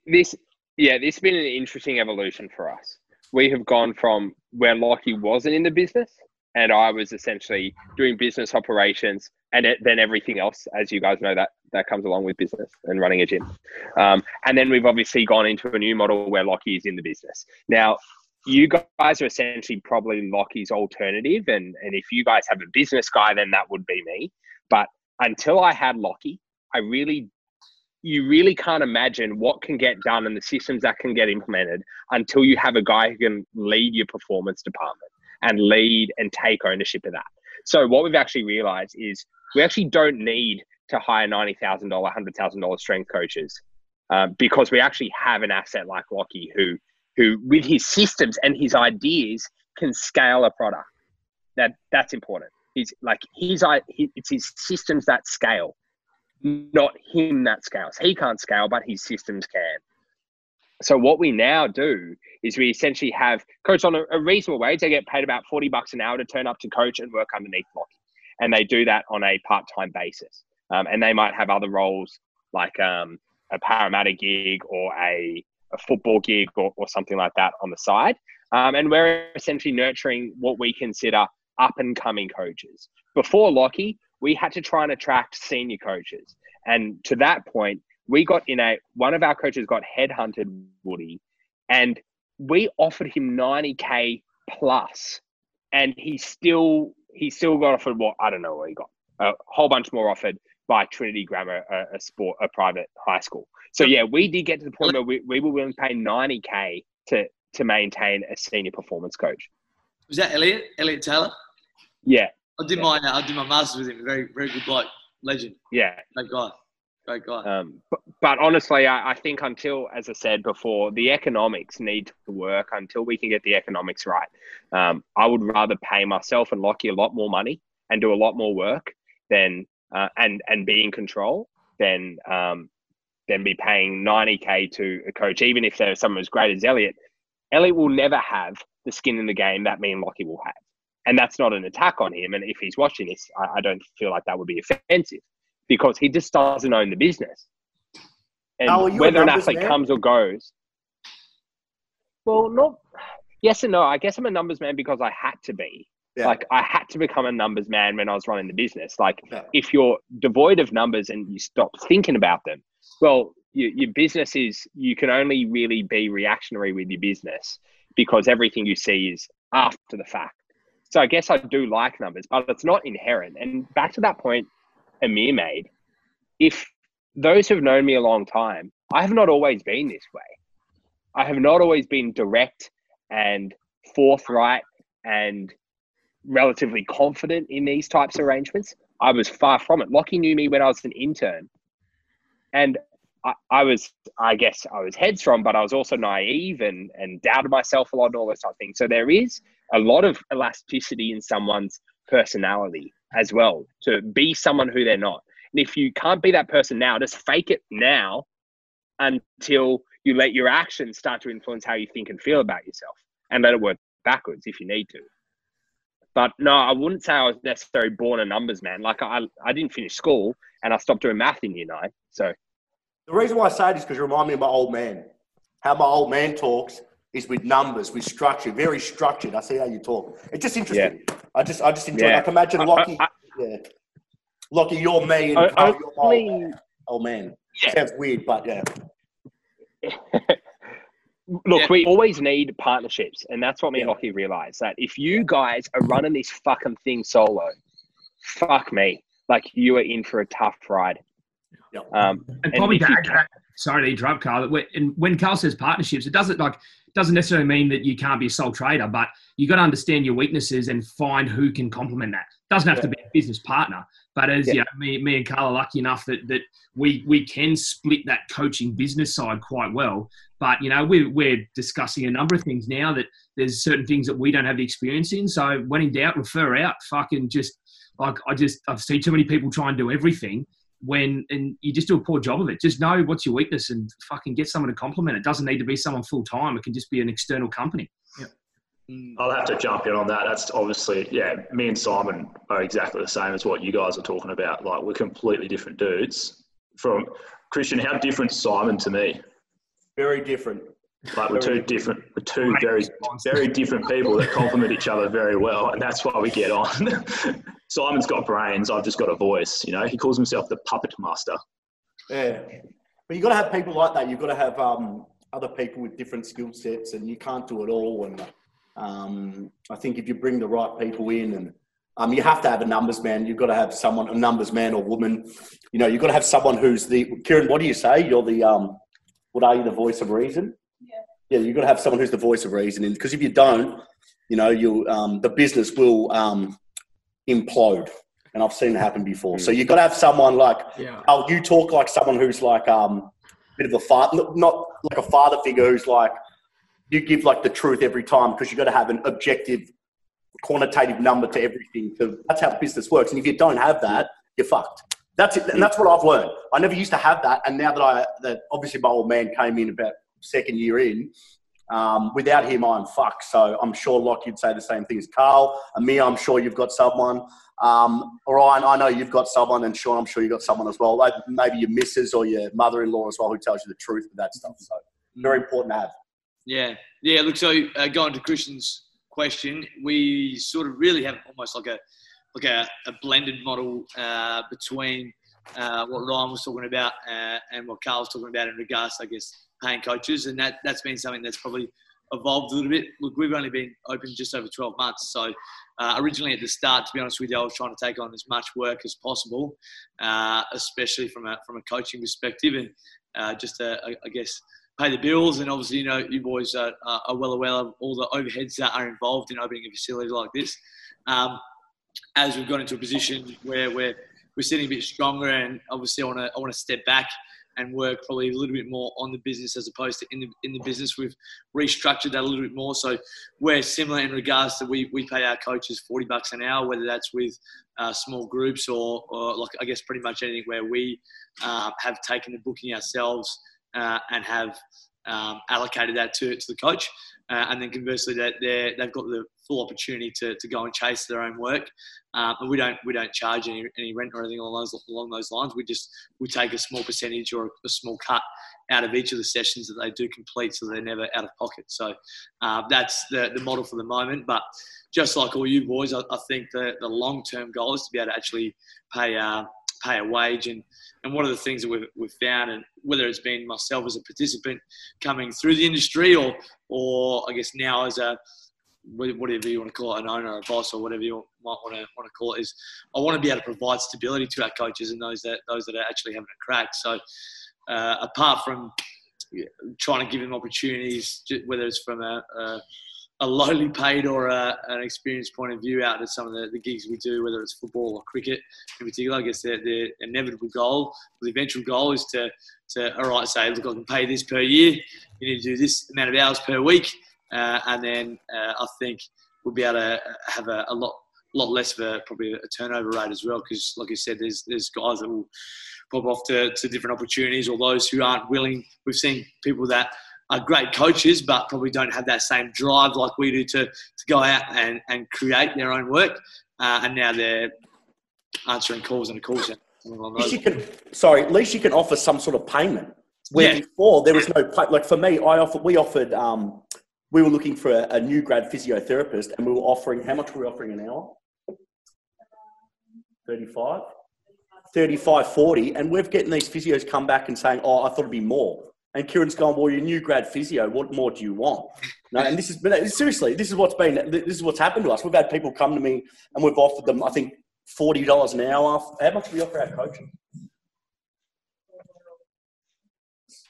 This yeah this has been an interesting evolution for us we have gone from where Lockie wasn't in the business and i was essentially doing business operations and then everything else as you guys know that that comes along with business and running a gym um, and then we've obviously gone into a new model where Lockie is in the business now you guys are essentially probably Lockie's alternative, and and if you guys have a business guy, then that would be me. But until I had Lockie, I really, you really can't imagine what can get done and the systems that can get implemented until you have a guy who can lead your performance department and lead and take ownership of that. So what we've actually realized is we actually don't need to hire ninety thousand dollar, hundred thousand dollar strength coaches um, because we actually have an asset like Lockie who who with his systems and his ideas can scale a product. That that's important. He's like his it's his systems that scale, not him that scales. He can't scale, but his systems can. So what we now do is we essentially have coach on a, a reasonable wage. They get paid about forty bucks an hour to turn up to coach and work underneath Lockie, and they do that on a part time basis. Um, and they might have other roles like um, a Parramatta gig or a, a football gig or, or something like that on the side. Um, and we're essentially nurturing what we consider up and coming coaches. Before Lockie, we had to try and attract senior coaches. And to that point, we got in a one of our coaches got headhunted, Woody, and we offered him 90k plus, and he still he still got offered what I don't know what he got a whole bunch more offered by Trinity Grammar, a, a sport, a private high school. So yeah, we did get to the point where we, we were willing to pay 90k to to maintain a senior performance coach. Was that Elliot? Elliot Taylor? Yeah. I did my I did my masters with him. Very very good bloke, legend. Yeah. Great guy. Great guy. Um, but, but honestly, I, I think until, as I said before, the economics need to work. Until we can get the economics right, um, I would rather pay myself and Lockie a lot more money and do a lot more work than uh, and and be in control than um, than be paying 90k to a coach, even if they're someone as great as Elliot. Elliot will never have the skin in the game that me and Lockie will have, and that's not an attack on him. And if he's watching this, I, I don't feel like that would be offensive because he just doesn't own the business. And Oh, you whether an athlete man? comes or goes, well, not yes and no. I guess I'm a numbers man because I had to be. Yeah. Like I had to become a numbers man when I was running the business. Like Yeah. if you're devoid of numbers and you stop thinking about them, well, your, your business is you can only really be reactionary with your business because everything you see is after the fact. So I guess I do like numbers, but it's not inherent. And back to that point Amir made, if those who've known me a long time, I have not always been this way. I have not always been direct and forthright and relatively confident in these types of arrangements. I was far from it. Lockie knew me when I was an intern. And I, I was, I guess, I was headstrong, but I was also naive and, and doubted myself a lot and all those type of things. So there is a lot of elasticity in someone's personality as well to be someone who they're not. And if you can't be that person now, just fake it now until you let your actions start to influence how you think and feel about yourself and let it work backwards if you need to. But no, I wouldn't say I was necessarily born a numbers man. Like I, I didn't finish school and I stopped doing math in year nine. So The reason why I say this because you remind me of my old man. How my old man talks is with numbers, with structure, very structured. I see how you talk. It's just interesting. I just, I just enjoy. Yeah. I can imagine I- Lockie. I- yeah, Lockie, you're me, and I- Carl, you're my old only- man. Old man. Yeah. Sounds weird, but yeah. [LAUGHS] Look, Yeah. we always need partnerships, and that's what me and Yeah. Lockie realized that if you guys are running this fucking thing solo, fuck me, like you are in for a tough ride. Yeah. Um, And And probably to add to that, sorry to interrupt, Carl. When, and when Carl says partnerships, it doesn't like doesn't necessarily mean that you can't be a sole trader, but you've got to understand your weaknesses and find who can complement that. Doesn't have to be a business partner, but as Yeah. you know, me, me and Carl are lucky enough that that we we can split that coaching business side quite well. But you know, we're we're discussing a number of things now that there's certain things that we don't have the experience in. So when in doubt, refer out. Fucking just like I just I've seen too many people try and do everything when and you just do a poor job of it. Just know what's your weakness and fucking get someone to compliment. it. Doesn't need to be someone full time. It can just be an external company. Mm. I'll have to jump in on that. That's obviously, yeah, me and Simon are exactly the same as what you guys are talking about. Like, we're completely different dudes. From Christian, how different Simon to me? Very different. Like, we're two different, we're two very, very different people that complement each other very well, and that's why we get on. [LAUGHS] Simon's got brains, I've just got a voice. You know, he calls himself the puppet master. Yeah. But you've got to have people like that. You've got to have um, other people with different skill sets, and you can't do it all. And um, I think if you bring the right people in, and um, you have to have a numbers man. You've got to have someone, a numbers man or woman. You know, you've got to have someone who's the Kieran. What do you say? You're the um, what are you? The voice of reason. Yeah. Yeah, you've got to have someone who's the voice of reason, because if you don't, you know, you um, the business will um, implode, and I've seen it happen before. So you've got to have someone like Yeah. Oh, you talk like someone who's like um, a bit of a father, not like a father figure who's like you give like the truth every time because you've got to have an objective, quantitative number to everything. To, that's how business works. And if you don't have that, you're fucked. That's it, and that's what I've learned. I never used to have that, and now that I that obviously my old man came in about second year in. Um, without him, I'm fucked. So I'm sure Locke, you'd say the same thing as Carl. And me, I'm sure you've got someone. Um, Orion, I know you've got someone, and Sean, I'm sure you've got someone as well. Like maybe your missus or your mother-in-law as well, who tells you the truth with that stuff. So very important to have. Yeah, yeah. Look, so uh, going to Christian's question, we sort of really have almost like a like a, a blended model uh, between uh, what Ryan was talking about uh, and what Carl was talking about in regards, I guess, paying coaches, and that that's been something that's probably evolved a little bit. Look, we've only been open just over 12 months, so uh, originally at the start, to be honest with you, I was trying to take on as much work as possible, uh, especially from a from a coaching perspective, and uh, just to, I, guess pay the bills. And obviously, you know, you boys are, are well aware of all the overheads that are involved in opening a facility like this. Um, as we've got into a position where we're we're sitting a bit stronger, and obviously, I want to I want to step back and work probably a little bit more on the business as opposed to in the in the business. We've restructured that a little bit more, so we're similar in regards to we we pay our coaches forty bucks an hour, whether that's with uh, small groups or, or like I guess pretty much anything where we uh, have taken the booking ourselves uh, and have um, allocated that to, to the coach. Uh, and then conversely, that they they've got the full opportunity to, to go and chase their own work. Um, and we don't we don't charge any, any rent or anything along those along those lines. We just we take a small percentage or a small cut out of each of the sessions that they do complete, so they're never out of pocket. So uh, that's the the model for the moment. But just like all you boys, I, I think the the long term goal is to be able to actually pay uh, pay a wage and and one of the things that we've, we've found and whether it's been myself as a participant coming through the industry or or I guess now as a whatever you want to call it, an owner, a boss, or whatever you might want to want to call it, is I want to be able to provide stability to our coaches and those that those that are actually having a crack. So, uh, apart from trying to give them opportunities, whether it's from a, a, a lowly paid or a, an experienced point of view out of some of the, the gigs we do, whether it's football or cricket in particular, I guess their, their inevitable goal, the eventual goal is to, to, all right, say, look, I can pay this per year. You need to do this amount of hours per week. Uh, and then uh, I think we'll be able to have a, a lot lot less of a probably a turnover rate as well because like I said there's there's guys that will pop off to, to different opportunities or those who aren't willing we've seen people that are great coaches but probably don't have that same drive like we do to, to go out and, and create their own work uh, and now they're answering calls and a call center At least you can, sorry, at least you can offer some sort of payment. Where Yeah. before there was no pay, like for me, I offered, we offered, um, we were looking for a, a new grad physiotherapist, and we were offering how much were we offering an hour? 35? 35, 40, and we're getting these physios come back and saying, "Oh, I thought it'd be more." And Kieran's gone, "Well, you're new grad physio. What more do you want?" No, and this is but seriously, this is what's been, this is what's happened to us. We've had people come to me, and we've offered them, I think, forty dollars an hour. How much do we offer our coaching?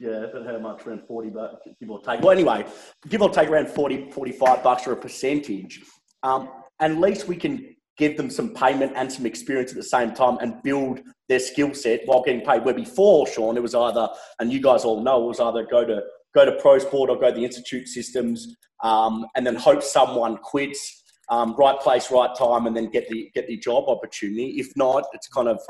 Yeah, but how much? Around 40 bucks, give or take. Well, anyway, give or take around 40, 45 bucks or a percentage. Um, at least we can give them some payment and some experience at the same time and build their skill set while getting paid. Where before, Sean, it was either, and you guys all know, it was either go to go to pro sport or go to the institute systems um, and then hope someone quits. Um, right place, right time, and then get the get the job opportunity. If not, it's kind of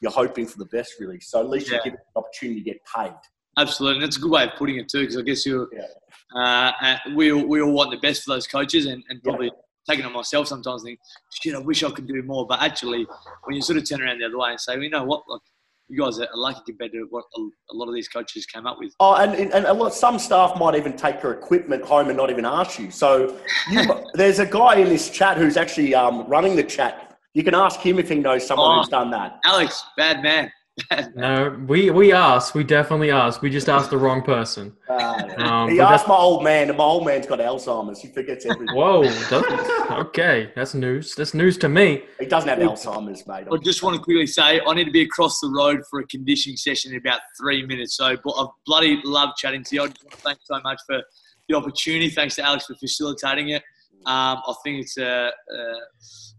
you're hoping for the best, really. So at least you Yeah. give them an opportunity to get paid. Absolutely, and that's a good way of putting it too, because I guess you, Yeah. uh, uh, we all- we all want the best for those coaches, and, and probably taking on myself sometimes think, shit, I wish I could do more. But actually, when you sort of turn around the other way and say, well, you know what, like you guys are lucky compared to what a, lot of these coaches came up with. Oh, and, and and a lot, some staff might even take your equipment home and not even ask you. So you, [LAUGHS] there's a guy in this chat who's actually um, running the chat. You can ask him if he knows someone Oh. who's done that. Alex, bad man. [LAUGHS] No, we we asked. We definitely asked. We just asked the wrong person. [LAUGHS] Uh, Um, he but asked my old man, and my old man's got Alzheimer's. He forgets everything. Whoa. does- okay, that's news. That's news to me. He doesn't have Alzheimer's, mate. I just want to quickly say I need to be across the road for a conditioning session in about three minutes. So but I've bloody love chatting to you. I just want to thank you so much for the opportunity. Thanks to Alex for facilitating it. Um, I think it's a, uh,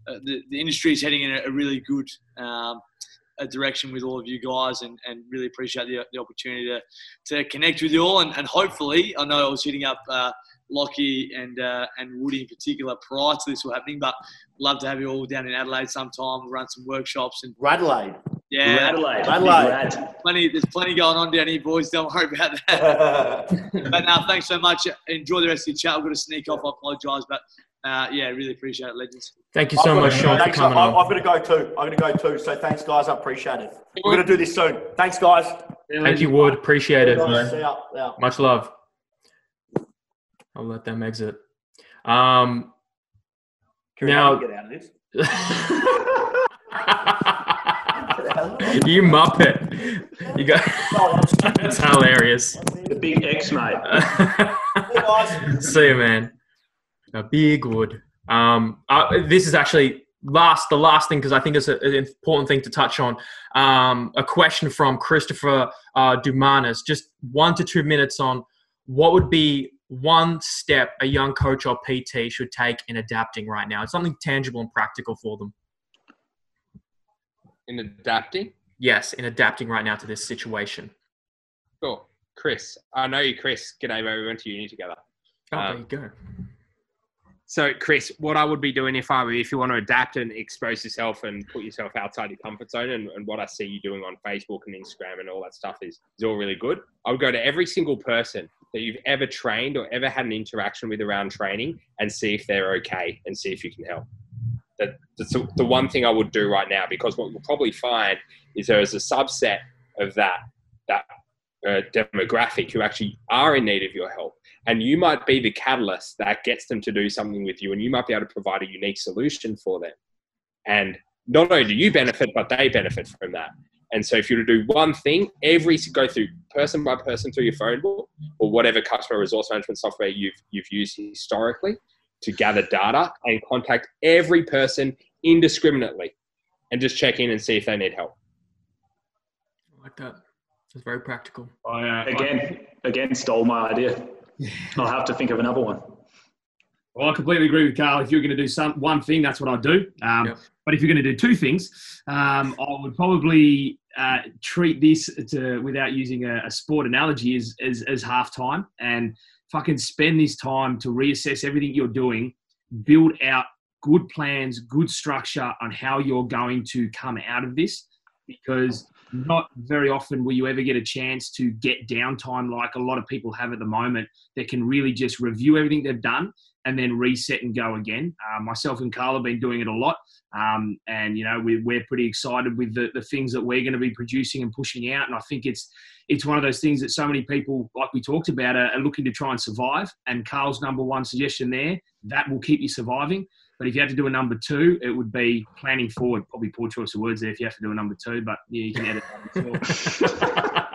uh, the, the industry is heading in a, a really good um, a direction with all of you guys and, and really appreciate the, the opportunity to, to connect with you all. And, and hopefully, I know I was hitting up uh, Lockie and, uh, and Woody in particular prior to this were happening, but love to have you all down in Adelaide sometime, run some workshops and Adelaide. yeah, Adelaide. Adelaide. Plenty. There's plenty going on down here, boys. Don't worry about that. [LAUGHS] but now, thanks so much. Enjoy the rest of your chat. I've got to sneak off. I apologise, but uh, yeah, really appreciate it, legends. Thank you so I've much, Sean, for coming I- on. I've got to go too. I'm going to go too. So thanks, guys. I appreciate it. We're going to do this soon. Thanks, guys. Thank you, Wood. Appreciate it. Guys, See ya. See. Much love. I'll let them exit. Um, Can we Now- get out of this? [LAUGHS] [LAUGHS] you muppet. You got. [LAUGHS] That's hilarious. The big X, mate. See you, man. A big wood. Um, uh, this is actually last, the last thing because I think it's a, an important thing to touch on. Um, a question from Christopher uh, Dumanis, just one to two minutes on what would be one step a young coach or PT should take in adapting right now. It's something tangible and practical for them. In adapting? Yes, in adapting right now to this situation. Cool. Chris. I know you, Chris. G'day, mate. We went to uni together. Oh, Um, there you go. So, Chris, what I would be doing if I were, if you want to adapt and expose yourself and put yourself outside your comfort zone, and, and what I see you doing on Facebook and Instagram and all that stuff is, is all really good. I would go to every single person that you've ever trained or ever had an interaction with around training and see if they're okay and see if you can help. That, that's the, one thing I would do right now because what you'll probably find is there is a subset of that that uh, demographic who actually are in need of your help and you might be the catalyst that gets them to do something with you and you might be able to provide a unique solution for them and not only do you benefit but they benefit from that and so if you were to do one thing every go through person by person through your phone book or whatever customer resource management software you've you've used historically to gather data and contact every person indiscriminately and just check in and see if they need help I like that. It's very practical. I, uh, Again, again, stole my idea. [LAUGHS] I'll have to think of another one. Well, I completely agree with Carl. If you're going to do some one thing, that's what I'd do. Um, Yep. But if you're going to do two things, um, I would probably uh, treat this to, without using a, a sport analogy as, as, as half time and fucking spend this time to reassess everything you're doing, build out good plans, good structure on how you're going to come out of this because not very often will you ever get a chance to get downtime like a lot of people have at the moment that can really just review everything they've done and then reset and go again. Uh, myself and Carl have been doing it a lot. Um, and, you know, we, we're pretty excited with the, the things that we're going to be producing and pushing out. And I think it's, it's one of those things that so many people, like we talked about, are, are looking to try and survive. And Carl's number one suggestion there, that will keep you surviving. But if you had to do a number two, it would be planning forward. Probably poor choice of words there if you have to do a number two, but yeah, you can edit that.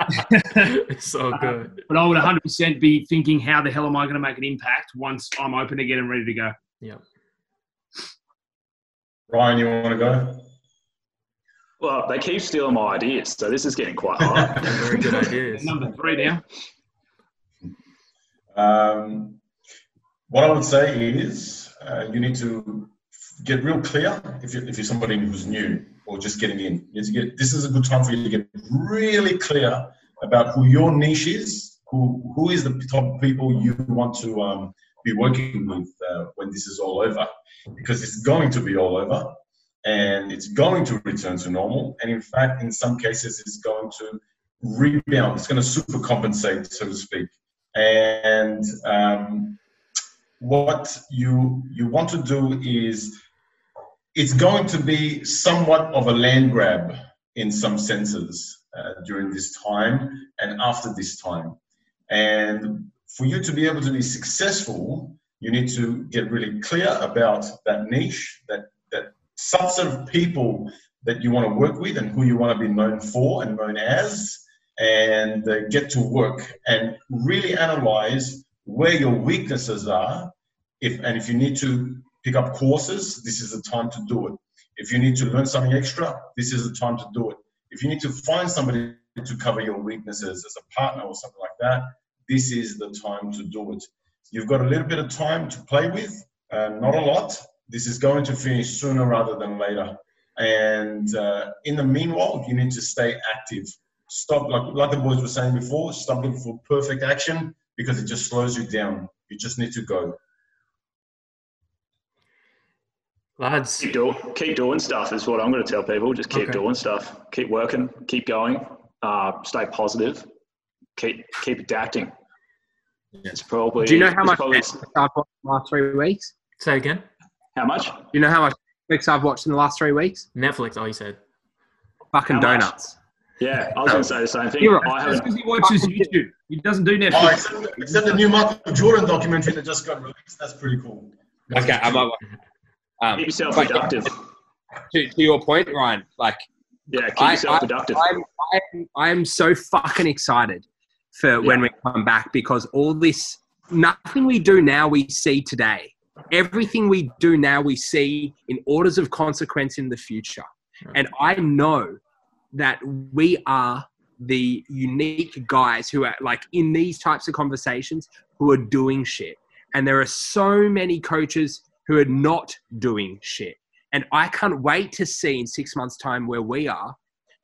[LAUGHS] it's so good. but I would 100% be thinking, how the hell am I going to make an impact once I'm open again and ready to go? Yeah. Ryan, you want to go? Well, they keep stealing my ideas, so this is getting quite hard. [LAUGHS] Very good ideas. [LAUGHS] Number three now. Um, what I would say is uh, you need to get real clear if you're, if you're somebody who's new or just getting in. You need to get, this is a good time for you to get really clear about who your niche is, who, who is the top people you want to um, be working with uh, when this is all over. Because it's going to be all over and it's going to return to normal. And in fact, in some cases, it's going to rebound, it's going to super compensate, so to speak and um, what you you want to do is it's going to be somewhat of a land grab in some senses uh, during this time and after this time. And for you to be able to be successful you need to get really clear about that niche that that subset of people that you want to work with and who you want to be known for and known as, and uh, get to work and really analyze where your weaknesses are. If and if you need to pick up courses, this is the time to do it. If you need to learn something extra, this is the time to do it. If you need to find somebody to cover your weaknesses as a partner or something like that, this is the time to do it. You've got a little bit of time to play with, uh, not a lot. This is going to finish sooner rather than later. And uh, in the meanwhile, you need to stay active. Stop, like, like the boys were saying before, stop looking for perfect action because it just slows you down. You just need to go. Lads, Keep, do, keep doing stuff is what I'm going to tell people. Just keep Okay. doing stuff. Keep working. Keep going. Uh, stay positive. Keep keep adapting. It's probably. Do you know how much probably- I've watched in the last three weeks? say again. how much? Do you know how much Netflix I've watched in the last three weeks? Netflix. Oh, you said. Fucking How much? donuts. Yeah, I was going to say the same thing. You're right. I That's haven't. because he watches YouTube. He doesn't do Oh, Netflix. except, except the new Michael Jordan documentary that just got released. That's pretty cool. Okay, I might. Um, Keep yourself but productive. to, to your point, Ryan, like Yeah, keep I- yourself I- productive. I'm, I'm, I'm so fucking excited for when we come back because all this, nothing we do now, we see today. Everything we do now, we see in orders of consequence in the future. And I know that we are the unique guys who are like in these types of conversations who are doing shit. And there are so many coaches who are not doing shit. And I can't wait to see in six months' time where we are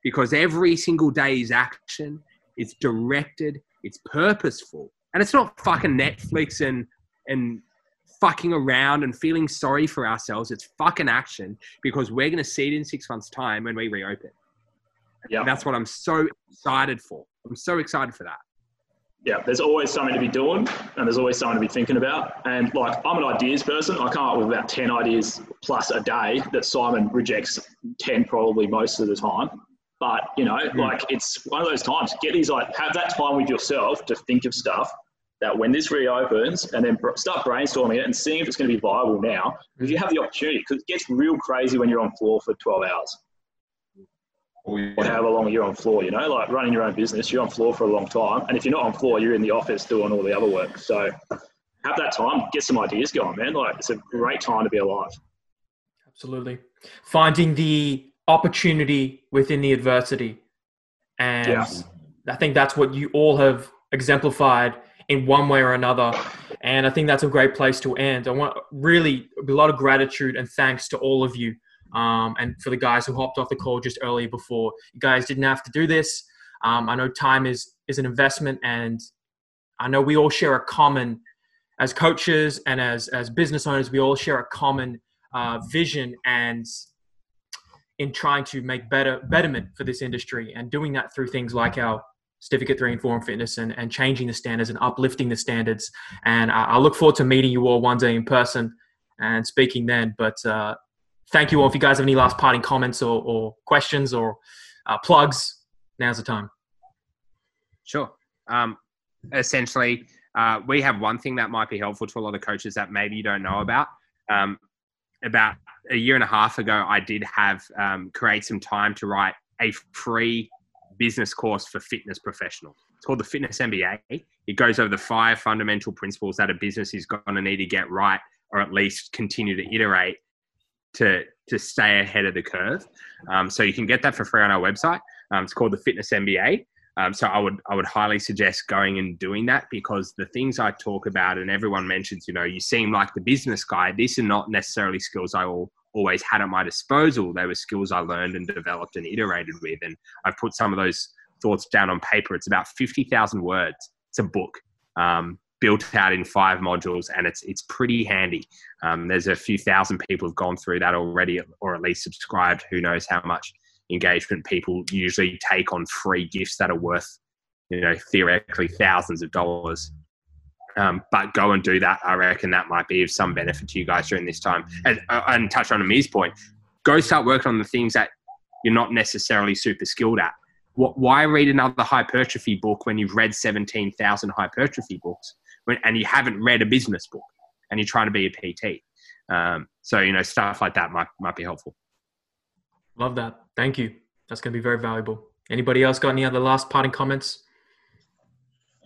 because every single day is action, it's directed, it's purposeful. And it's not fucking Netflix and and fucking around and feeling sorry for ourselves. It's fucking action because we're gonna see it in six months' time when we reopen. Yeah. And that's what I'm so excited for. I'm so excited for that. yeah, there's always something to be doing and there's always something to be thinking about. And like, I'm an ideas person. I come up with about 10 ideas plus a day that Simon rejects 10 probably most of the time. But, you know, hmm. like it's one of those times, get these, like, have that time with yourself to think of stuff that when this reopens and then start brainstorming it and seeing if it's going to be viable now, if you have the opportunity, because it gets real crazy when you're on floor for 12 hours or yeah. however long you're on floor, you know, like running your own business, you're on floor for a long time. And if you're not on floor, you're in the office doing all the other work. So have that time, get some ideas going, man. Like it's a great time to be alive. Absolutely. Finding the opportunity within the adversity. And Yeah. I think that's what you all have exemplified in one way or another. And I think that's a great place to end. I want really a lot of gratitude and thanks to all of you. Um, and for the guys who hopped off the call just earlier before, you guys didn't have to do this. Um, I know time is is an investment, and I know we all share a common, as coaches and as as business owners, we all share a common uh, vision and in trying to make better betterment for this industry and doing that through things like our certificate three and four in fitness and, and changing the standards and uplifting the standards and I, I look forward to meeting you all one day in person and speaking then but uh, thank you all if you guys have any last parting comments or, or questions or uh, plugs now's the time Sure. Um, essentially, uh, we have one thing that might be helpful to a lot of coaches that maybe you don't know about. Um, about a year and a half ago, I did have um, create some time to write a free business course for fitness professionals. It's called the Fitness MBA. It goes over the five fundamental principles that a business is going to need to get right, or at least continue to iterate to to stay ahead of the curve. Um, so you can get that for free on our website. Um, it's called the Fitness MBA. Um, so I would I would highly suggest going and doing that because the things I talk about and everyone mentions, you know, you seem like the business guy. These are not necessarily skills I all, always had at my disposal. They were skills I learned and developed and iterated with, and I've put some of those thoughts down on paper. It's about fifty thousand words. It's a book um, built out in five modules, and it's it's pretty handy. Um, there's a few thousand people have gone through that already, or at least subscribed. Who knows how much engagement people usually take on free gifts that are worth, you know, theoretically thousands of dollars. Um, but go and do that. I reckon that might be of some benefit to you guys during this time. And, uh, and touch on Amir's point, go start working on the things that you're not necessarily super skilled at. What, why read another hypertrophy book when you've read 17,000 hypertrophy books and you haven't read a business book and you're trying to be a PT? Um, so, you know, stuff like that might, might be helpful. love that Thank you. That's going to be very valuable. Anybody else got any other last parting comments?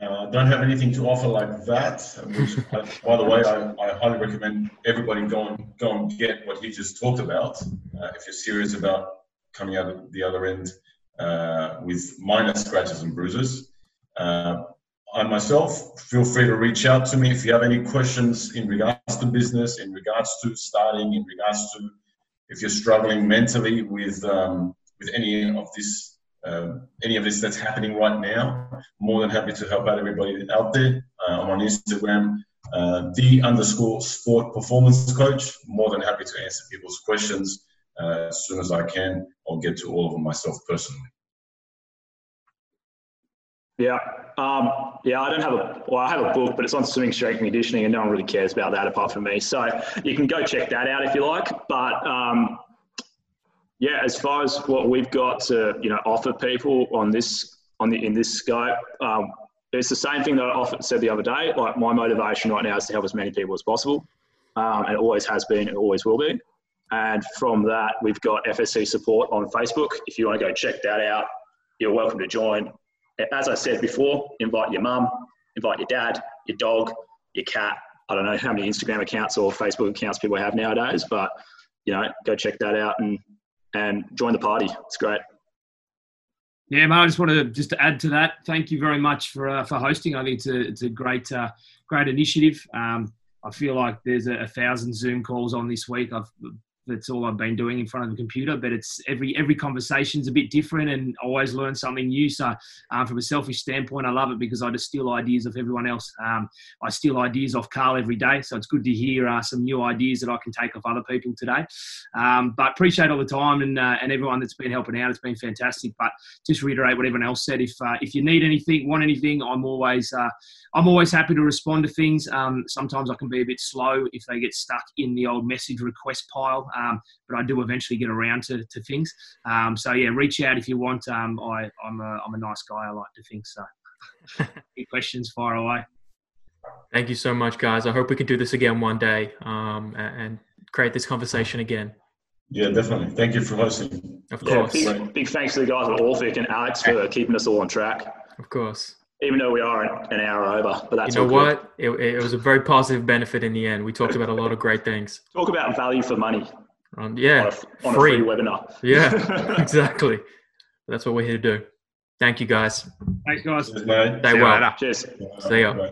Uh, don't have anything to offer like that. Which, uh, by the way, I, I, highly recommend everybody go and go and get what he just talked about. Uh, if you're serious about coming out of the other end uh, with minor scratches and bruises, uh, I myself feel free to reach out to me if you have any questions in regards to business, in regards to starting, in regards to if you're struggling mentally with um, with any of this um, any of this that's happening right now. More than happy to help out everybody out there. Uh, I'm on Instagram, uh, the underscore sport performance coach. More than happy to answer people's questions uh, as soon as I can. I'll get to all of them myself personally. Yeah, um, yeah. I don't have a well. I have a book, but it's on swimming, strength, and conditioning, and no one really cares about that apart from me. So you can go check that out if you like. But um, yeah, as far as what we've got to you know offer people on this on the in this scope, um, it's the same thing that I offered, said the other day. Like my motivation right now is to help as many people as possible, um, and it always has been, it always will be. And from that, we've got FSC support on Facebook. If you want to go check that out, you're welcome to join. As I said before, invite your mum, invite your dad, your dog, your cat. I don't know how many Instagram accounts or Facebook accounts people have nowadays, but you know, go check that out and and join the party. It's great. Yeah, mate, I just wanted to just to add to that. Thank you very much for uh, for hosting. I think it's a it's a great uh, great initiative. Um, I feel like there's a, a, thousand Zoom calls on this week. I've that's all I've been doing in front of the computer. But it's every every conversation's a bit different, and always learn something new. So, um, from a selfish standpoint, I love it because I just steal ideas of everyone else. Um, I steal ideas off Carl every day, so it's good to hear uh, some new ideas that I can take off other people today. Um, but appreciate all the time and uh, and everyone that's been helping out. It's been fantastic. But just reiterate what everyone else said. If uh, if you need anything, want anything, I'm always uh, I'm always happy to respond to things. Um, sometimes I can be a bit slow if they get stuck in the old message request pile, um, but I do eventually get around to, to things. Um, so yeah, reach out if you want. Um, I, I'm a, I'm a nice guy. I like to think so. [LAUGHS] Any questions, fire away. Thank you so much, guys. I hope we can do this again one day um, and create this conversation again. Yeah, definitely. Thank you for hosting. Of course. Yeah, big, big, thanks to the guys at Orphic and Alex for keeping us all on track. Of course even though we are an hour over. But that's you know what? It, it, was a very positive benefit in the end. We talked about a lot of great things. Talk about value for money. Um, yeah, on, a, on free. a, free. webinar. Yeah, [LAUGHS] exactly. That's what we're here to do. Thank you, guys. Thanks, guys. Cheers, Stay well. Cheers. See ya.